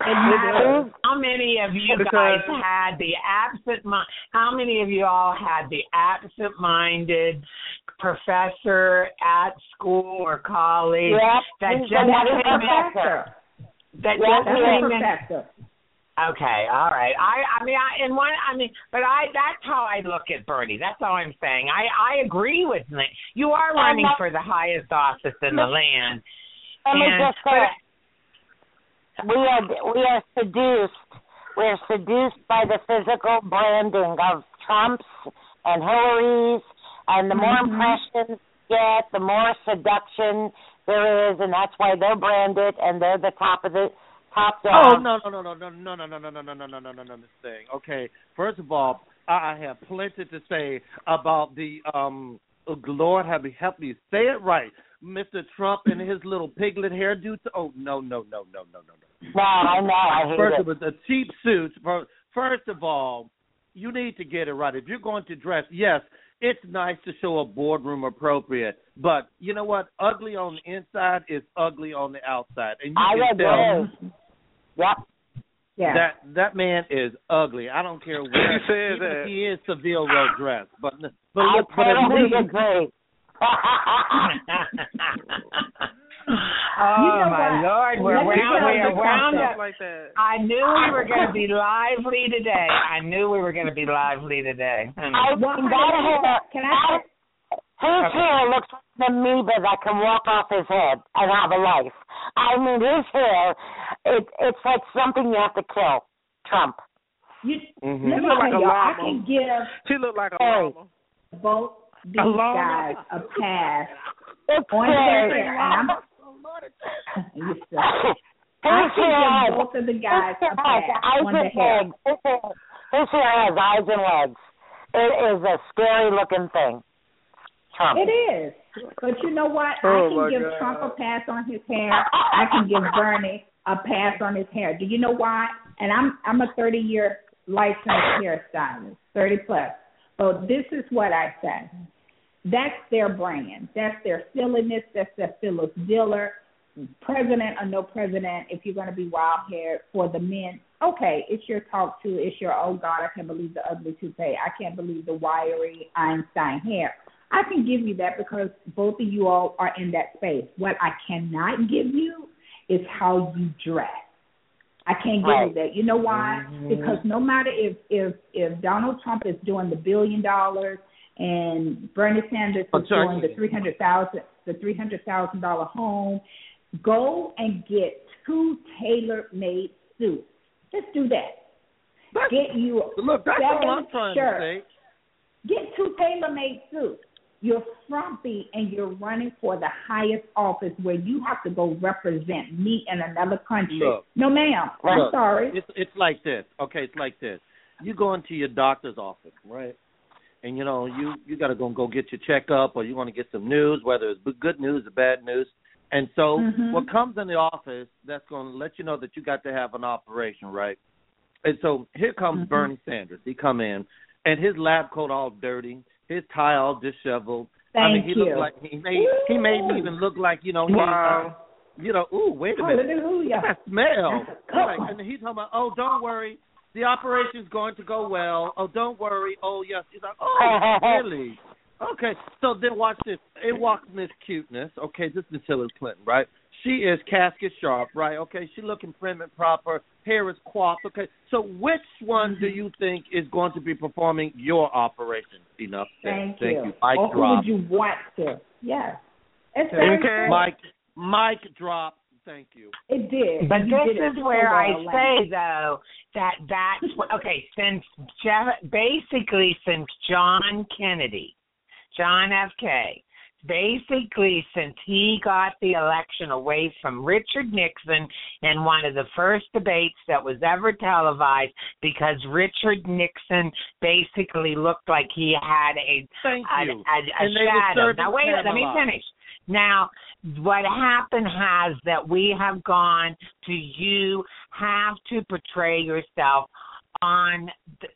Speaker 3: It matters. How many of you guys had the absent mind? How many of you all had the absent-minded professor at school or college
Speaker 11: Yep,
Speaker 3: that just came in? That
Speaker 11: Yeah,
Speaker 3: just came
Speaker 4: a
Speaker 3: in. Okay, all right. I I mean I in one I mean but I that's how I look at Bernie. That's all I'm saying. I I agree with me. You are running
Speaker 11: not-
Speaker 3: for the highest office in the land.
Speaker 11: Let me
Speaker 3: And-
Speaker 11: just say, we are we are seduced. We are seduced by the physical branding of Trumps and Hillary's, and the more
Speaker 3: Mm-hmm.
Speaker 11: impressions you get, the more seduction there is, and that's why they're branded and they're the top of the top
Speaker 6: Oh no no no no no no no no no no no no no no no no this thing. Okay, first of all, I have plenty to say about the um. Lord have me help me say it right, Mr. Trump and his little piglet hairdo. Oh no no no no no no no.
Speaker 11: No, I know. I hate
Speaker 6: First
Speaker 11: it.
Speaker 6: of all, the cheap suits. fir- First of all, you need to get it right. If you're going to dress, yes, it's nice to show a boardroom appropriate, but you know what? Ugly on the inside is ugly on the outside, and you
Speaker 11: I
Speaker 6: can tell
Speaker 11: agree. Yep.
Speaker 4: Yeah.
Speaker 6: that that man is ugly. I don't care where
Speaker 2: You said
Speaker 6: even
Speaker 2: that.
Speaker 6: he is Savile Row dressed, but but look, but at
Speaker 11: totally
Speaker 6: least <laughs>
Speaker 3: oh
Speaker 4: You know
Speaker 3: my
Speaker 4: what?
Speaker 3: lord, we're
Speaker 4: Let me
Speaker 3: round,
Speaker 4: tell
Speaker 3: we're, wound
Speaker 2: like that.
Speaker 3: I knew we were going to be lively today. I knew we were going to be lively today.
Speaker 11: I
Speaker 4: Well,
Speaker 11: that hair,
Speaker 4: can I say-
Speaker 11: his hair looks like an amoeba that can walk off his head and have a life. I mean, his hair, it it's like something you have to kill. Trump.
Speaker 4: You,
Speaker 6: Mhm.
Speaker 4: let
Speaker 2: You look like a
Speaker 4: y'all, I can give
Speaker 2: She look like a
Speaker 11: Hey.
Speaker 2: llama.
Speaker 4: both these
Speaker 6: A llama?
Speaker 4: guys a pass
Speaker 11: It's
Speaker 4: on their
Speaker 11: scary.
Speaker 4: hair. And I'm, <laughs> you
Speaker 11: His.
Speaker 4: I can give both of the guys
Speaker 11: hair
Speaker 4: a pass
Speaker 11: has
Speaker 4: on the
Speaker 11: and
Speaker 4: hair.
Speaker 11: legs. His hair, his hair has eyes and legs. It is a scary looking thing. Trump.
Speaker 4: It is. But you know what?
Speaker 2: Oh,
Speaker 4: I can give
Speaker 2: God.
Speaker 4: Trump a pass on his hair. I can give Bernie a pass on his hair. Do you know why? And I'm I'm a 30 year licensed hairstylist, 30 plus. But this is what I say. That's their brand. That's their silliness. That's their Phyllis Diller. President or no president, if you're going to be wild haired for the men, okay, it's your talk to. It's your, oh God, I can't believe the ugly toupee. I can't believe the wiry Einstein hair. I can give you that because both of you all are in that space. What I cannot give you is how you dress. I can't give
Speaker 11: Right.
Speaker 4: you that. You know why? Mm-hmm. Because no matter if if if Donald Trump is doing the billion dollars and Bernie Sanders is doing the three hundred thousand the three hundred thousand dollar home, go and get two tailor made suits. Just do that. Get you
Speaker 6: look, that's all I'm trying
Speaker 4: shirts.
Speaker 6: to say.
Speaker 4: Get two tailor made suits. You're frumpy and you're running for the highest office where you have to go represent me in another country.
Speaker 6: Look.
Speaker 4: no, ma'am. I'm sorry.
Speaker 6: It's it's like this. Okay, it's like this. You go into your doctor's office, right? and you know you you got to go go get your checkup or you want to get some news, whether it's good news or bad news. And so,
Speaker 4: Mhm.
Speaker 6: what comes in the office that's going to let you know that you got to have an operation, right? And so here comes
Speaker 4: Mhm.
Speaker 6: Bernie Sanders. He come in, and his lab coat all dirty, his tie all disheveled. I mean,
Speaker 4: Thank
Speaker 6: he
Speaker 4: you.
Speaker 6: looked like he made he made me even look like you know he,
Speaker 2: Wow.
Speaker 6: uh, you know ooh wait a minute
Speaker 4: Hallelujah.
Speaker 6: that smell. Like, and he's talking about, oh, don't worry, the operation's going to go well. Oh, don't worry. Oh, yes. He's like, oh, <laughs> really? Okay. So then watch this. It walks Miss Cuteness. Okay, this is Hillary Clinton, right? She is casket sharp, right? Okay, she looking prim and proper. Hair is coiffed. Okay, so which one
Speaker 4: Mm-hmm.
Speaker 6: do you think is going to be performing your operation? Enough. said.
Speaker 4: Thank,
Speaker 6: Thank
Speaker 4: you.
Speaker 6: you. Mike
Speaker 4: or who would you want to? Yes. It's very
Speaker 2: Okay.
Speaker 6: Mike. Mike drop. Thank you.
Speaker 4: It did.
Speaker 3: But
Speaker 4: You
Speaker 3: this
Speaker 4: did it
Speaker 3: is
Speaker 4: so
Speaker 3: where I
Speaker 4: well,
Speaker 3: say though that that's what, okay. Since Jeff, basically since John Kennedy, John F. K. Basically, since he got the election away from Richard Nixon in one of the first debates that was ever televised, because Richard Nixon basically looked like he had a
Speaker 6: Thank
Speaker 3: a,
Speaker 6: you.
Speaker 3: a, a
Speaker 6: were
Speaker 3: shadow. Now wait, let me finish. Now, what happened has that we have gone to you have to portray yourself on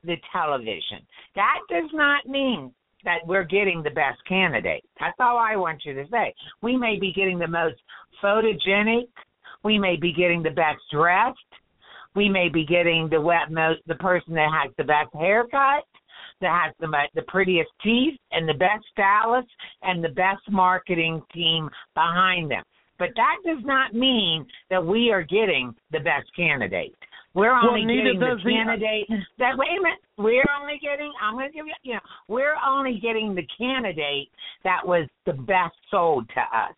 Speaker 3: the television. That does not mean that we're getting the best candidate. That's all I want you to say. We may be getting the most photogenic. We may be getting the best dressed. We may be getting the wet most the person that has the best haircut, that has the the prettiest teeth, and the best stylist, and the best marketing team behind them. But that does not mean that we are getting the best candidate. We're only
Speaker 6: neither
Speaker 3: getting the
Speaker 6: does the-
Speaker 3: candidate that wait a minute. We're only getting I'm gonna give you you know, we're only getting the candidate that was the best sold to us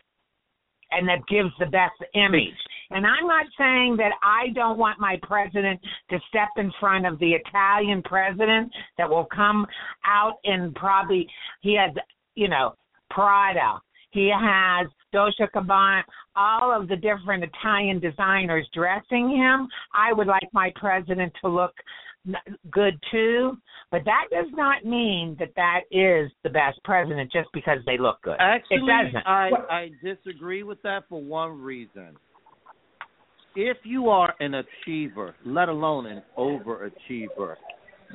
Speaker 3: and that gives the best image. And I'm not saying that I don't want my president to step in front of the Italian president that will come out in probably he has you know Prada. He has Dolce Gabbana, all of the different Italian designers dressing him. I would like my president to look good too, but that does not mean that that is the best president just because they look good.
Speaker 6: Actually,
Speaker 3: it.
Speaker 6: I I disagree with that for one reason. If you are an achiever, let alone an overachiever,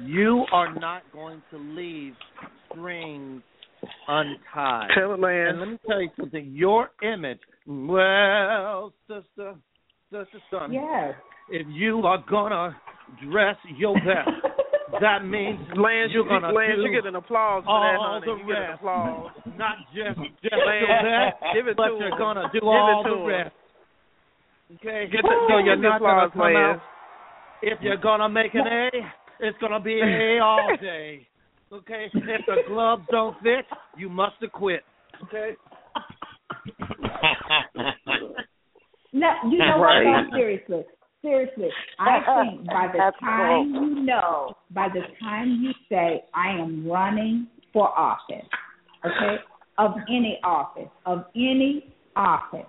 Speaker 6: you are not going to leave strings untied.
Speaker 2: Tell it, Lance.
Speaker 6: And let me tell you something. Your image, well, sister, sister, son,
Speaker 4: Yes.
Speaker 6: if you are gonna dress your best, <laughs> that means
Speaker 2: Lance,
Speaker 6: you're gonna
Speaker 2: Lance,
Speaker 6: do
Speaker 2: you get an applause for that,
Speaker 6: all
Speaker 2: honey.
Speaker 6: the
Speaker 2: you get an applause.
Speaker 6: not just just
Speaker 2: Lance,
Speaker 6: your best,
Speaker 2: give it
Speaker 6: but
Speaker 2: to
Speaker 6: you're
Speaker 2: him.
Speaker 6: gonna do
Speaker 2: Give it
Speaker 6: all
Speaker 2: to
Speaker 6: the
Speaker 2: him.
Speaker 6: rest. Okay,
Speaker 2: Get the,
Speaker 6: so you're
Speaker 2: the
Speaker 6: not gonna
Speaker 2: applause,
Speaker 6: come
Speaker 2: Lance.
Speaker 6: out. If you're gonna make an A, it's gonna be an A all <laughs> day. Okay, if the gloves don't fit, you must have quit. Okay.
Speaker 4: No, you know
Speaker 2: Right.
Speaker 4: what? No, seriously, seriously. I <laughs> think by the
Speaker 11: That's
Speaker 4: time you know, by the time you say I am running for office, okay, of any office, of any office,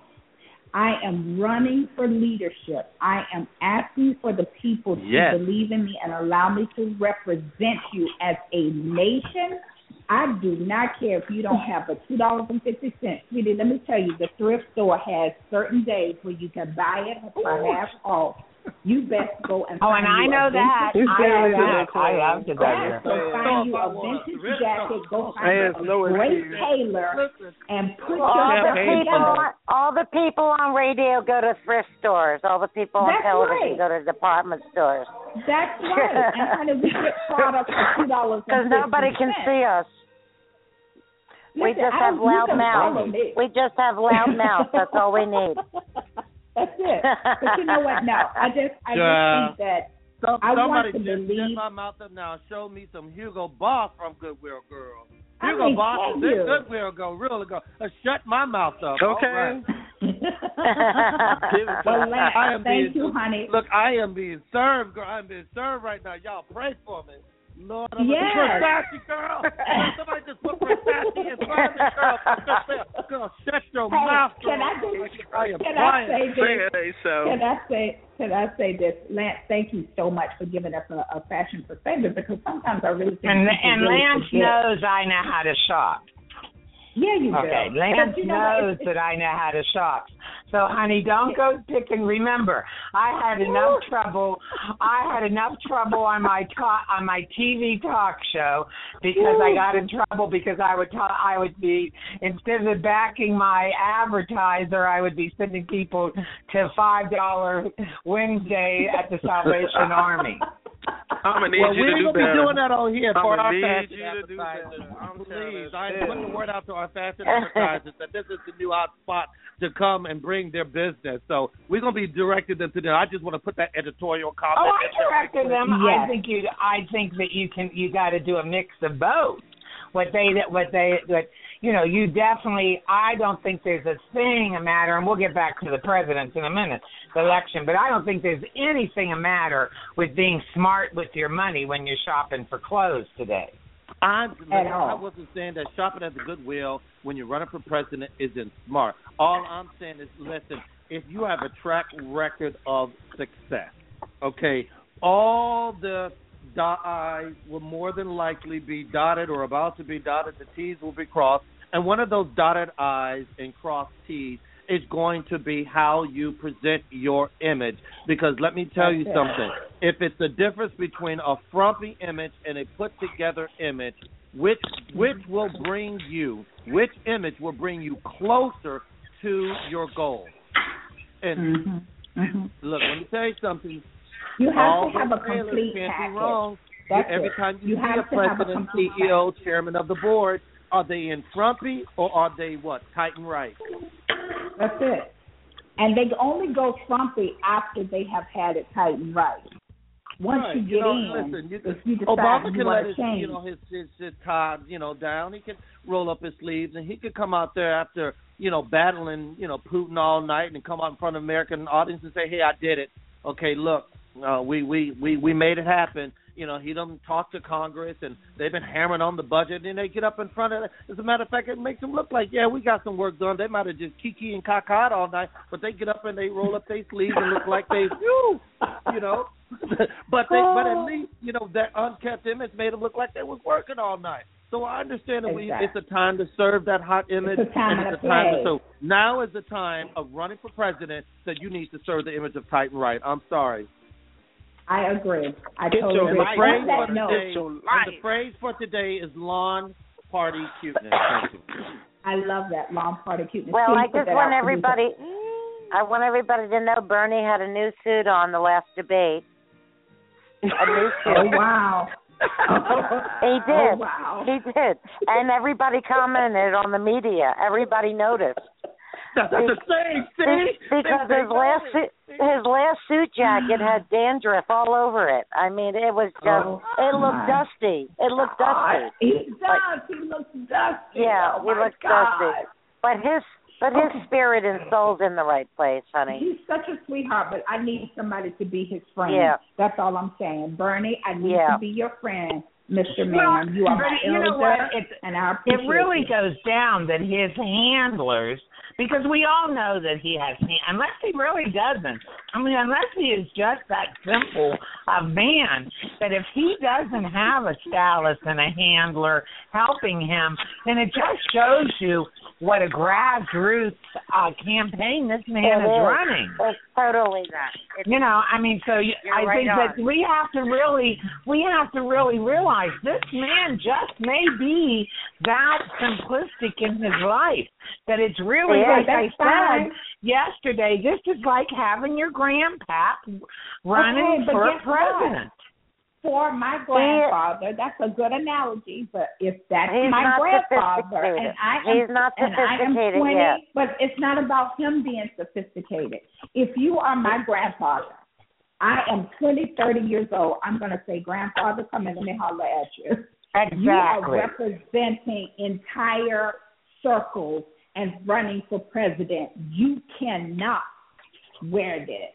Speaker 4: I am running for leadership. I am asking for the people to
Speaker 6: Yes.
Speaker 4: believe in me and allow me to represent you as a nation. I do not care if you don't have a two dollars and fifty cents, sweetie. Let me tell you, the thrift store has certain days where you can buy it for half off. You best go and
Speaker 3: Oh, and I know that.
Speaker 4: vintage
Speaker 3: I know that.
Speaker 2: did it,
Speaker 3: I love to go
Speaker 4: Yes,
Speaker 3: there.
Speaker 4: go find you
Speaker 6: So if I
Speaker 4: a
Speaker 6: want a
Speaker 4: vintage jacket. Go
Speaker 6: store,
Speaker 4: find
Speaker 2: There's
Speaker 4: you
Speaker 2: no
Speaker 4: a great
Speaker 2: excuse.
Speaker 4: tailor and put
Speaker 11: all
Speaker 4: your
Speaker 11: the people, on, all the people on radio go to thrift stores. All the people on
Speaker 4: That's
Speaker 11: television
Speaker 4: right.
Speaker 11: go to department stores.
Speaker 4: That's right. And <laughs> honey, we get products for two dollars
Speaker 11: Because nobody can see us. we just have loud mouths. We just have loud mouths. That's all we need. <laughs>
Speaker 4: That's it. But you know what? No, I just I
Speaker 6: Yeah.
Speaker 4: just think that
Speaker 6: some,
Speaker 4: I want
Speaker 6: somebody
Speaker 4: to
Speaker 6: just
Speaker 4: believe-
Speaker 6: get my mouth up now. Show me some Hugo Boss from Goodwill Girl.
Speaker 4: I
Speaker 6: Hugo
Speaker 4: mean,
Speaker 6: Boss
Speaker 4: thank
Speaker 6: is
Speaker 4: you.
Speaker 6: in Goodwill Girl. Really go. Uh, shut my mouth up.
Speaker 2: Okay.
Speaker 6: All right.
Speaker 2: Give it to
Speaker 4: well. Lance,
Speaker 6: I am
Speaker 4: thank
Speaker 6: being,
Speaker 4: you, honey.
Speaker 6: Look, I am being served, girl. I'm being served right now. Y'all pray for me. Lord, I'm
Speaker 4: Yes.
Speaker 6: a Versace girl. <laughs> Somebody just put Versace in girl, girl, shut your
Speaker 4: Hey,
Speaker 6: mouth.
Speaker 4: can I
Speaker 6: girl.
Speaker 4: just-
Speaker 6: I am
Speaker 4: can I say this?
Speaker 2: Say so.
Speaker 4: Can I say can I say this, Lance? Thank you so much for giving us a, a fashion perspective because sometimes I really think
Speaker 3: And and
Speaker 4: really
Speaker 3: Lance
Speaker 4: forget.
Speaker 3: knows I know how to shop.
Speaker 4: Yeah, you
Speaker 3: Okay,
Speaker 4: do.
Speaker 3: Lance
Speaker 4: you know what?
Speaker 3: knows that I know how to shop. So, honey, don't go picking. Remember, I had enough trouble. I had enough trouble on my talk on my TV talk show because I got in trouble because I would talk. I would be instead of backing my advertiser, I would be sending people to five dollar Wednesday at the Salvation <laughs> Army.
Speaker 2: I'm gonna need
Speaker 6: well,
Speaker 2: you
Speaker 6: we
Speaker 2: to
Speaker 6: ain't
Speaker 2: do
Speaker 6: gonna be doing that on here
Speaker 2: I'm
Speaker 6: for our
Speaker 2: need
Speaker 6: fashion
Speaker 2: you
Speaker 6: advertisers.
Speaker 2: better. I'm
Speaker 6: Please,
Speaker 2: telling
Speaker 6: I
Speaker 2: you.
Speaker 6: ain't putting the word out to our fashion <laughs> advertisers that this is the new hot spot to come and bring their business. So we're gonna be directing them to them. I just want to put that editorial comment.
Speaker 3: Oh, I
Speaker 6: in
Speaker 3: directed them.
Speaker 4: Yes.
Speaker 3: I think you. I think that you can. You got to do a mix of both. What they that what they what you know. You definitely. I don't think there's a thing a matter, and we'll get back to the presidents in a minute, the election. But I don't think there's anything a matter with being smart with your money when you're shopping for clothes today.
Speaker 6: I'm,
Speaker 4: At
Speaker 6: I wasn't saying that shopping at the Goodwill when you're running for president isn't smart. All I'm saying is, listen, if you have a track record of success, okay, all the dot I's will more than likely be dotted or about to be dotted. The T's will be crossed, and one of those dotted I's and crossed T's is going to be how you present your image. Because let me tell you something. If it's the difference between a frumpy image and a put together image, which which will bring you which image will bring you closer to your goal. And
Speaker 4: Mm-hmm. Mm-hmm.
Speaker 6: look, let me tell you something.
Speaker 4: You have
Speaker 6: All
Speaker 4: to have a complete package.
Speaker 6: wrong.
Speaker 4: That's
Speaker 6: Every
Speaker 4: it.
Speaker 6: time you,
Speaker 4: You
Speaker 6: see
Speaker 4: have
Speaker 6: a
Speaker 4: a
Speaker 6: president,
Speaker 4: complete
Speaker 6: CEO, chairman of the board, are they in frumpy or are they what tight and right?
Speaker 4: That's it. And they only go frumpy after they have had it tight and right. Once
Speaker 6: Right.
Speaker 4: you get
Speaker 6: know,
Speaker 4: in,
Speaker 6: listen, you
Speaker 4: if you decide
Speaker 6: Obama
Speaker 4: you
Speaker 6: can let his,
Speaker 4: change,
Speaker 6: you know, his, his his tie, you know, down. He can roll up his sleeves, and he could come out there after, you know, battling, you know, Putin all night, and come out in front of American audience and say, "Hey, I did it. Okay, look, uh, we we we we made it happen." You know, he doesn't talk to Congress, and they've been hammering on the budget, and they get up in front of it. As a matter of fact, it makes them look like, yeah, we got some work done. They might have just kiki and caca all night, but they get up and they roll up their sleeves and look like they, <laughs> whew, you know. <laughs> but they, but at least, you know, that unkept image made them look like they was working all night. So I understand that we, it's a time to serve that hot image,
Speaker 4: It's a time
Speaker 6: and it's
Speaker 4: a
Speaker 6: time to. So now is the time of running for president that you need to serve the image of tight and right. I'm sorry.
Speaker 4: I agree. I
Speaker 2: It's
Speaker 4: totally
Speaker 2: your
Speaker 4: agree.
Speaker 6: the
Speaker 2: life.
Speaker 6: phrase
Speaker 4: that
Speaker 6: for
Speaker 4: note,
Speaker 6: today,
Speaker 2: your life.
Speaker 6: the phrase for today is lawn party cuteness. Thank you.
Speaker 4: I love that lawn party cuteness.
Speaker 7: Well,
Speaker 4: Please
Speaker 7: I just want everybody. I want everybody to know Bernie had a new suit on the last debate. A new <laughs>
Speaker 4: Oh
Speaker 7: suit.
Speaker 4: wow.
Speaker 7: He did.
Speaker 4: Oh wow.
Speaker 7: He did, and everybody commented on the media. Everybody noticed
Speaker 6: That's the same
Speaker 7: Be- because his last suit, his last suit jacket had dandruff all over it. I mean, it was just
Speaker 4: Oh,
Speaker 7: it looked dusty. It looked dusty.
Speaker 4: He does. He looks dusty.
Speaker 7: Yeah,
Speaker 4: oh
Speaker 7: he looks
Speaker 4: God.
Speaker 7: dusty. But his but his spirit and soul's in the right place, honey.
Speaker 4: He's such a sweetheart, but I need somebody to be his friend.
Speaker 7: Yeah.
Speaker 4: That's all I'm saying. Bernie, I need
Speaker 7: Yeah.
Speaker 4: to be your friend, Mr.
Speaker 3: Well,
Speaker 4: Man. You are
Speaker 3: but
Speaker 4: my
Speaker 3: you know
Speaker 4: elder,
Speaker 3: what? It's-
Speaker 4: and I
Speaker 3: It really
Speaker 4: you.
Speaker 3: goes down that his handlers, because we all know that he has, unless he really doesn't. I mean, unless he is just that simple a man, that if he doesn't have a stylist and a handler helping him, then it just shows you what a grassroots uh, campaign this man
Speaker 7: It
Speaker 3: is
Speaker 7: is.
Speaker 3: running.
Speaker 7: It's totally that. It's,
Speaker 3: You know, I mean, so you, I
Speaker 7: right
Speaker 3: think that we have to really, we have to really realize this man just may be that simplistic in his life that it's really,
Speaker 7: Yeah,
Speaker 3: like I
Speaker 4: fine.
Speaker 3: said yesterday, this is like having your grandpap running
Speaker 4: Okay,
Speaker 3: for
Speaker 4: president. what? For my grandfather, that's a good analogy. But if that's my grandfather, and. I am, and I am twenty,
Speaker 7: yet.
Speaker 4: but it's not about him being sophisticated. If you are my grandfather, I am twenty, thirty years old. I'm going to say, grandfather, come in, let me holler at you. Exactly. You are representing entire circles and running for president. You cannot wear this.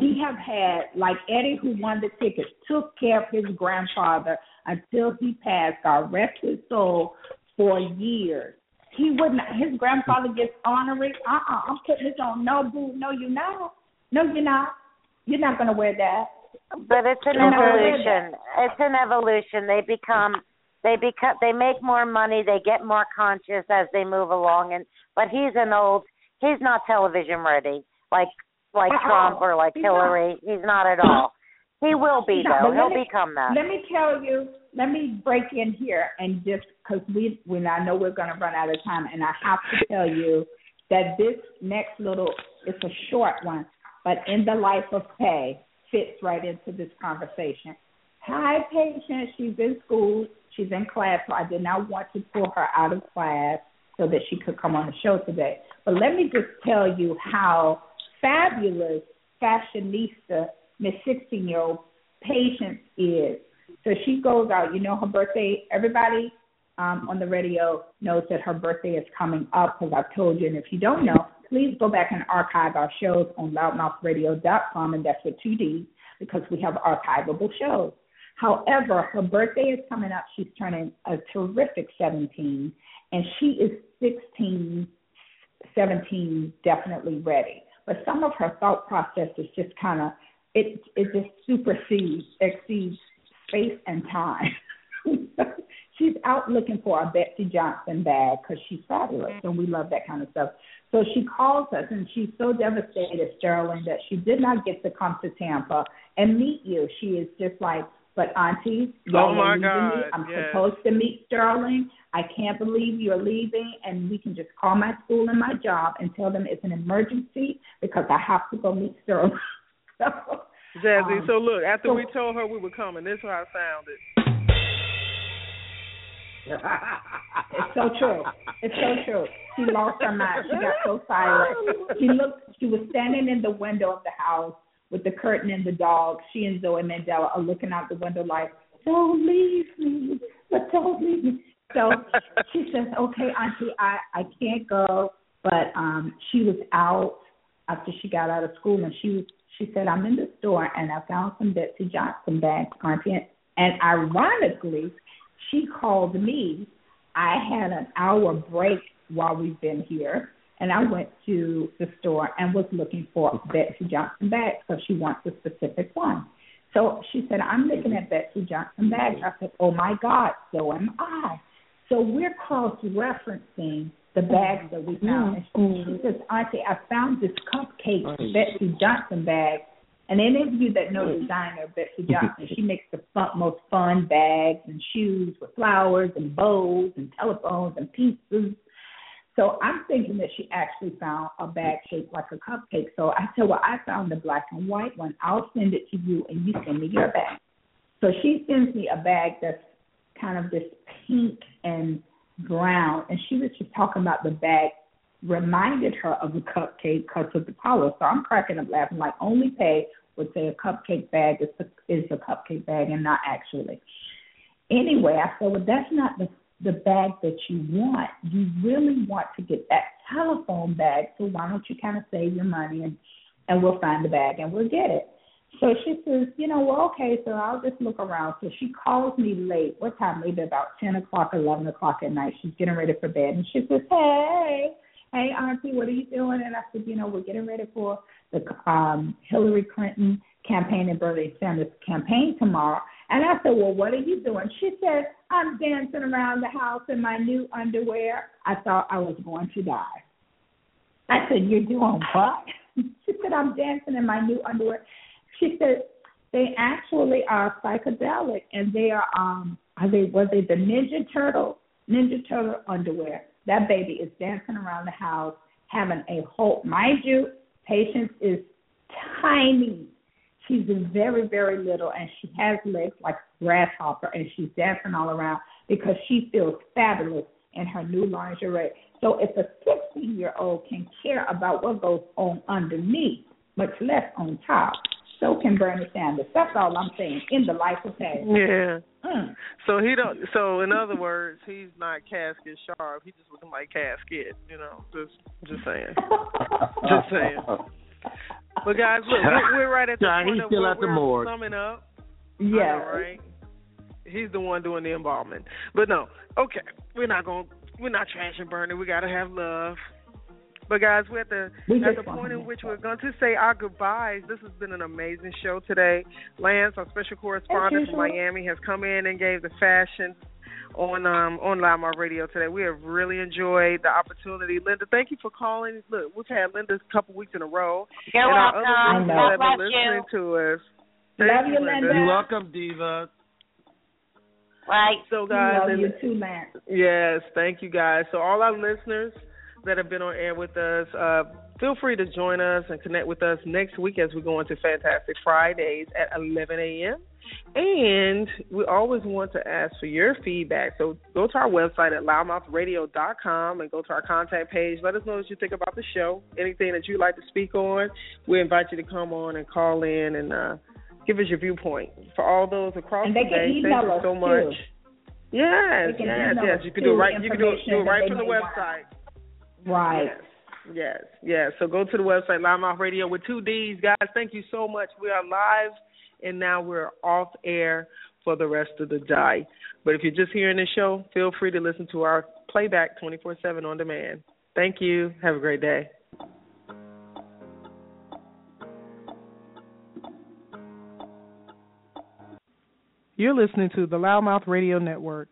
Speaker 4: We have had, like Eddie, who won the ticket, took care of his grandfather until he passed. God rest his soul for years. He wouldn't. His grandfather gets honorary. Uh uh-uh, uh. I'm putting this on. No, boo. No, you're not. No, you're not. You're not going to wear that.
Speaker 11: But it's an
Speaker 4: You're gonna
Speaker 11: evolution. It's an evolution. They become they become they make more money. They get more conscious as they move along. And but he's an old. He's not television ready like like
Speaker 4: Uh-uh.
Speaker 11: Trump or like
Speaker 4: He's
Speaker 11: Hillary. He's not at all. He will be
Speaker 4: No,
Speaker 11: though. He'll
Speaker 4: me-
Speaker 11: become that.
Speaker 4: Let me tell you. Let me break in here and just because we when I know we're going to run out of time, and I have to tell you that this next little it's a short one, but in the life of Pay fits right into this conversation. Hi, patient. She's in school. She's in class, so I did not want to pull her out of class so that she could come on the show today. But let me just tell you how fabulous fashionista Miss 16 year old Patience is. So she goes out, you know, her birthday, everybody um, on the radio knows that her birthday is coming up because I've told you. And if you don't know, please go back and archive our shows on louddmouthradio.com, and that's with two D's because we have archivable shows. However, her birthday is coming up. She's turning a terrific 17, and she is 16, 17, definitely ready. But some of her thought process is just kind of it. It just supersedes, exceeds space and time. <laughs> she's out looking for a Betsey Johnson bag because she's fabulous, mm-hmm. and we love that kind of stuff. So she calls us, and she's so devastated, Sterling, that she did not get to come to Tampa and meet you. She is just like, but Auntie, y'all
Speaker 2: Oh, my
Speaker 4: leaving me.
Speaker 2: God,
Speaker 4: I'm
Speaker 2: yes.
Speaker 4: supposed to meet Sterling. I can't believe you're leaving, and we can just call my school and my job and tell them it's an emergency because I have to go meet Sterling. <laughs> so,
Speaker 2: Jazzie,
Speaker 4: um,
Speaker 2: so look, after
Speaker 4: so-
Speaker 2: we told her we were coming, this is how I sounded. <laughs>
Speaker 4: It's so true. It's so true. She lost her mind. She got so silent. She looked. She was standing in the window of the house with the curtain and the dog. She and Zoe Mandela are looking out the window like, "Don't leave me, but don't leave me." So <laughs> she says, "Okay, Auntie, I I can't go." But um, she was out after she got out of school, and she was. She said, "I'm in the store and I found some Betsey Johnson bags, Auntie." And ironically, she called me. I had an hour break while we've been here, and I went to the store and was looking for Betsey Johnson bags because she wants a specific one. So she said, I'm looking at Betsey Johnson bags. I said, Oh my God, so am I. So we're cross referencing the bags that we found. And she, she says, Auntie, I found this cupcake Betsey Johnson bag. And any of you that know designer Betsey Johnson, she <laughs> makes the fun, most fun bags and shoes with flowers and bows and telephones and pieces. So I'm thinking that she actually found a bag shaped like a cupcake. So I said, Well, I found the black and white one. I'll send it to you and you send me your bag. So she sends me a bag that's kind of this pink and brown. And she was just talking about the bag reminded her of a cupcake because of the color. So I'm cracking up laughing like only pay would say a cupcake bag is a, is a cupcake bag and not actually. Anyway, I said, well, that's not the the bag that you want. You really want to get that telephone bag. So why don't you kind of save your money and and we'll find the bag and we'll get it. So she says, you know, well, okay, so I'll just look around. So she calls me late. What time? Maybe about ten o'clock, eleven o'clock at night. She's getting ready for bed, and she says, hey, hey, Auntie, what are you doing? And I said, you know, we're getting ready for the um, Hillary Clinton campaign and Bernie Sanders campaign tomorrow. And I said, well, what are you doing? She said, I'm dancing around the house in my new underwear. I thought I was going to die. I said, you're doing what? <laughs> She said, I'm dancing in my new underwear. She said, they actually are psychedelic and they are um are they was they the Ninja Turtle Ninja Turtle underwear. That baby is dancing around the house, having a whole mind you, Patience is tiny. She's very, very little and she has legs like a grasshopper and she's dancing all around because she feels fabulous in her new lingerie. So if a sixteen year old can care about what goes on underneath, much less on top, so can Bernie Sanders. That's all I'm saying. In the life of Patty.
Speaker 2: Yeah.
Speaker 4: Mm.
Speaker 2: So he don't. So in other words, he's not casket sharp. He just looking like casket. You know, just just saying. <laughs> just saying. But guys, look, we're, we're right at the <laughs>
Speaker 12: Nah,
Speaker 2: point
Speaker 12: he's
Speaker 2: of
Speaker 12: still
Speaker 2: where
Speaker 12: at the
Speaker 2: we're
Speaker 12: morgue.
Speaker 2: summing up.
Speaker 4: Yeah.
Speaker 2: I know, right? He's the one doing the embalming. But no, okay, we're not going. to We're not trashing burning. We gotta have love. But guys, we're at the
Speaker 4: We
Speaker 2: at the point in which we're going to say our goodbyes. This has been an amazing show today. Lance, our special correspondent from. Miami, has come in and gave the fashion on um on Limar Radio today. We have really enjoyed the opportunity. Linda, thank you for calling. Look, we've had Linda a couple weeks in a row.
Speaker 11: You're
Speaker 2: and our other listeners
Speaker 11: God
Speaker 2: have been listening
Speaker 11: you.
Speaker 2: to us. Thank
Speaker 4: Love
Speaker 2: you,
Speaker 4: you,
Speaker 2: Linda.
Speaker 4: Linda.
Speaker 6: You're welcome, Diva.
Speaker 11: Right.
Speaker 2: So guys,
Speaker 4: Love
Speaker 2: and-
Speaker 4: you too, Matt.
Speaker 2: Yes, thank you guys. So all our listeners that have been on air with us, uh, feel free to join us and connect with us next week as we go into Fantastic Fridays at 11 a.m. And we always want to ask for your feedback. So go to our website at louddmouthradio.com and go to our contact page. Let us know what you think about the show. Anything that you'd like to speak on, we invite you to come on and call in and uh, give us your viewpoint. For all those across the day, thank you so
Speaker 4: too.
Speaker 2: much. Yes, yes, yes. You can do it right. You can do it, do it right from the
Speaker 4: want.
Speaker 2: website.
Speaker 4: Right.
Speaker 2: Yes, yes, yes. So go to the website, LouddMouth Radio with two D's. Guys, thank you so much. We are live, and now we're off air for the rest of the day. But if you're just hearing this show, feel free to listen to our playback 24 7 on demand. Thank you. Have a great day.
Speaker 5: You're listening to the LouddMouth Radio Network.